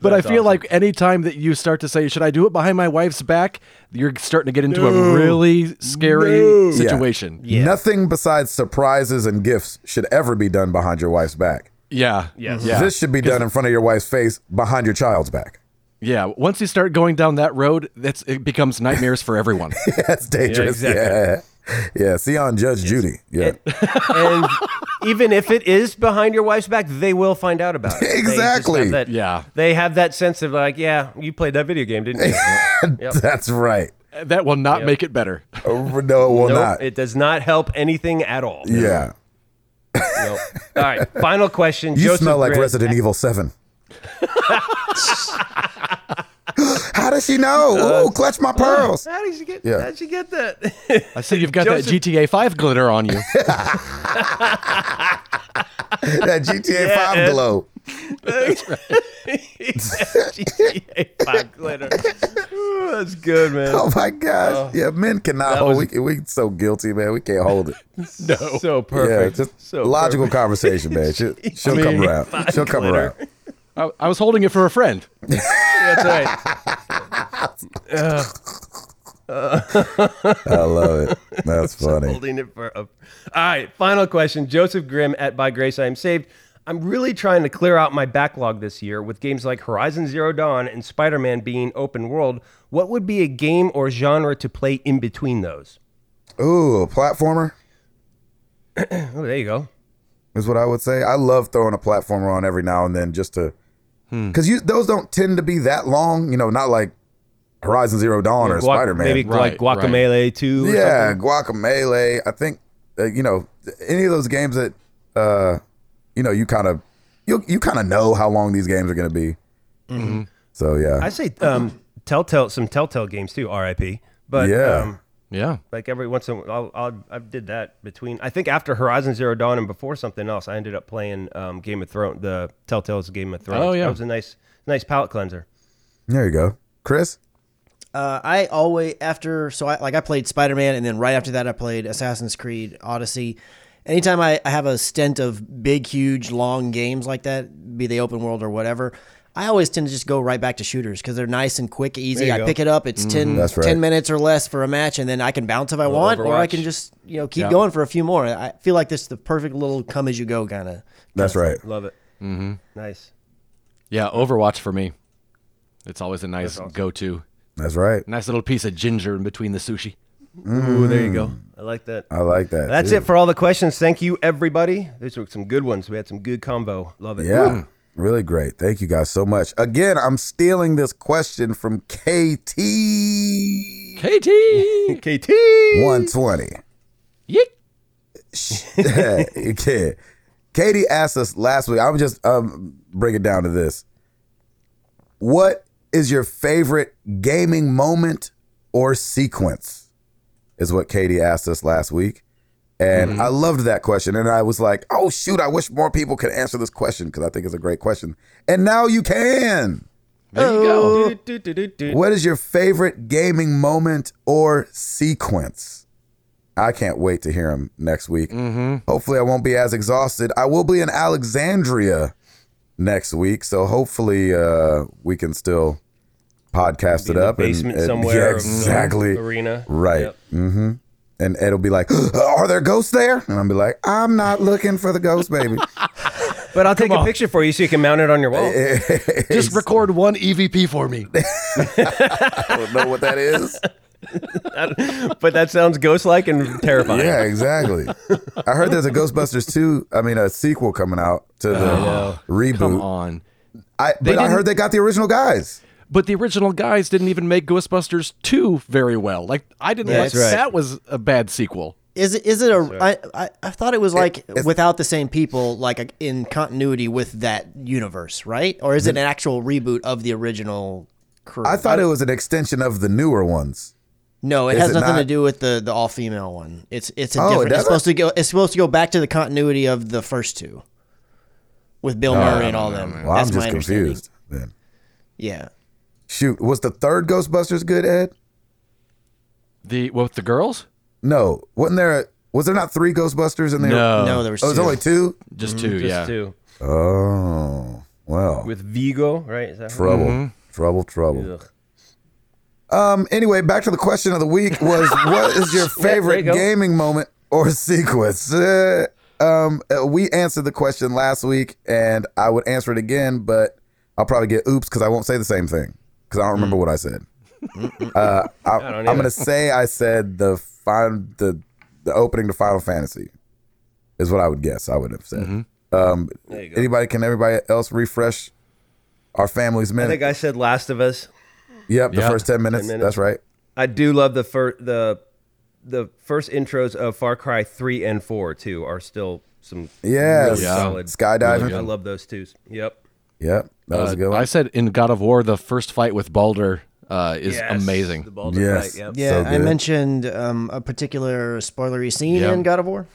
But I feel awesome. like anytime that you start to say, "Should I do it behind my wife's back?" you're starting to get into a really scary situation. Yeah. Nothing besides surprises and gifts should ever be done behind your wife's back. Yeah. Yes. Yeah. This should be done in front of your wife's face behind your child's back. yeah. Once you start going down that road, that's it becomes nightmares for everyone. That's dangerous. Yeah, exactly. yeah. Yeah, see on Judge Judy. Yeah. and even if it is behind your wife's back, they will find out about it. Exactly. have that- Yeah. They have that sense of like, yeah, you played that video game, didn't you? Yep. That's right. that will not make it better. Oh, no, it will Nope, not. it does not help anything at all. yeah. Nope. All right, final question. You Joseph smell like Grant- Resident Evil 7. How does she know? Uh, Ooh, clutch my uh, pearls. How did she get? Yeah. How did you get that? I see you've got Joseph- that GTA 5 glitter on you. that GTA Yeah, 5 Ed. glow. GTA 5 glitter. Ooh, that's good, man. Oh my gosh. Oh. yeah, men cannot hold. was- we, we so guilty, man. We can't hold it. no. So perfect. Yeah, just so logical perfect. conversation, man. She'll, she'll come mean, around. She'll come around. I, I was holding it for a friend. That's right. I love it. That's funny. Holding it for a. All right, final question. Joseph Grimm at By Grace I Am Saved. I'm really trying to clear out my backlog this year with games like Horizon Zero Dawn and Spider Man being open world. What would be a game or genre to play in between those? Ooh, a platformer Oh, there you go. is what I would say. I love throwing a platformer on every now and then just to. Because you those don't tend to be that long. You know, not like Horizon Zero Dawn or Guac- Spider Man. Maybe Right, like Guacamelee 2. Or yeah, something. Guacamelee. I think uh, you know any of those games that uh, you know you kind of you you kind of know how long these games are going to be. So yeah, I say um, Telltale, some Telltale games too, RIP. But Yeah. um, Yeah. like every once in a while, I'll, I'll, did that between, I think after Horizon Zero Dawn and before something else, I ended up playing um, Game of Thrones, the Telltale's Game of Thrones. Oh, yeah. That was a nice, nice palate cleanser. there you go, Chris. Uh, I always after so I like I played Spider Man and then right after that I played Assassin's Creed Odyssey. Anytime I, I have a stint of big, huge, long games like that, be they open world or whatever, I always tend to just go right back to shooters because they're nice and quick, easy. I go. pick it up, it's 10, right. 10 minutes or less for a match, and then I can bounce if I want, or I can just you know keep Yeah. going for a few more. I feel like this is the perfect little come as you go kind of. That's right. Love it. Mm-hmm. Nice. Yeah. Overwatch for me. It's always a nice go to. That's right. Nice little piece of ginger in between the sushi. Ooh, there you go. I like that. I like that. That's too. it for all the questions. Thank you, everybody. These were some good ones. We had some good combo. Love it. Yeah. Really great. Thank you guys so much. Again, I'm stealing this question from KT KT. KT. 120. Yeet. yeah. Katie asked us last week. I'm just um bring it down to this. What is your favorite gaming moment or sequence? Is what Katie asked us last week. And I loved that question. And I was like, oh, shoot, I wish more people could answer this question because I think it's a great question. And now you can. There you go. Do-do-do-do-do. What is your favorite gaming moment or sequence? I can't wait to hear him next week. Hopefully, I won't be as exhausted. I will be in Alexandria next week, so hopefully, uh, we can still podcast Be it in up. and- basement and- somewhere. yeah, exactly. Arena. Right. Yep. hmm And Ed will be like, "Are there ghosts there?" And I'll be like, "I'm not looking for the ghost, baby." But I'll take a picture for you so you can mount it on your wall. Just record one EVP for me. I don't know what that is. but that sounds ghost-like and terrifying. Yeah, exactly. I heard there's a Ghostbusters 2, I mean a sequel coming out to the oh, Come reboot. on. I but I heard they got the original guys. But the original guys didn't even make Ghostbusters 2 very well. Like I didn't That's like right. that was a bad sequel. Is it? Is it a? I, I I thought it was like it's- without the same people, like in continuity with that universe, right? Or is it an actual reboot of the original crew? I thought it was an extension of the newer ones. no, it is has it nothing to do with the the all female one. It's it's a Oh, it different. It's supposed to go. It's supposed to go back to the continuity of the first two, with Bill oh, Murray and all them. Well, That's I'm just confused then. Yeah. Shoot, was the third Ghostbusters good, Ed? The what with the girls? No. Wasn't there was there not three Ghostbusters in there? No. no, there was. Oh, it was only two? Just two, Just yeah. two. Oh. Well, with Vigo, right? Is that her? trouble, trouble, trouble. Ugh. Um. Anyway, back to the question of the week was: What is your there favorite you gaming moment or sequence? Uh, um. uh, We answered the question last week, and I would answer it again, but I'll probably get oops because I won't say the same thing because I don't remember what I said. uh, I, don't I'm gonna say I said the fin- the the opening to Final Fantasy is what I would guess. I would have said. Um. There you go. Anybody? Can everybody else refresh our family's minutes? I think I said Last of Us. yep. The Yeah. first ten minutes. minutes. That's right. I do love the first the the first intros of Far Cry three and four too are still some Yes. really Yeah. solid. Skydiving. I love those two. Yep. Yep, that was Uh, a good one. I said in God of War, the first fight with Baldur uh, is Yes, amazing. The Baldur Yes. fight, yep. Yeah, So I mentioned um, a particular spoilery scene Yeah. in God of War.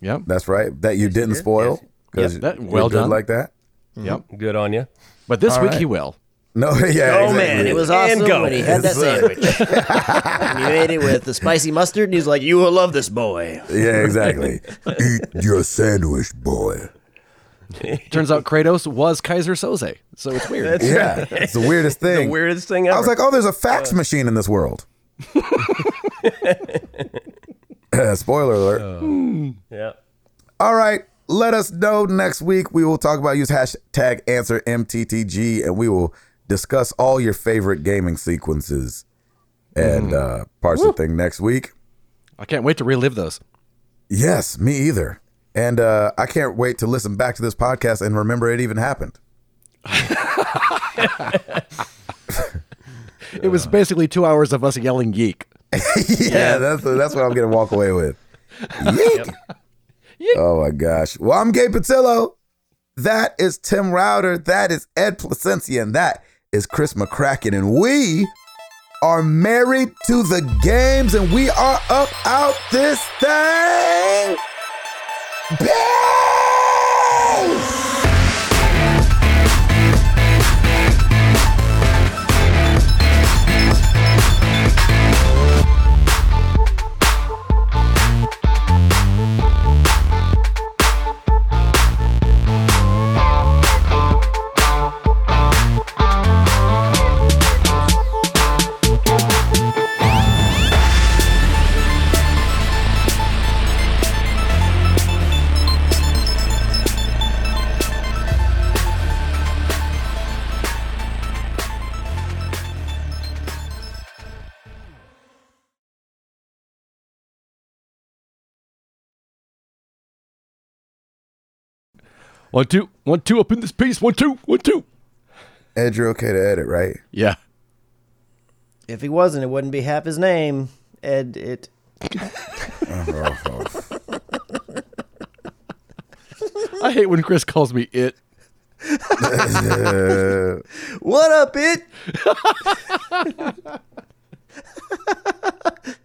Yep. That's right. That you didn't spoil because That- you're well done. like that. Yep. Good on you. But this All week right. he will. No, yeah. Oh exactly. man, it was And awesome go. when he had that sandwich. and he made it with the spicy mustard, and he's like, "You will love this boy." Yeah, exactly. Eat your sandwich, boy. Turns out Kratos was Keyser Söze, so it's weird. Yeah, it's the weirdest thing. The weirdest thing ever. I was like, oh, there's a fax machine in this world. Spoiler alert. yeah. All right. Let us know next week. We will talk about use hashtag answer MTTG and we will discuss all your favorite gaming sequences and uh, parts of the thing next week. I can't wait to relive those. Yes, me either. And uh, I can't wait to listen back to this podcast and remember it even happened. It was basically two hours of us yelling "yeek." yeah, that's that's what I'm gonna walk away with. Yeek. Oh my gosh. Well, I'm Gabe Patillo. That is Tim Router. That is Ed Placencia, and that is Chris McCracken. And we are married to the games, and we are up out this thing. Bitch! One two, one two up in this piece. One two, one two. Ed, you're okay to edit, right? Yeah. If he wasn't, it wouldn't be half his name. Ed, it. I hate when Chris calls me it. What up, it?